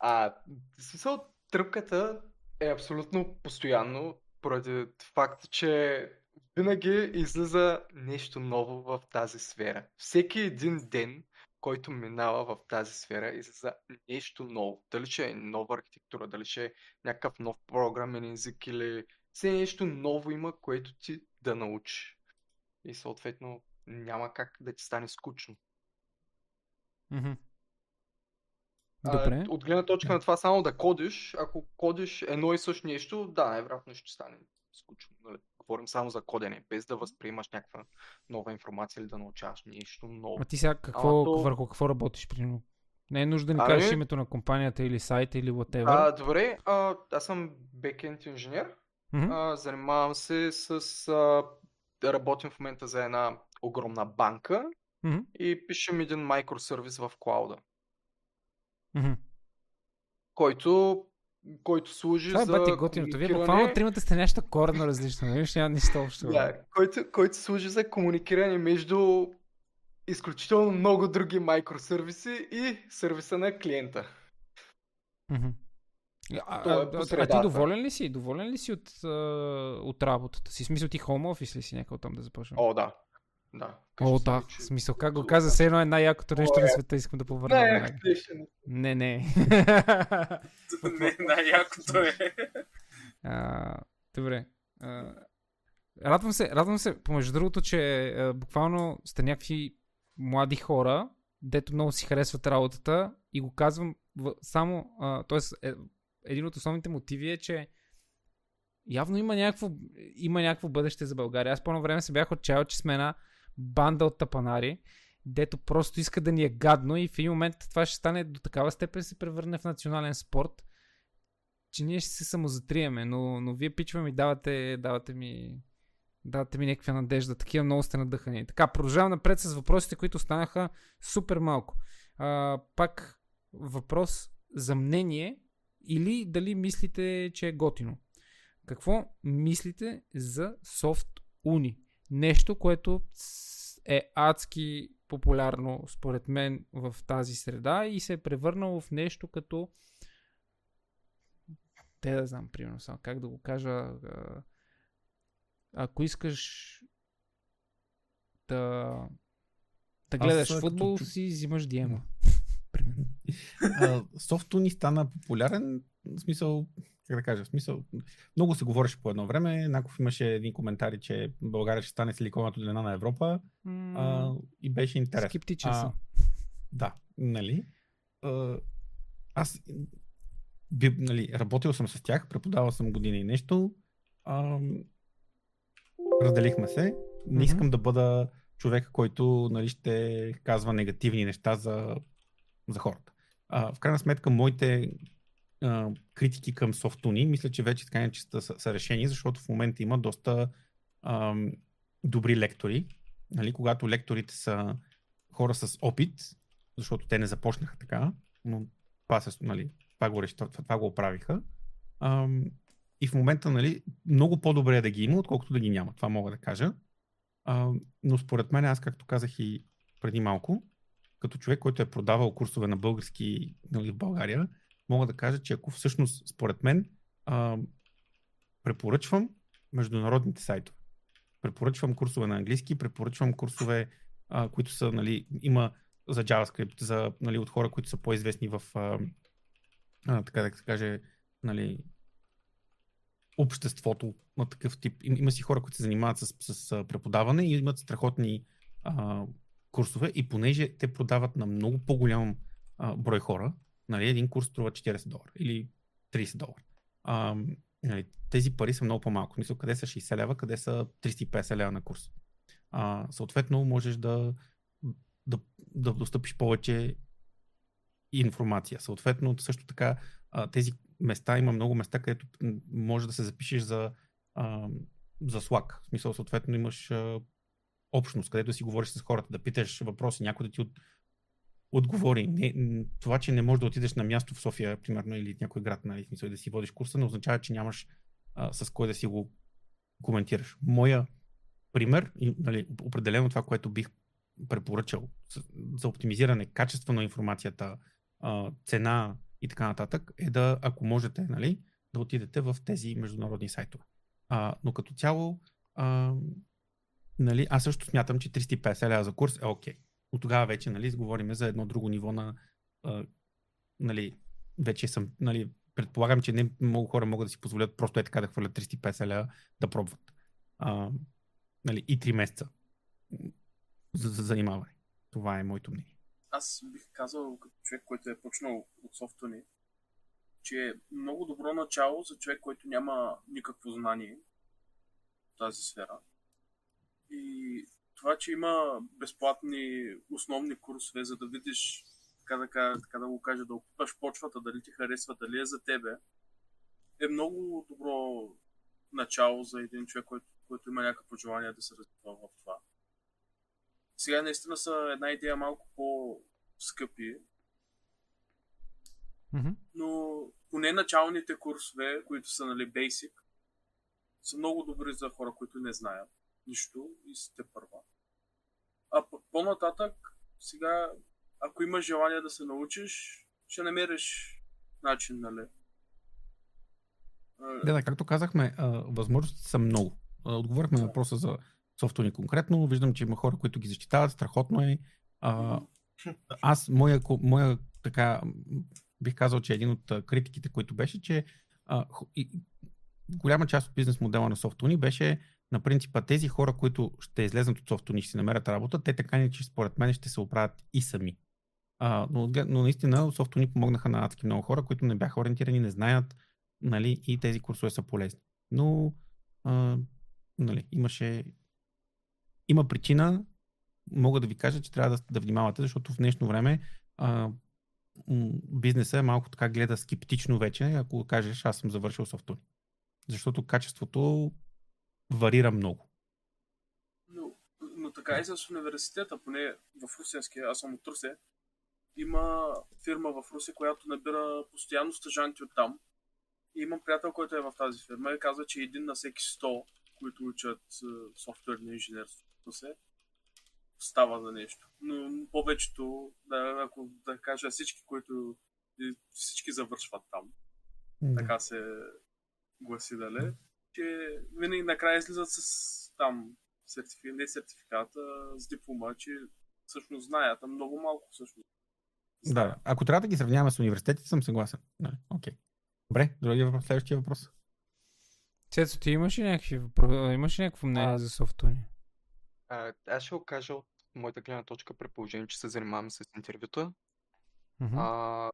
А, в смисъл, тръпката е абсолютно постоянно, поради факта, че винаги излиза нещо ново в тази сфера. Всеки един ден, който минава в тази сфера, излиза нещо ново. Дали ще е нова архитектура, дали ще е някакъв нов програмен език или все нещо ново има, което ти да научиш. И съответно няма как да ти стане скучно. Мгм. А, Добре. от гледна точка на това само да кодиш, ако кодиш едно и също нещо, да, най-вероятно ще стане скучно. Нали? Говорим само за кодене, без да възприемаш някаква нова информация или да научаваш нещо ново. А ти сега какво, Ама то- върху какво работиш, примерно? Не е нужда да ни Ами- кажеш името на компанията или сайта или whatever. А, добре, а, аз съм бекенд инженер. Мгм. А, занимавам се с... А, работим в момента за една огромна банка Мгм. и пишем един микросервис в клауда, Мгм. който, който служи Това е за бати готиното. Вие буквално тримата сте нещо коренно различно. Виж, няма нищо общо. Да, който, който служи за комуникиране между изключително много други микросервиси и сервиса на клиента. Мгм. А, е а, а, ти доволен ли си? Доволен ли си от, от работата си? Смисъл ти home office ли си някакъл там да започнем? О, да. Да. О, да. че- смисъл, как го каза, все едно е най-якото нещо О, на света, искам да повърна. Не. Не, не. Не, най-якото е. А, добре. А, радвам се, радвам се, помежду другото, че а, буквално сте някакви млади хора, дето много си харесват работата и го казвам в, само, а, т.е. Е, един от основните мотиви е, че явно има някакво, има някакво бъдеще за България. Аз по време се бях отчаял, че сме една банда от тапанари, дето просто иска да ни е гадно и в един момент това ще стане до такава степен се превърне в национален спорт, че ние ще се самозатриеме, но, но вие пичва ми давате, давате ми давате ми някаква надежда. Такива много сте надъхани. Така, продължавам напред с въпросите, които станаха супер малко. А, пак въпрос за мнение или дали мислите, че е готино. Какво мислите за Soft Uni? Нещо, което е адски популярно според мен в тази среда и се е превърнало в нещо като те да знам, примерно, само как да го кажа. Ако искаш да, да Аз, гледаш а, като футбол, чу- си взимаш диема. Софто ни стана популярен, в смисъл, как да кажа, в смисъл, много се говореше по едно време, Наков имаше един коментар, че България ще стане силиконовата долина на Европа а, и беше интересно. Скептичен съм. Да, нали? А, аз би, нали, работил съм с тях, преподавал съм година и нещо. А, разделихме се. Не искам да бъда човек, който нали, ще казва негативни неща за, за хората. А, в крайна сметка, моите а, критики към софтуни, мисля, че вече така иначе са, са, решени, защото в момента има доста ам, добри лектори. Нали, когато лекторите са хора с опит, защото те не започнаха така, но това, се, нали, това, го, това, това го оправиха. Ам, и в момента нали, много по-добре е да ги има, отколкото да ги няма. Това мога да кажа. А, но според мен, аз както казах и преди малко, като човек, който е продавал курсове на български нали, в България, мога да кажа, че ако всъщност, според мен, а, препоръчвам международните сайтове. Препоръчвам курсове на английски, препоръчвам курсове, а, които са, нали, има за JavaScript, за, нали, от хора, които са по-известни в, а, а, така да се каже, нали, обществото на такъв тип. Им- Има си хора, които се занимават с, с преподаване и имат страхотни а, курсове и понеже те продават на много по-голям а, брой хора, нали, един курс струва 40 долара или 30 долара. А, нали, тези пари са много по-малко. Мисля, къде са 60 лева, къде са 350 лева на курс. А, съответно, можеш да, да, да достъпиш повече информация. Съответно, също така, тези места, има много места, където може да се запишеш за, а, за Slack. В смисъл, съответно, имаш а, общност, където си говориш с хората, да питаш въпроси, някой да ти от, отговори. Не, това, че не можеш да отидеш на място в София, примерно, или някой град, нали, смисъл, да си водиш курса, не означава, че нямаш а, с кой да си го коментираш. Моя пример, нали, определено това, което бих препоръчал за оптимизиране качество на информацията, цена и така нататък, е да, ако можете, нали, да отидете в тези международни сайтове. А, но като цяло, а, нали, аз също смятам, че 350 лева за курс е окей. От тогава вече нали, говорим за едно друго ниво на а, нали, вече съм, нали, предполагам, че не много хора могат да си позволят просто е така да хвърлят 350 лева да пробват. А, нали, и 3 месеца за, за занимаване. Това е моето мнение. Аз бих казал, като човек, който е почнал от софтуни, че е много добро начало за човек, който няма никакво знание в тази сфера. И това, че има безплатни основни курсове, за да видиш, така да, така да го кажа, да опиташ почвата, дали ти харесва, дали е за тебе, е много добро начало за един човек, който, който има някакво желание да се развива в това. Сега наистина са една идея малко по-скъпи, но поне началните курсове, които са нали basic, са много добри за хора, които не знаят нищо и сте първа. А пък по-нататък, сега, ако имаш желание да се научиш, ще намериш начин, нали? Да, да, както казахме, възможностите са много. Отговорихме на въпроса за софтуни конкретно. Виждам, че има хора, които ги защитават. Страхотно е. Аз, моя, моя така, бих казал, че един от критиките, които беше, че а, и, голяма част от бизнес модела на софтуни беше на принципа тези хора, които ще излезнат от софтуни и ще си намерят работа, те така не, че според мен ще се оправят и сами. А, но, но наистина софтуни помогнаха на адски много хора, които не бяха ориентирани, не знаят, нали, и тези курсове са полезни. Но а, нали, имаше има причина, мога да ви кажа, че трябва да, да внимавате, защото в днешно време а, бизнеса е малко така гледа скептично вече, ако кажеш аз съм завършил софтуни. Защото качеството варира много. Но, но така и с университета, поне в Русенския, аз съм от Русе, има фирма в Русе, която набира постоянно стъжанти от там. И имам приятел, който е в тази фирма и казва, че един на всеки 100, които учат е, софтуерно инженерство в Русе, става за нещо. Но повечето, да, ако да кажа всички, които всички завършват там, така се гласи, дали, че винаги накрая излизат с там сертификат, не сертификата, с диплома, че всъщност знаят, а много малко всъщност. Да, ако трябва да ги сравняваме с университетите, съм съгласен. Нали, Окей. Добре, другия въпрос, следващия въпрос. Цецо, ти имаш ли някакви въпро- имаш ли някакво мнение А, за софтуни? А, аз ще го кажа от моята гледна точка, при положение, че се занимавам с интервюта. Мгм. А,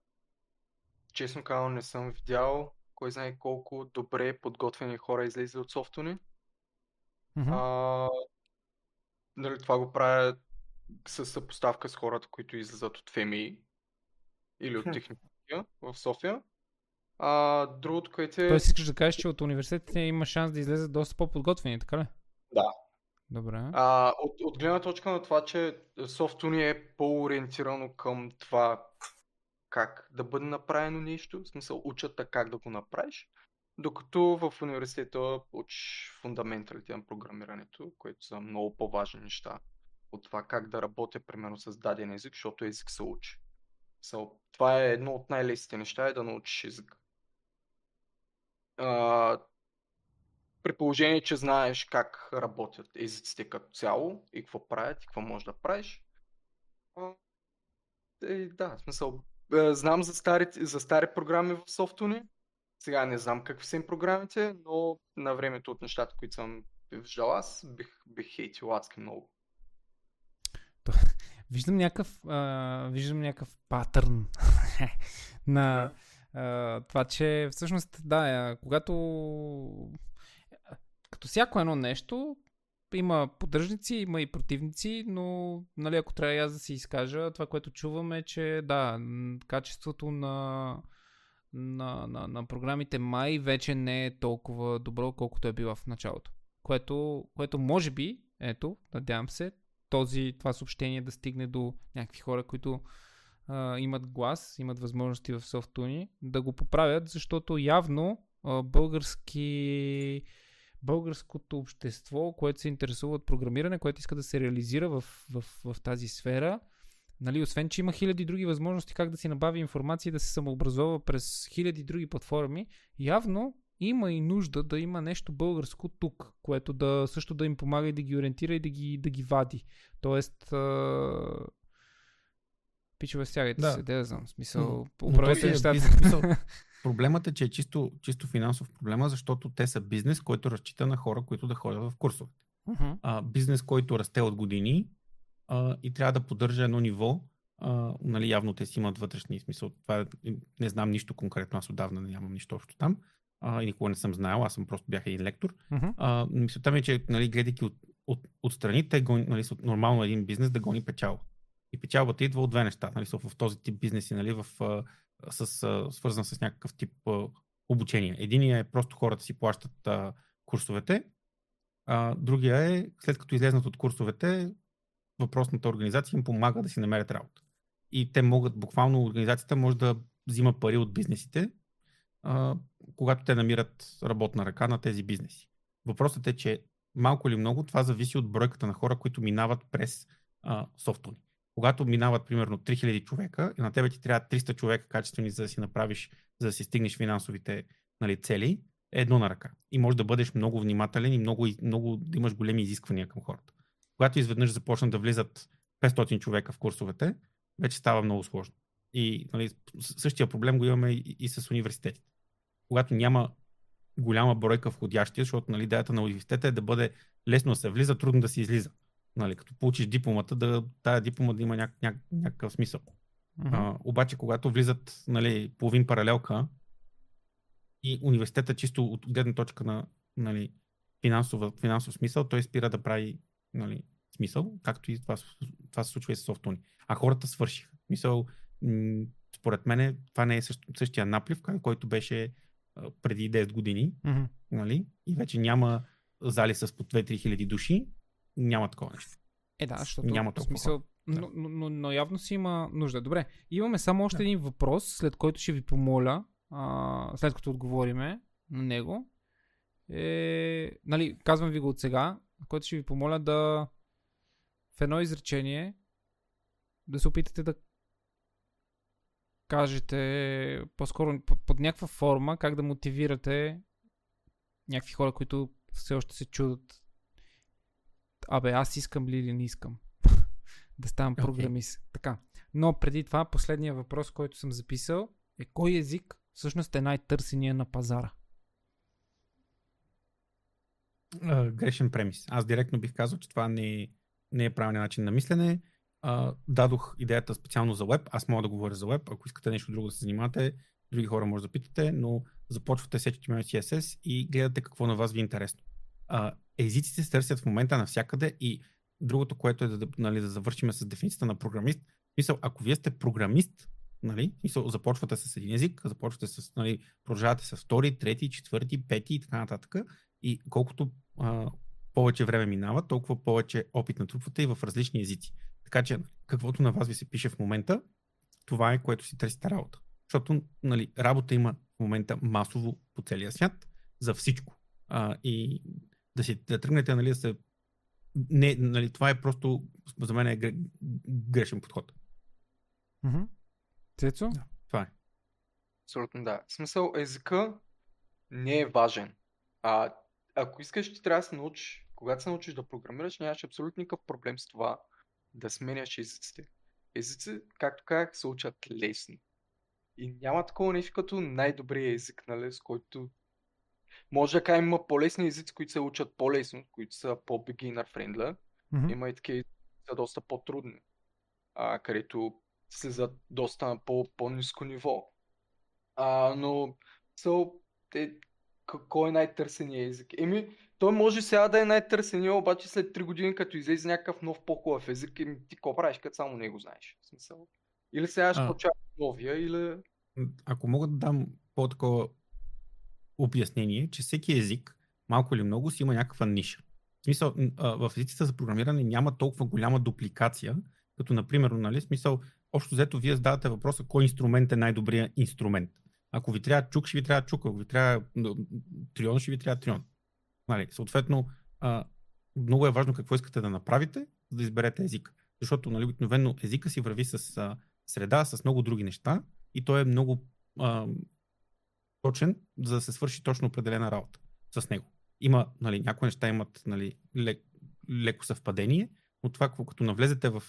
честно казано, не съм видял кой знае колко добре подготвени хора излезли от софтуни. Мгм. А, нали, това го правя с съпоставка с хората, които излизат от ФМИ или от техникия в София. А, другото, което е... Тоест искаш да кажеш, че от университетите има шанс да излезат доста по-подготвени, така ли? Да. Добре. А, от, от гледна точка на това, че софтуни е по-ориентирано към това как да бъде направено нещо, в смисъл учат как да го направиш, докато в университета учиш фундаменталите на програмирането, които са много по-важни неща от това как да работя примерно с даден език, защото език се учи. So, това е едно от най-лесните неща, е да научиш език. А, при положение, че знаеш как работят езиците като цяло и какво правят и какво можеш да правиш. А, е, да, в смисъл. Е, Знам за стари, за стари програми в софтуни. Сега не знам какви са им програмите, но на времето от нещата, които съм виждал аз, бих, бих хейтил адски много. Виждам някакъв, а, виждам някакъв патърн на а, това, че всъщност, да, а, когато като всяко едно нещо, има поддръжници, има и противници, но нали, ако трябва и аз да си изкажа, това, което чувам е, че да, качеството на, на, на, на програмите май вече не е толкова добро, колкото е било в началото. Което, което може би, ето, надявам се, този, това съобщение да стигне до някакви хора, които а, имат глас, имат възможности в софтуни, да го поправят, защото явно а, български българското общество, което се интересува от програмиране, което иска да се реализира в, в, в тази сфера, нали, освен, че има хиляди други възможности как да си набави информация и да се самообразова през хиляди други платформи, явно има и нужда да има нещо българско тук, което да също да им помага и да ги ориентира и да ги, да ги вади. Тоест, а... пичове, стягайте Да. се, да, знам, смисъл, си е нещата. бизнес, смисъл, Проблемът е, че е чисто, чисто финансов проблема, защото те са бизнес, който разчита на хора, които да ходят в курсове. Мгм. а, бизнес, който расте от години а, и трябва да поддържа едно ниво. А, нали, явно те си имат вътрешни смисъл. Това е- не знам нищо конкретно, аз отдавна нямам нищо общо там. А, и никога не съм знаел, аз съм просто бях един лектор. Мгм. А, мисълта ми е, че нали, гледайки от, от, отстрани, те гони, нали, нормално един бизнес да гони печалба. И печалбата идва от две неща. Нали, в този тип бизнеси, нали, в, с, свързан с някакъв тип обучение. Единия е просто хората си плащат а, курсовете, а, другия е, след като излезнат от курсовете, въпросната организация им помага да си намерят работа. И те могат, буквално организацията може да взима пари от бизнесите, а, когато те намират работна ръка на тези бизнеси. Въпросът е, че малко или много това зависи от бройката на хора, които минават през софтуни. Когато минават примерно 3000 човека и на тебе ти трябва 300 човека качествени, за да си направиш, за да си стигнеш финансовите нали, цели, е едно на ръка. И може да бъдеш много внимателен и много, много да имаш големи изисквания към хората. Когато изведнъж започнат да влизат 500 човека в курсовете, вече става много сложно. И нали, същия проблем го имаме и, и с университетите. Когато няма голяма бройка входящи, защото нали, идеята на университета е да бъде лесно да се влиза, трудно да се излиза. Нали, като получиш дипломата, да, тая диплома да има няк, няк, някакъв смисъл. Uh-huh. А, обаче, когато влизат нали, половин паралелка и университета чисто от гледна точка на нали, финансов, финансов смисъл, той спира да прави нали, смисъл, както и това, това се случва и с софтуни. А хората свършиха. Мисъл, м- според мен това не е същия наплив, който беше преди 10 години, mm-hmm. нали? и вече няма зали с по 2-3 хиляди души, няма такова нещо. Е, да, защото няма в смисъл, да. но, но, но, но явно си има нужда. Добре, имаме само още да. един въпрос, след който ще ви помоля, а, след като отговориме на него. Е, нали, казвам ви го от сега, който ще ви помоля да в едно изречение да се опитате да кажете по-скоро под, под някаква форма как да мотивирате някакви хора, които все още се чудат абе аз искам ли или не искам да ставам okay. програмист. Така. Но преди това последния въпрос, който съм записал е кой език всъщност е най-търсения на пазара? Uh, грешен премис. Аз директно бих казал, че това не не е правилният начин на мислене а, дадох идеята специално за веб. Аз мога да говоря за веб. Ако искате нещо друго да се занимавате, други хора може да питате, но започвате с HTML CSS и гледате какво на вас ви е интересно. Езиците се търсят в момента навсякъде и другото, което е да, нали, да завършим с дефиницията на програмист. Мисъл, ако вие сте програмист, нали, мисъл, започвате с един език, започвате с, нали, продължавате с втори, трети, четвърти, пети и така нататък. И колкото а, повече време минава, толкова повече опит натрупвате и в различни езици. Така че, каквото на вас ви се пише в момента, това е което си търсите работа. Защото нали, работа има в момента масово по целия свят за всичко. А, и да си да тръгнете, нали, да се. Не, нали, това е просто, за мен е грешен подход. Mm-hmm. Цецо? Да, това е. Абсолютно да. В смисъл, езика не е важен. А, ако искаш, ти трябва да се научиш. Когато се научиш да програмираш, нямаш абсолютно никакъв проблем с това да сменяш езиците. Езици, както казах, се учат лесно. И няма такова нещо като най-добрия език, нали, с който може да кажем, има по-лесни езици, които се учат по-лесно, които са по-beginner friendly. Mm-hmm. Има и такива, са доста по-трудни, а, където слизат доста на по- по-низко ниво. А, но so, те, кой е най-търсеният език? Еми, той може сега да е най-търсения, обаче след 3 години, като излезе някакъв нов по-хубав език, ти какво правиш, като само него знаеш? В смисъл. Или сега ще почава новия, или... Ако мога да дам по-такова обяснение, че всеки език, малко или много, си има някаква ниша. В смисъл, в езиците за програмиране няма толкова голяма дупликация, като например, нали, смисъл, общо взето вие задавате въпроса, кой инструмент е най-добрият инструмент. Ако ви трябва чук, ще ви трябва чук, ако ви трябва трион, ще ви трябва трион. Нали, съответно, много е важно какво искате да направите, за да изберете език. Защото нали, обикновено езика си върви с среда, с много други неща и той е много точен, за да се свърши точно определена работа с него. Има, нали, някои неща имат нали, лек, леко съвпадение, но това, като навлезете в,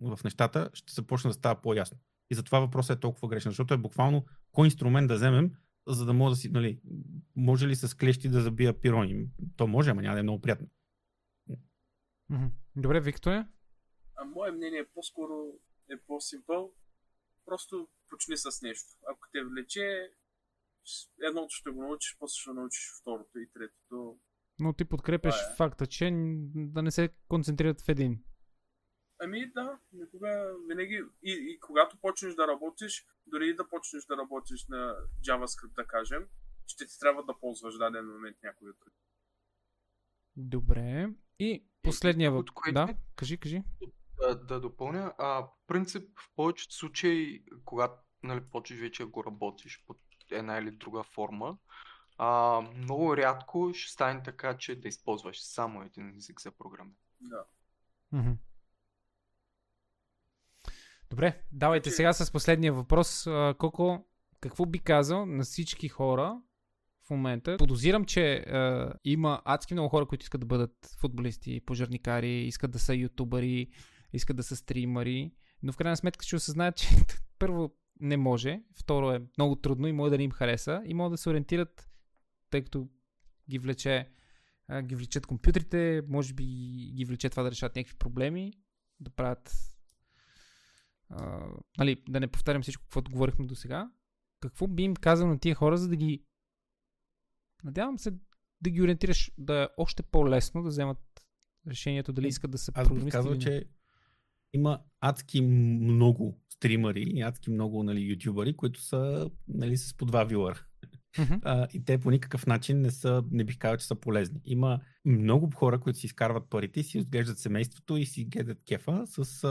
в нещата, ще започне да става по-ясно. И затова въпросът е толкова грешен, защото е буквално кой инструмент да вземем, за да може да си, нали, може ли с клещи да забия пирони? То може, ама няма да е много приятно. Добре, Виктория? А мое мнение е по-скоро е по-симпъл. Просто почни с нещо. Ако те влече, едното ще го научиш, после ще научиш второто и третото. Но ти подкрепяш е. факта, че да не се концентрират в един. Ами да, никога, винаги. И, и когато почнеш да работиш, дори да почнеш да работиш на JavaScript, да кажем, ще ти трябва да ползваш даден момент някой от Добре. И последния въпрос. което- Да, кажи, кажи. да, да допълня. А, принцип, в повечето случаи, когато нали, почнеш вече да го работиш под една или друга форма, а, много рядко ще стане така, че да използваш само един език за програма. Да. Добре, давайте сега с последния въпрос. А, Коко, какво би казал на всички хора в момента? Подозирам, че а, има адски много хора, които искат да бъдат футболисти, пожарникари, искат да са ютубъри, искат да са стримари, но в крайна сметка ще осъзнаят, че първо не може, второ е много трудно и може да не им хареса. И могат да се ориентират, тъй като ги влече ги влечат компютрите, може би ги влече това да решат някакви проблеми, да правят а, нали, да не повтарям всичко, каквото говорихме до сега. Какво би им казал на тия хора, за да ги надявам се да ги ориентираш да е още по-лесно да вземат решението дали искат да са Аз бих казал, или че има адски много стримари адски много нали, ютубъри, които са нали, с по два вилъра. А, и те по никакъв начин не са, не бих казал, че са полезни. Има много хора, които си изкарват парите, си отглеждат семейството и си гледат кефа с,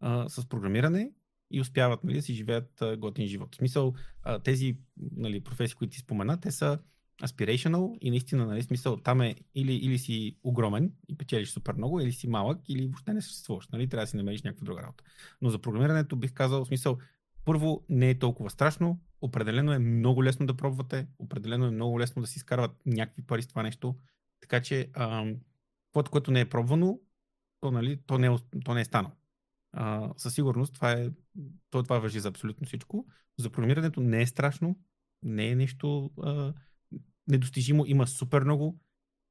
а, с програмиране и успяват нали, да си живеят готин живот. В смисъл, а, тези нали, професии, които ти спомена, те са aspirational и наистина, нали, смисъл, там е или, или си огромен и печелиш супер много, или си малък, или въобще не съществуваш. Нали? Трябва да си намериш някаква друга работа. Но за програмирането бих казал, в смисъл, първо не е толкова страшно, определено е много лесно да пробвате, определено е много лесно да си изкарват някакви пари с това нещо, така че ам, което не е пробвано, то, нали, то, не е, то не е станало. А, със сигурност това е, то, това въжи за абсолютно всичко. За програмирането не е страшно, не е нещо а, недостижимо, има супер много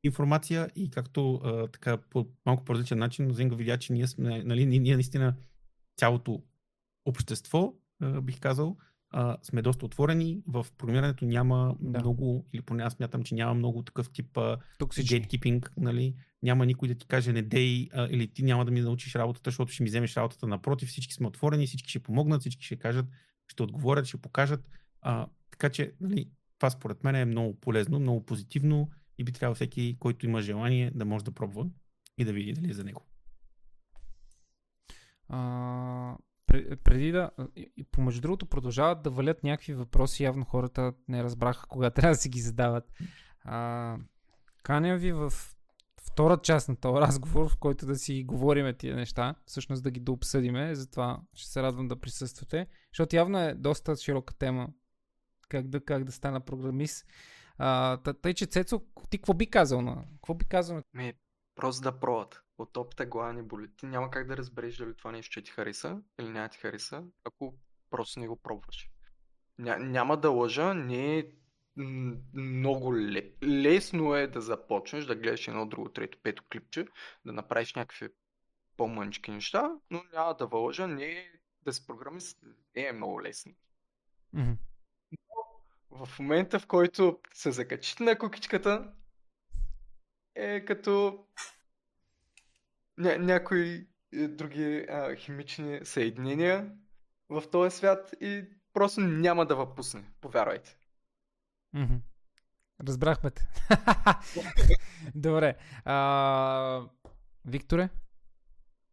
информация и както а, така по малко по различен начин, Зенга видя, че ние сме, нали, ние, ние наистина цялото общество, а, бих казал, а, сме доста отворени. В програмирането няма Да. много, или поне аз смятам, че няма много такъв тип а, gatekeeping, нали? Няма никой да ти каже не дей, а, или ти няма да ми научиш работата, защото ще ми вземеш работата. Напротив, всички сме отворени, всички ще помогнат, всички ще кажат, ще отговорят, ще покажат. А, така че, нали, това според мен е много полезно, много позитивно и би трябвало всеки, който има желание, да може да пробва и да види дали е за него. А, пре- преди да. и- Помежду другото продължават да валят някакви въпроси. Явно хората не разбраха кога трябва да си ги задават. А, каня ви в втора част на този разговор, в който да си говориме тия неща, всъщност да ги дообсъдиме, затова ще се радвам да присъствате, защото явно е доста широка тема как да, как да стана програмист. А, тъй, че Цецо, ти какво би казал на? Какво би казал на? Ми, просто да пробват. От опита глава не боли. Ти няма как да разбереш дали това нещо ще ти хареса или няма ти хареса, ако просто не го пробваш. Ня, няма да лъжа, не е много ле, лесно е да започнеш да гледаш едно, друго, трето, пето клипче, да направиш някакви по-мънички неща, но няма да вължа, не е да си програмист, не е много лесно. Мгм. В момента, в който се закачите на кукичката, е като ня- някои е, други а, химични съединения в този свят и просто няма да ви пусне, повярвайте. Мгм. Разбрахме те. Добре. А, Викторе?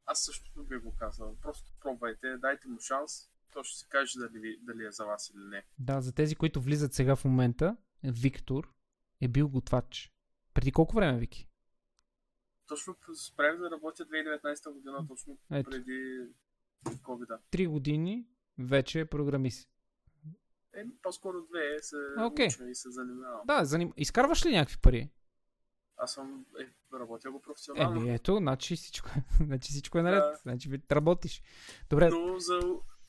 Аз също би го казал. Просто пробвайте, дайте му шанс. То ще се каже дали, дали е за вас или не. Да, за тези, които влизат сега в момента, Виктор е бил готвач. Преди колко време, Вики? Точно спрях да работя 2019 година, точно Ето. преди COVID. Три години вече е програмист. Еми, по-скоро две се окей. уча и се занимавам. Да, заним... изкарваш ли някакви пари? Аз съм е, работя го професионално. Еми ето, значи всичко, значи всичко е наред. Да. Значи работиш. Добре, Но за,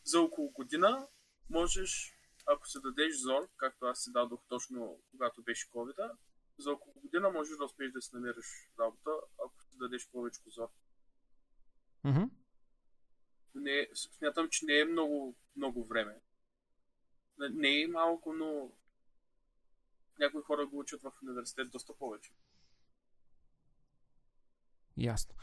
за около година можеш, ако се дадеш зор, както аз си дадох точно когато беше covid за около година можеш да успееш да си намериш работа, ако си дадеш повече зор. Мгм. Не, смятам, че не е много, много време. Не- е малко, но някои хора го учат в университет доста повече. ясно.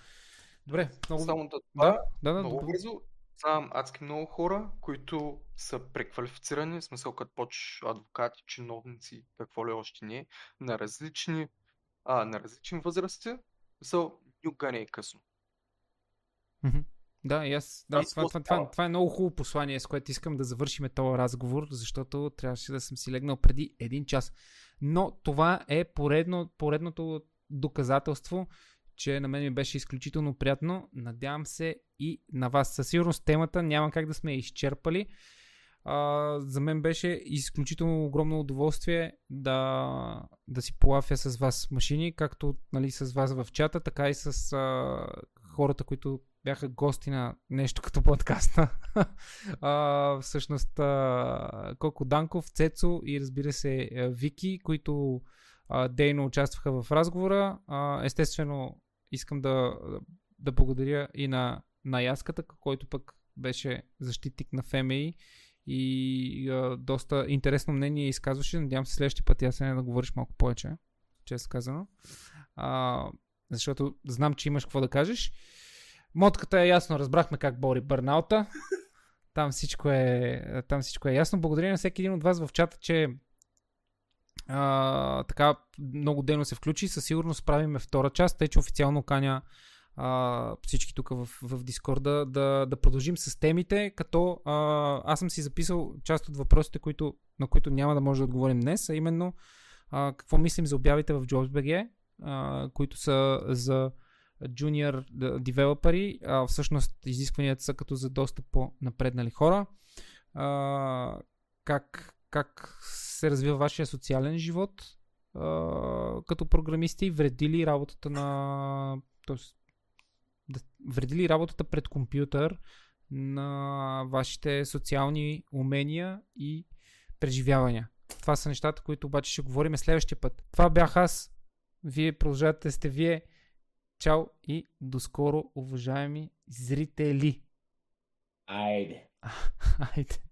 Добре, много... Само да Да, да, да, много добре. бързо. Знам адски много хора, които са преквалифицирани, в смисъл като почваш адвокати, чиновници, какво ли още не, на различни, а, на различни възрасти. Смисъл, никога не е късно. Да, и аз. Да, Аз това, това, това, това е много хубаво послание, с което искам да завършим този разговор, защото трябваше да съм си легнал преди един час. Но това е поредно, поредното доказателство, че на мен ми беше изключително приятно. Надявам се и на вас. Със сигурност темата няма как да сме изчерпали. А, за мен беше изключително огромно удоволствие да, да си полафя с вас машини, както нали, с вас в чата, така и с а, хората, които бяха гости на нещо като подкаста. а, всъщност а, Коко Данков, Цецо и разбира се Вики, които а, дейно участваха в разговора. А, естествено, искам да, да благодаря и на, на Яската, който пък беше защитник на ФМИ и а, доста интересно мнение изказваше. Надявам се следващия път ясен да говориш малко повече, често казано. А, защото знам, че имаш какво да кажеш. Мотката е ясно, разбрахме как бори бърнаута. Там всичко е, там всичко е ясно. Благодаря на всеки един от вас в чата, че а, така много дено се включи. Със сигурност правиме втора част, тъй че официално каня а, всички тук в, в Дискорда да, да продължим с темите, като а, аз съм си записал част от въпросите, които, на които няма да може да отговорим днес, а именно а, какво мислим за обявите в JobsBG, а, които са за junior девелопери, а всъщност изискванията са като за доста по-напреднали хора. А, как, как се развива вашия социален живот а, като програмисти? Вреди ли работата на... Тоест, да, вреди ли работата пред компютър на вашите социални умения и преживявания? Това са нещата, които обаче ще говорим следващия път. Това бях аз. Вие продължавате сте вие. Чао и до скоро, уважаеми зрители. Айде. Айде.